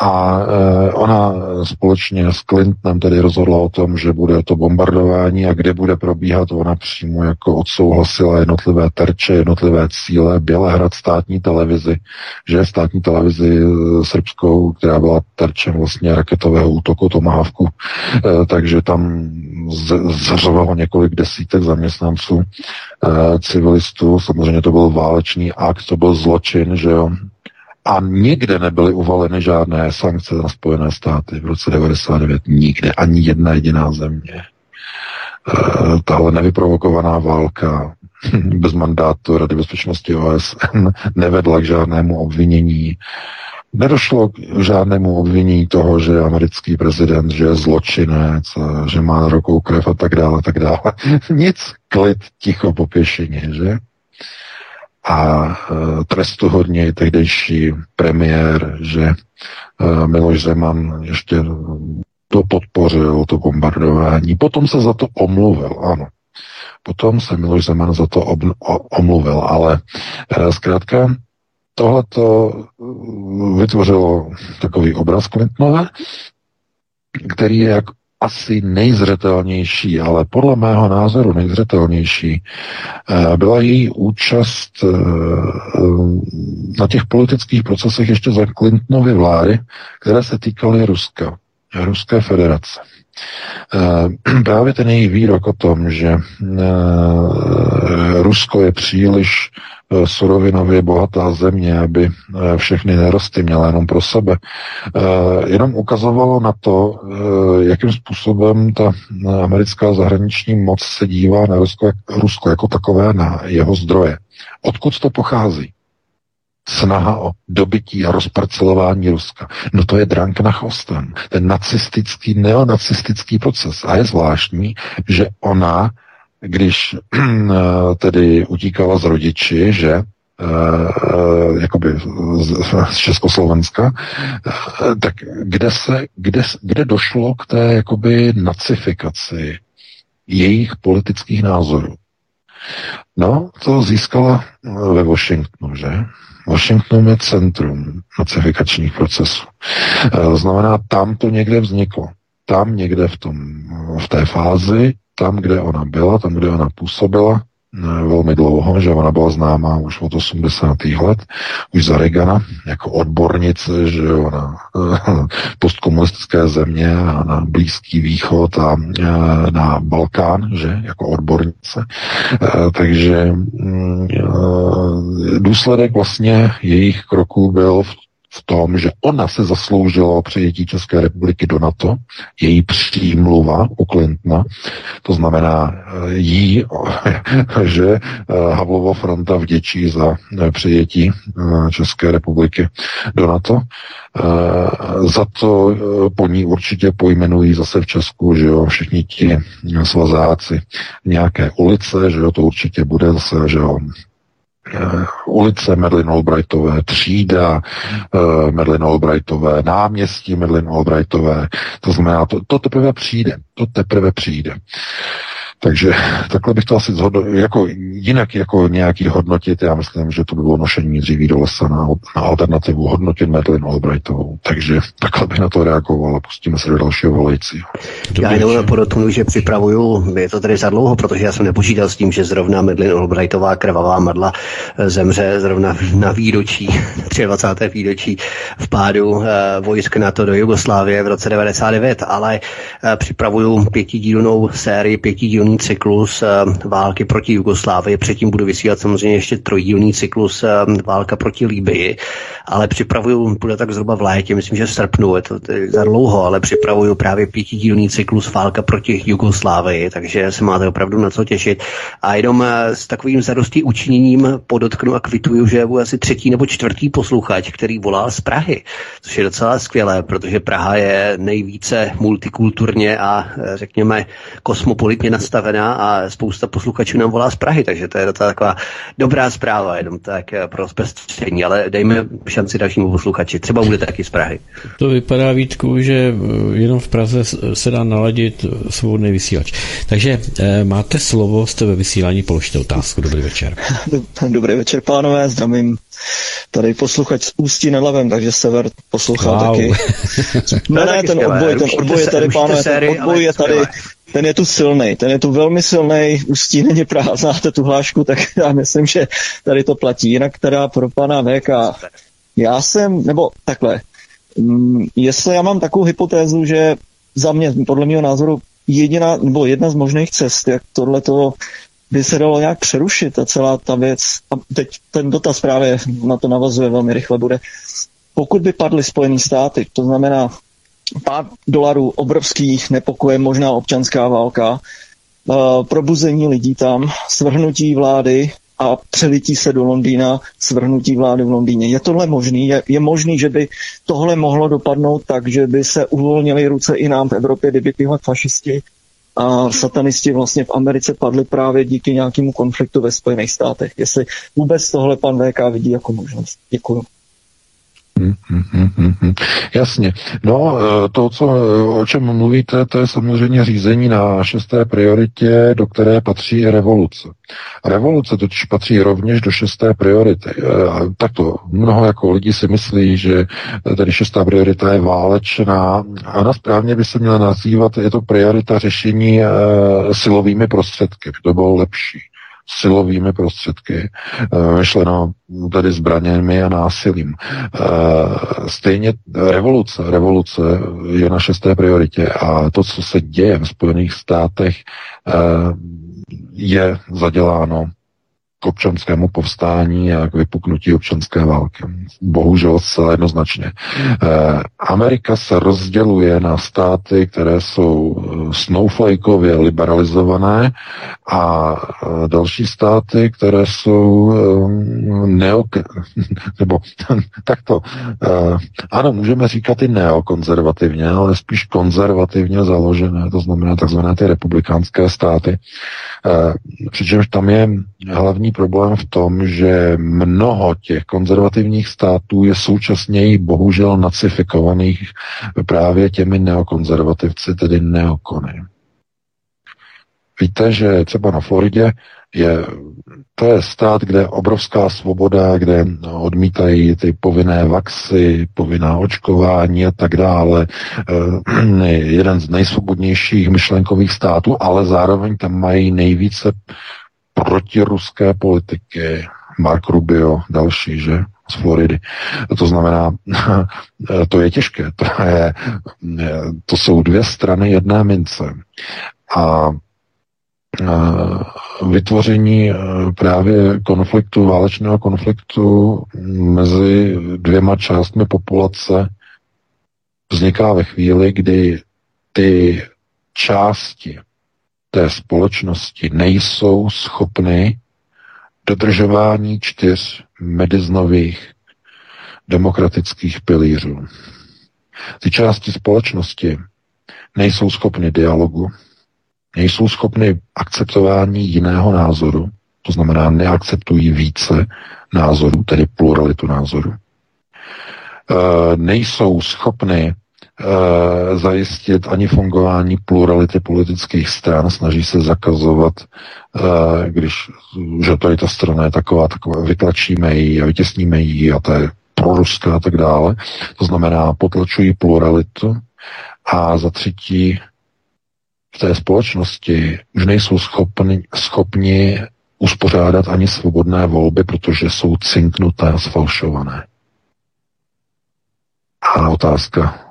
A e, ona společně s Clintonem tedy rozhodla o tom, že bude to bombardování a kde bude probíhat. Ona přímo jako odsouhlasila jednotlivé terče, jednotlivé cíle, Bělehrad státní televizi, že státní televizi e, srbskou, která byla terčem vlastně raketového útoku Tomahawku, e, takže tam zařovalo několik desítek zaměstnanců civilistů. Samozřejmě to byl válečný akt, to byl zločin, že jo, a nikde nebyly uvaleny žádné sankce na Spojené státy v roce 99. Nikde. Ani jedna jediná země. E, tahle nevyprovokovaná válka bez mandátu Rady bezpečnosti OSN nevedla k žádnému obvinění. Nedošlo k žádnému obvinění toho, že je americký prezident, že je zločinec, že má na rukou krev a tak dále, tak dále. Nic, klid, ticho, popěšeně, že? A e, trestuhodně tehdejší premiér, že e, Miloš Zeman ještě to podpořil, to bombardování. Potom se za to omluvil, ano. Potom se Miloš Zeman za to ob, o, omluvil, ale e, zkrátka tohle to vytvořilo takový obraz Clintonové, který je jak asi nejzřetelnější, ale podle mého názoru nejzřetelnější, eh, byla její účast eh, na těch politických procesech ještě za Clintonovy vlády, které se týkaly Ruska, Ruské federace. Eh, právě ten její výrok o tom, že Rusko je příliš Eh, surovinově bohatá země, aby eh, všechny nerosty měla jenom pro sebe, eh, jenom ukazovalo na to, jakým způsobem ta americká zahraniční moc se dívá na Rusko, Rusko jako takové, na jeho zdroje. Odkud to pochází? snaha o dobytí a rozparcelování Ruska. No to je drank na chvostem. Ten nacistický, neonacistický proces. A je zvláštní, že ona když tedy utíkala z rodiči, že eh, eh, jakoby z Československa, eh, tak kde, se, kde, kde došlo k té jakoby nacifikaci jejich politických názorů? No, to získala ve Washingtonu, že? Washington je centrum nacifikačních procesů. Znamená, tam to někde vzniklo. Tam někde v, tom, v té fázi tam, kde ona byla, tam, kde ona působila, velmi dlouho, že ona byla známá už od 80. let, už za Regana, jako odbornice, že ona postkomunistické země a na Blízký východ a na Balkán, že jako odbornice. Takže mm, důsledek vlastně jejich kroků byl v v tom, že ona se zasloužila o přijetí České republiky do NATO, její přímluva u Clintona, to znamená eh, jí, že eh, Havlova fronta vděčí za eh, přijetí České republiky do NATO. Za to po ní určitě pojmenují zase v Česku, že jo, všichni ti svazáci nějaké ulice, že jo, to určitě bude zase, že jo, ulice Medlin Albrightové, třída uh, Medlin Albrightové, náměstí Medlin Albrightové. To znamená, to, to teprve přijde. To teprve přijde. Takže takhle bych to asi zhodnotil, jako jinak jako nějaký hodnotit, já myslím, že to by bylo nošení dříví do lesa na, na alternativu hodnotit Madeleine Albrightovou. Takže takhle bych na to reagoval a pustíme se do dalšího volejcí. Já jenom podotknu, že připravuju, je to tady za dlouho, protože já jsem nepočítal s tím, že zrovna Madeleine Albrightová krvavá madla eh, zemře zrovna na výročí, 23. výročí vpádu eh, vojsk NATO do Jugoslávie v roce 99, ale eh, připravuju pětidílnou sérii pětidílných trojdílný cyklus eh, války proti Jugoslávii, předtím budu vysílat samozřejmě ještě trojdílný cyklus eh, válka proti Líbii, ale připravuju, bude tak zhruba v létě, myslím, že v srpnu, je to za dlouho, ale připravuju právě pětidílný cyklus válka proti Jugoslávii, takže se máte opravdu na co těšit. A jenom eh, s takovým zarostí učiněním podotknu a kvituju, že je asi třetí nebo čtvrtý posluchač, který volá z Prahy, což je docela skvělé, protože Praha je nejvíce multikulturně a řekněme kosmopolitně nastavená zastavená a spousta posluchačů nám volá z Prahy, takže to je docela taková dobrá zpráva, jenom tak eh, pro zpestření, ale dejme šanci dalšímu posluchači. Třeba bude taky z Prahy. To vypadá, Vítku, že eh, jenom v Praze se dá naladit svobodný vysílač. Takže eh, máte slovo, jste ve vysílání, položte otázku. Dobrý večer. Dobrý večer, pánové, zdravím tady posluchač z Ústí nad Labem, takže sever poslouchá wow. taky. No ne, ten odboj, ten odboj je tady, pánové, ten odboj je tady, ten je tu silný, ten je tu velmi silný, Ústí není Praha, znáte tu hlášku, tak já myslím, že tady to platí. Jinak teda pro pana VK, já jsem, nebo takhle, mm, jestli já mám takovou hypotézu, že za mě, podle mého názoru, jediná, nebo jedna z možných cest, jak tohleto by se dalo nějak přerušit a celá ta věc, a teď ten dotaz právě na to navazuje velmi rychle bude, pokud by padly Spojené státy, to znamená pár dolarů obrovských nepokoje, možná občanská válka, uh, probuzení lidí tam, svrhnutí vlády a přelití se do Londýna, svrhnutí vlády v Londýně. Je tohle možný? Je, je možný, že by tohle mohlo dopadnout tak, že by se uvolnily ruce i nám v Evropě, kdyby tyhle fašisti a satanisti vlastně v Americe padli právě díky nějakému konfliktu ve Spojených státech. Jestli vůbec tohle pan VK vidí jako možnost. Děkuji. Hmm, hmm, hmm, Jasně. No, eh, to, co, o čem mluvíte, to je samozřejmě řízení na šesté prioritě, do které patří revoluce. Revoluce totiž patří rovněž do šesté priority. Eh, takto mnoho jako lidí si myslí, že tedy šestá priorita je válečná. Ona správně by se měla nazývat, je to priorita řešení e, silovými prostředky. To bylo lepší silovými prostředky, eh, myšleno tedy zbraněmi a násilím. Eh, stejně revoluce, revoluce je na šesté prioritě a to, co se děje v Spojených státech, eh, je zaděláno k občanskému povstání a k vypuknutí občanské války. Bohužel zcela jednoznačně. Eh, Amerika se rozděluje na státy, které jsou eh, snowflakeově liberalizované a eh, další státy, které jsou neo... nebo takto. Ano, můžeme říkat i neokonzervativně, ale spíš konzervativně založené, to znamená takzvané ty republikánské státy. Přičemž tam je hlavní problém v tom, že mnoho těch konzervativních států je současně bohužel nacifikovaných právě těmi neokonzervativci, tedy neokony. Víte, že třeba na Floridě je, to je stát, kde je obrovská svoboda, kde odmítají ty povinné vaxy, povinná očkování a tak dále. Eh, jeden z nejsvobodnějších myšlenkových států, ale zároveň tam mají nejvíce protiruské politiky, Mark Rubio, další, že? z Floridy. To znamená, to je těžké. To, je, to jsou dvě strany jedné mince. A vytvoření právě konfliktu, válečného konfliktu mezi dvěma částmi populace vzniká ve chvíli, kdy ty části té společnosti nejsou schopny dodržování čtyř mediznových demokratických pilířů. Ty části společnosti nejsou schopny dialogu, nejsou schopny akceptování jiného názoru, to znamená neakceptují více názorů, tedy pluralitu názorů. E, nejsou schopny e, zajistit ani fungování plurality politických stran, snaží se zakazovat, e, když, že tady ta strana je taková, taková, vytlačíme ji a vytěsníme ji a to je proruská a tak dále. To znamená, potlačují pluralitu a za třetí v té společnosti už nejsou schopni, schopni uspořádat ani svobodné volby, protože jsou cinknuté a sfalšované. A otázka,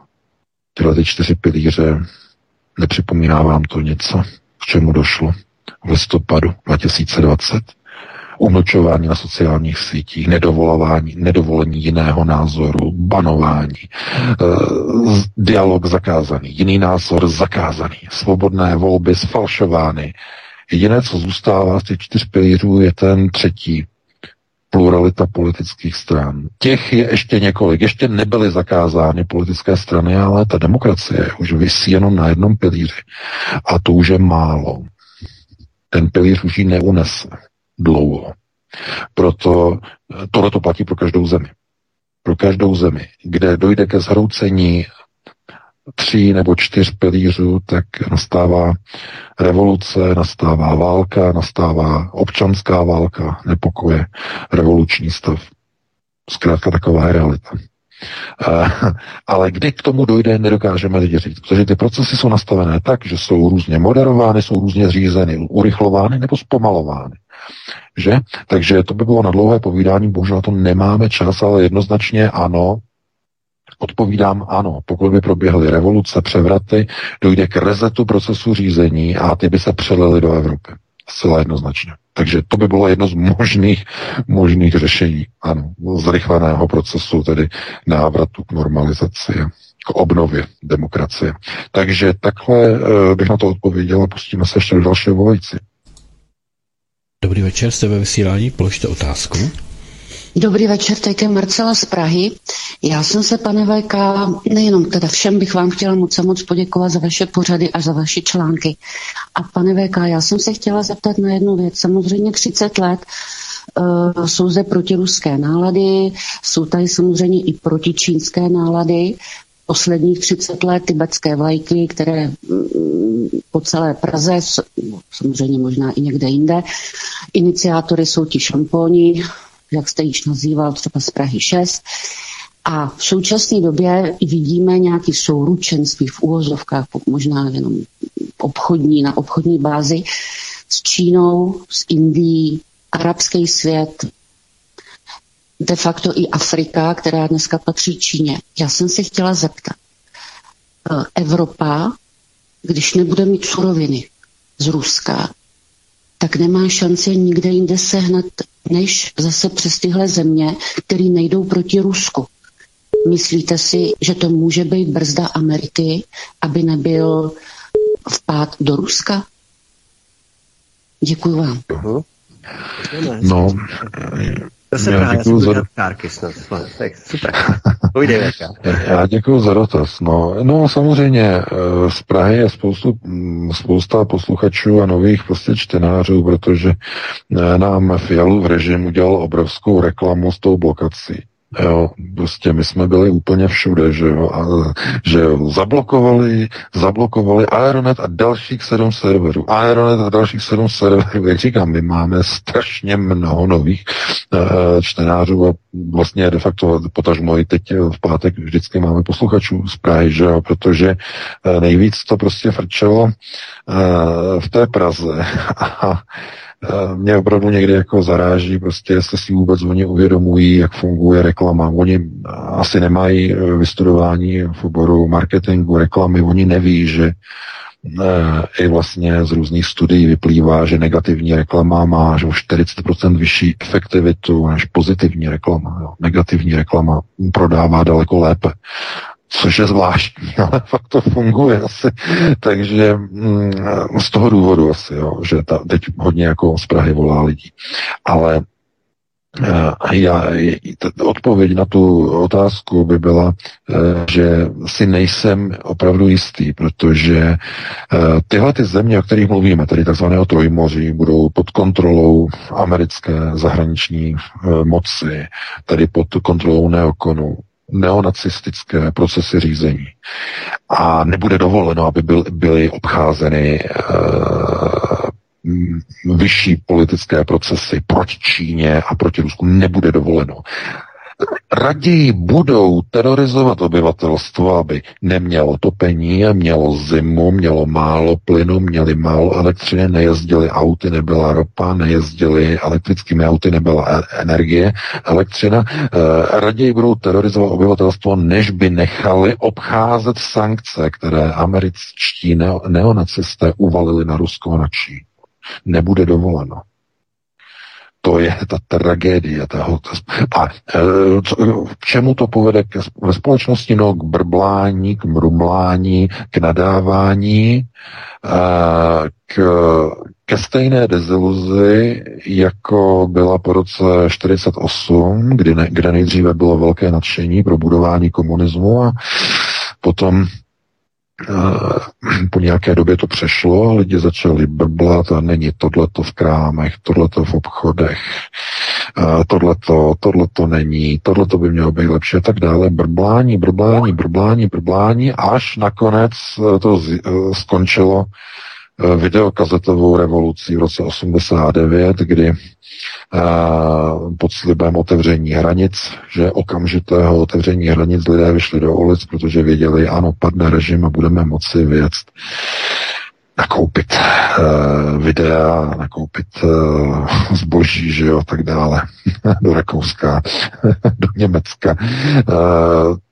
tyhle ty čtyři pilíře, nepřipomíná vám to něco, k čemu došlo v listopadu 2020? umlčování na sociálních sítích, nedovolování, nedovolení jiného názoru, banování, e, dialog zakázaný, jiný názor zakázaný, svobodné volby sfalšovány. Jediné, co zůstává z těch čtyř pilířů, je ten třetí, pluralita politických stran. Těch je ještě několik. Ještě nebyly zakázány politické strany, ale ta demokracie už vysí jenom na jednom pilíři. A to už je málo. ten pilíř už ji neunese dlouho. Proto eh, tohle to platí pro každou zemi. Pro každou zemi, kde dojde ke zhroucení tří nebo čtyř pilířů, tak nastává revoluce, nastává válka, nastává občanská válka, nepokoje, revoluční stav. Zkrátka taková je realita. Uh, ale kdy k tomu dojde, nedokážeme lidi říct, protože ty procesy jsou nastavené tak, že jsou různě moderovány, jsou různě řízeny, urychlovány nebo zpomalovány. Že? Takže to by bylo na dlouhé povídání, bohužel to nemáme čas, ale jednoznačně ano, Odpovídám ano, pokud by proběhly revoluce, převraty, dojde k rezetu procesu řízení a ty by se přelily do Evropy. Zcela jednoznačně. Takže to by bylo jedno z možných, možných řešení, ano, zrychleného procesu, tedy návratu k normalizaci, k obnově demokracie. Takže takhle eh, bych na to odpověděl a pustíme se ještě do dalšího volající. Dobrý večer, jste ve vysílání, položte otázku. Dobrý večer, teď je Marcela z Prahy. Já jsem se, pane VK, nejenom teda všem bych vám chtěla moc moc poděkovat za vaše pořady a za vaše články. A pane VK, já jsem se chtěla zeptat na jednu věc. Samozřejmě 30 let uh, jsou zde protiruské nálady, jsou tady samozřejmě i protičínské nálady. Posledních 30 let tibetské vlajky, které mm, po celé Praze, samozřejmě možná i někde jinde, iniciátory jsou ti šampóni, jak jste již nazýval, třeba z Prahy 6. A v současné době vidíme nějaký souručenství v úvozovkách, možná jenom obchodní, na obchodní bázi s Čínou, s Indií, arabský svět, de facto i Afrika, která dneska patří Číně. Já jsem se chtěla zeptat, eh, Evropa, když nebude mít suroviny z Ruska, tak nemá šanci nikde jinde sehnat, než zase přes tyhle země, které nejdou proti Rusku. Myslíte si, že to může být brzda Ameriky, aby nebyl vpád do Ruska? Děkuji vám. Uh-huh. No, Zase já děkuji za... Kárky snad. Tak super. já děkuji za dotaz. No, no samozřejmě eh, z Prahy je spoustu, mm, spousta posluchačů a nových prostě čtenářů, protože eh, nám Fialu v režimu udělal obrovskou reklamu s tou blokací. Jo, prostě my jsme byli úplně všude, že jo, a, že jo, zablokovali, zablokovali Aeronet a dalších sedm serverů. Aeronet a dalších sedm serverů, jak říkám, my máme strašně mnoho nových uh, čtenářů a vlastně de facto potažmo i teď v pátek vždycky máme posluchačů z Prahy, že jo, protože uh, nejvíc to prostě frčelo uh, v té Praze mě opravdu někdy jako zaráží, prostě jestli si vůbec oni uvědomují, jak funguje reklama. Oni asi nemají eh, vystudování v oboru marketingu, reklamy, oni neví, že eh, i vlastně z různých studií vyplývá, že negativní reklama má až o 40% vyšší efektivitu než pozitivní reklama. Jo. Negativní reklama prodává daleko lépe což je zvláštní, ale fakt to funguje asi. Takže mm, z toho důvodu asi, jo, že ta, teď hodně jako z Prahy volá lidí. Ale eh, já, odpověď na tu otázku by byla, eh, že si nejsem opravdu jistý, protože eh, tyhle ty země, o kterých mluvíme, tedy takzvaného trojmoří, budou pod kontrolou americké zahraniční moci, tedy pod kontrolou neokonu, neonacistické procesy řízení. A nebude dovoleno, aby byl, byly obcházeny uh, vyšší politické procesy proti Číně a proti Rusku. Nebude dovoleno raději budou terorizovat obyvatelstvo, aby nemělo topení, mělo zimu, mělo málo plynu, měli málo elektřiny, nejezdili auty, nebyla ropa, nejezdili elektrickými auty, nebyla e- energie, elektřina. E, raději budou terorizovat obyvatelstvo, než by nechali obcházet sankce, které američtí neonacisté uvalili na Rusko a na Čínu. Nebude dovoleno. To je ta tragédie. Ta, a e, k čemu to povede ve společnosti? No k brblání, k mrumlání, k nadávání, k, ke stejné deziluzi, jako byla po roce 48, kdy ne, kde nejdříve bylo velké nadšení pro budování komunismu a potom po nějaké době to přešlo, lidi začali brblat a není tohleto v krámech, tohleto v obchodech, tohleto, tohleto není, tohleto by mělo být lepší a tak dále. Brblání, brblání, brblání, brblání, až nakonec to z, e, skončilo videokazetovou revolucí v roce 89, kdy pod slibem otevření hranic, že okamžitého otevření hranic lidé vyšli do ulic, protože věděli, ano, padne režim a budeme moci věc nakoupit uh, videa, nakoupit zboží, že jo, tak dále, do Rakouska, do Německa.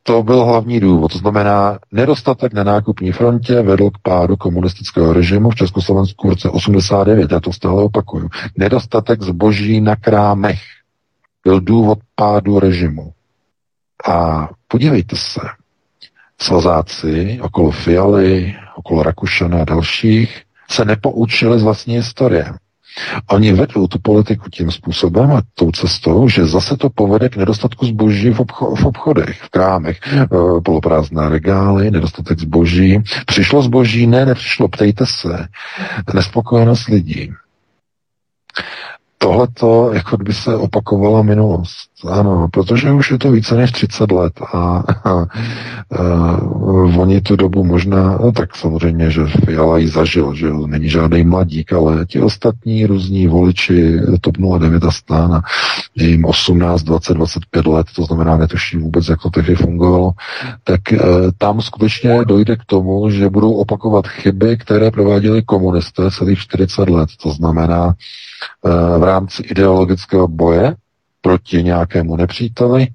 To byl hlavní důvod. To znamená, nedostatek na nákupní frontě vedl k pádu komunistického režimu v Československu v roce 89. Já to stále opakuju. Nedostatek zboží na krámech byl důvod pádu režimu. A podívejte se, svazáci okolo Fialy, okolo Rakušana a dalších se nepoučili z vlastní historie. Oni vedou tu politiku tím způsobem a tou cestou, že zase to povede k nedostatku zboží v, obcho- v obchodech, v krámech, e, poloprázdné regály, nedostatek zboží. Přišlo zboží? Ne, nepřišlo, ptejte se. Nespokojenost lidí. Tohle to, jako kdyby se opakovala minulost. Ano, protože už je to více než 30 let a, a, a oni tu dobu možná, no tak samozřejmě, že Fiala ji zažil, že není žádný mladík, ale ti ostatní různí voliči TOP 09 a stán jim 18, 20, 25 let, to znamená netuší vůbec, jak to tehdy fungovalo, tak e, tam skutečně dojde k tomu, že budou opakovat chyby, které prováděli komunisté celých 40 let. To znamená, e, v rámci ideologického boje proti nějakému nepříteli,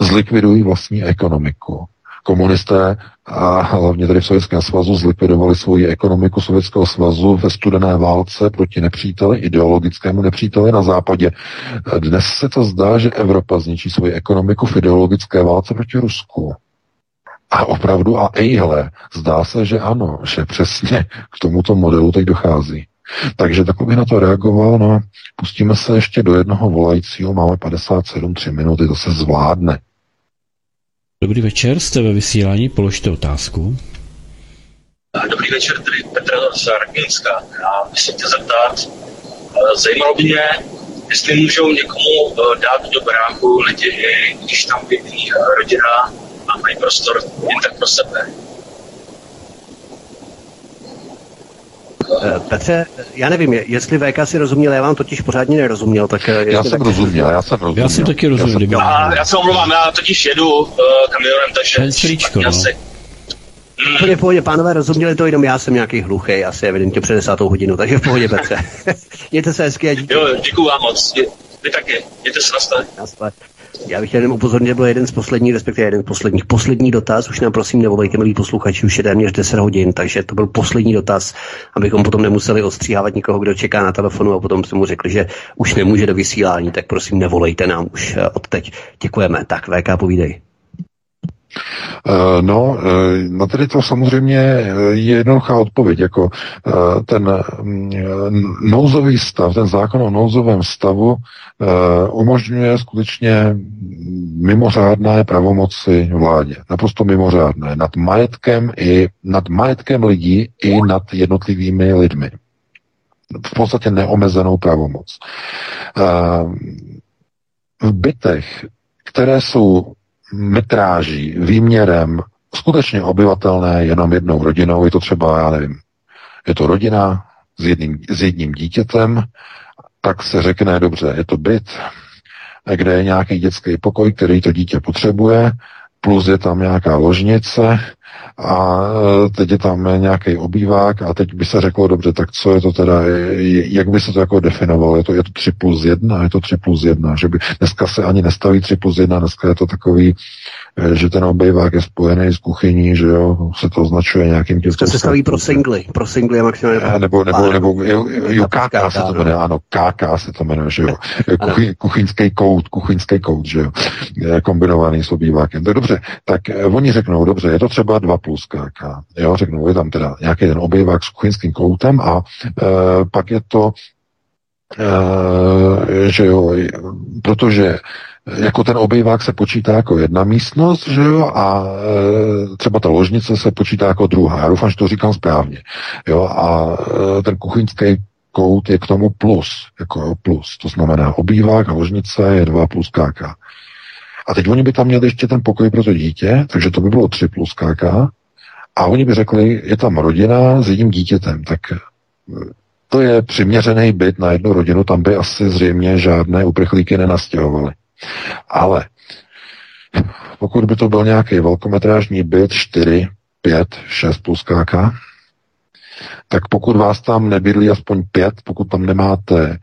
zlikvidují vlastní ekonomiku. Komunisté a hlavně tady v Sovětském svazu zlikvidovali svoji ekonomiku Sovětského svazu ve studené válce proti nepříteli, ideologickému nepříteli na západě. Dnes se to zdá, že Evropa zničí svoji ekonomiku v ideologické válce proti Rusku. A opravdu, a ejhle, zdá se, že ano, že přesně k tomuto modelu teď dochází. Takže bych na to reagoval, no pustíme se ještě do jednoho volajícího, máme 57, 3 minuty, to se zvládne. Dobrý večer, jste ve vysílání, položte otázku. Dobrý večer, tady Petr z Rakinska. Já bych se chtěl zeptat, eh, zajímalo by mě, jestli můžou někomu eh, dát do bráku lidi, když tam bydlí rodina a mají prostor jen tak pro sebe. Petře, já nevím, jestli VK si rozuměl, já vám totiž pořádně nerozuměl, tak... Eh, já jsem tak... rozuměl, já jsem rozuměl. Já jsem taky rozuměl. Já, jsem... já, já se omlouvám, já totiž jedu uh, kamionem, takže... Henstříčko, no. Asi... V pohodě, v pohodě, pánové, rozuměli to, jenom já jsem nějaký hluchý, asi evidentně před desátou hodinu, takže v pohodě, Petře. Mějte se hezky a díky. Jo, děkuju vám moc. Vy taky. Mějte se na. Já bych chtěl jenom upozornit, že byl jeden z posledních, respektive jeden z posledních, poslední dotaz, už nám prosím nevolejte, milí posluchači, už je téměř 10 hodin, takže to byl poslední dotaz, abychom potom nemuseli odstříhávat nikoho, kdo čeká na telefonu a potom jsme mu řekli, že už nemůže do vysílání, tak prosím nevolejte nám už eh, od teď. Děkujeme. Tak, VK, povídej. Eh, no, eh, na tedy to samozřejmě je jednoduchá odpověď, jako ten mm, nouzový stav, ten zákon o nouzovém stavu umožňuje skutečně mimořádné pravomoci vládě. Naprosto mimořádné. Nad majetkem i nad majetkem lidí i nad jednotlivými lidmi. V podstatě neomezenou pravomoc. V bytech, které jsou metráží, výměrem skutečně obyvatelné jenom jednou rodinou, je to třeba, já nevím, je to rodina s jedním, s jedním dítětem, tak se řekne, dobře, je to byt, kde je nějaký dětský pokoj, který to dítě potřebuje, plus je tam nějaká ložnice a e, teď je tam nějaký obývák a teď by se řeklo, dobře, tak co je to teda, jak by se to jako definovalo, je to, je to 3 plus 1, je to 3 plus 1, že by dneska se ani nestaví 3 plus 1, dneska je to takový, Eh, že ten obejvák je spojený s kuchyní, že jo, se to označuje nějakým tím To se staví pro singly, pro singly je maximálně. Eh, nebo, nebo, nebo, jo, jo, KK se to jmenuje, ano, KK se to jmenuje, že jo. Kuchy, kuchyňský kout, kuchyňský kout, že jo, kombinovaný s obývákem. Tak dobře, tak eh, oni řeknou, dobře, je to třeba 2 plus KK, jo, řeknou, je tam teda nějaký ten obývák s kuchyňským koutem a e, pak je to, e, že jo, protože jako ten obývák se počítá jako jedna místnost, že jo, a e, třeba ta ložnice se počítá jako druhá. Já doufám, že to říkám správně. Jo, a e, ten kuchyňský kout je k tomu plus, jako plus. To znamená obývák a ložnice je 2 plus KK. A teď oni by tam měli ještě ten pokoj pro to dítě, takže to by bylo 3 plus KK. A oni by řekli, je tam rodina s jedním dítětem, tak e, to je přiměřený byt na jednu rodinu, tam by asi zřejmě žádné uprchlíky nenastěhovali. Ale pokud by to byl nějaký velkometrážní byt 4, 5, 6 plus KK, tak pokud vás tam nebydlí aspoň pět, pokud tam nemáte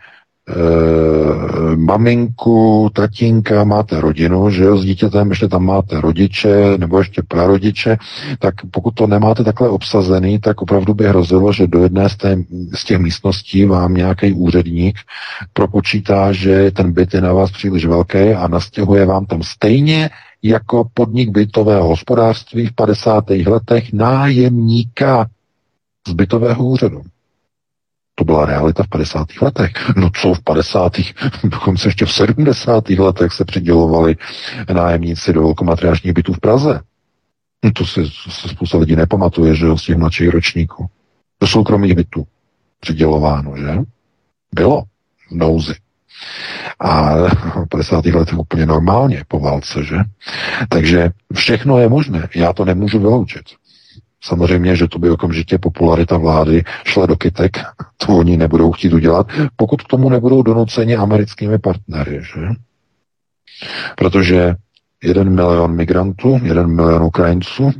e, maminku, tatínka, máte rodinu, že jo, s dítětem ještě tam máte rodiče nebo ještě prarodiče, tak pokud to nemáte takhle obsazený, tak opravdu by hrozilo, že do jedné z, té, z těch místností vám nějaký úředník propočítá, že ten byt je na vás příliš velký a nastěhuje vám tam stejně jako podnik bytového hospodářství v 50. letech nájemníka z bytového úřadu. To byla realita v 50. letech. No co v 50. dokonce ještě v 70. letech se přidělovali nájemníci do velkomatriářních bytů v Praze. No to si, se spousta lidí nepamatuje, že jo, z těch mladších ročníků. Do soukromých bytů přidělováno, že? Bylo v nouzi. A v 50. letech úplně normálně po válce, že? Takže všechno je možné. Já to nemůžu vyloučit. Samozřejmě, že to by okamžitě popularita vlády šla do kytek, to oni nebudou chtít udělat, pokud k tomu nebudou donuceni americkými partnery, že? Protože jeden milion migrantů, jeden milion Ukrajinců,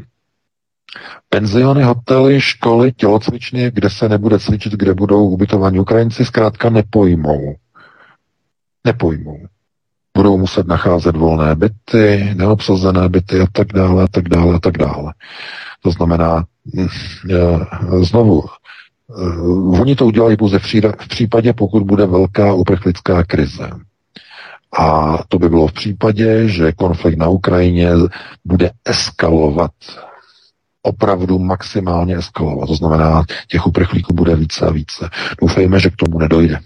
penziony, hotely, školy, tělocvičny, kde se nebude cvičit, kde budou ubytovaní Ukrajinci, zkrátka nepojmou. Nepojmou. Budou muset nacházet volné byty, neobsazené byty a tak dále, a tak dále, a tak dále. To znamená, hm, znovu, eh, oni to udělají pouze v případě, pokud bude velká uprchlická krize. A to by bylo v případě, že konflikt na Ukrajině bude eskalovat opravdu maximálně eskalovat. To znamená, těch uprchlíků bude více a více. Doufejme, že k tomu nedojde.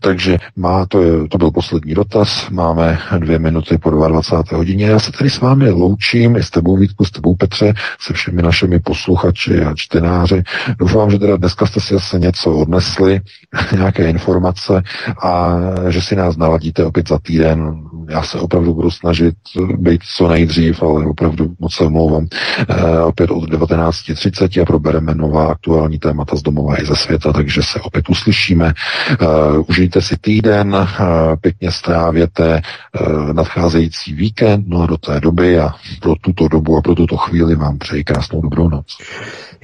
Takže má, to, to byl poslední dotaz, máme dvě minuty po 22. hodině. Já se tady s vámi loučím, i s tebou Vítku, s tebou Petře, se všemi našimi posluchači a čtenáři. Doufám, že teda dneska jste si zase něco odnesli, nějaké informace a že si nás naladíte opět za týden. Já se opravdu budu snažit být co nejdřív, ale opravdu moc se omlouvám. E, opět od 19.30 a probereme nová aktuální témata z domova i ze světa, takže se opět uslyšíme. E, užijte si týden, uh, pěkně strávěte uh, nadcházející víkend, no a do té doby a pro tuto dobu a pro tuto chvíli vám přeji krásnou dobrou noc.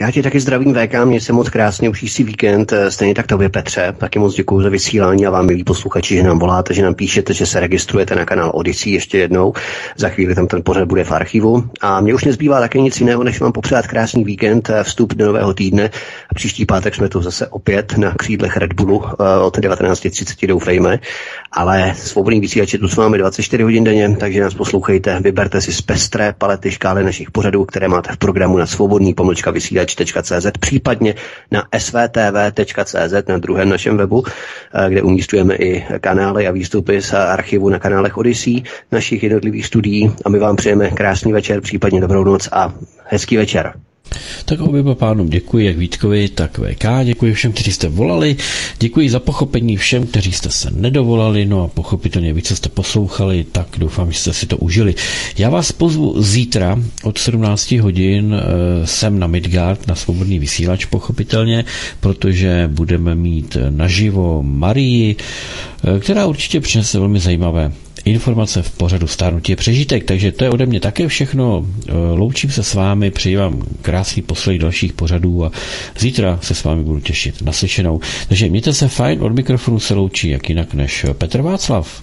Já ti taky zdravím VK, mě se moc krásně, užij si víkend, eh, stejně tak tobě Petře, taky moc děkuji za vysílání a vám milí posluchači, že nám voláte, že nám píšete, že se registrujete na kanál Odyssey ještě jednou, za chvíli tam ten pořad bude v archivu. A mě už nezbývá také nic jiného, než vám popřát krásný víkend, eh, vstup do nového týdne. A příští pátek jsme tu zase opět na křídlech Red Bullu eh, od 19.30 doufejme, ale svobodný vysílač je tu s vámi 24 hodin denně, takže nás poslouchejte, vyberte si z pestré palety škály našich pořadů, které máte v programu na svobodný pomlčka vysílač vysílač.cz, případně na svtv.cz na druhém našem webu, kde umístujeme i kanály a výstupy z archivu na kanálech Odyssey našich jednotlivých studií a my vám přejeme krásný večer, případně dobrou noc a hezký večer. Tak oběma pánům děkuji, jak Vítkovi, tak VK. Děkuji všem, kteří jste volali. Děkuji za pochopení všem, kteří jste se nedovolali. No a pochopitelně více jste poslouchali, tak doufám, že jste si to užili. Já vás pozvu zítra od 17 hodin eh, sem na Midgard, na svobodný vysílač, pochopitelně, protože budeme mít naživo Marii, eh, která určitě přinese velmi zajímavé informace v pořadu Stárnutí je přežitek, takže to je ode mě také všechno. E, loučím se s vámi, přeji vám krásný posled dalších pořadů a zítra se s vámi budu těšit naslyšenou. Takže mějte se fajn, od mikrofonu se loučí jak jinak než Petr Václav.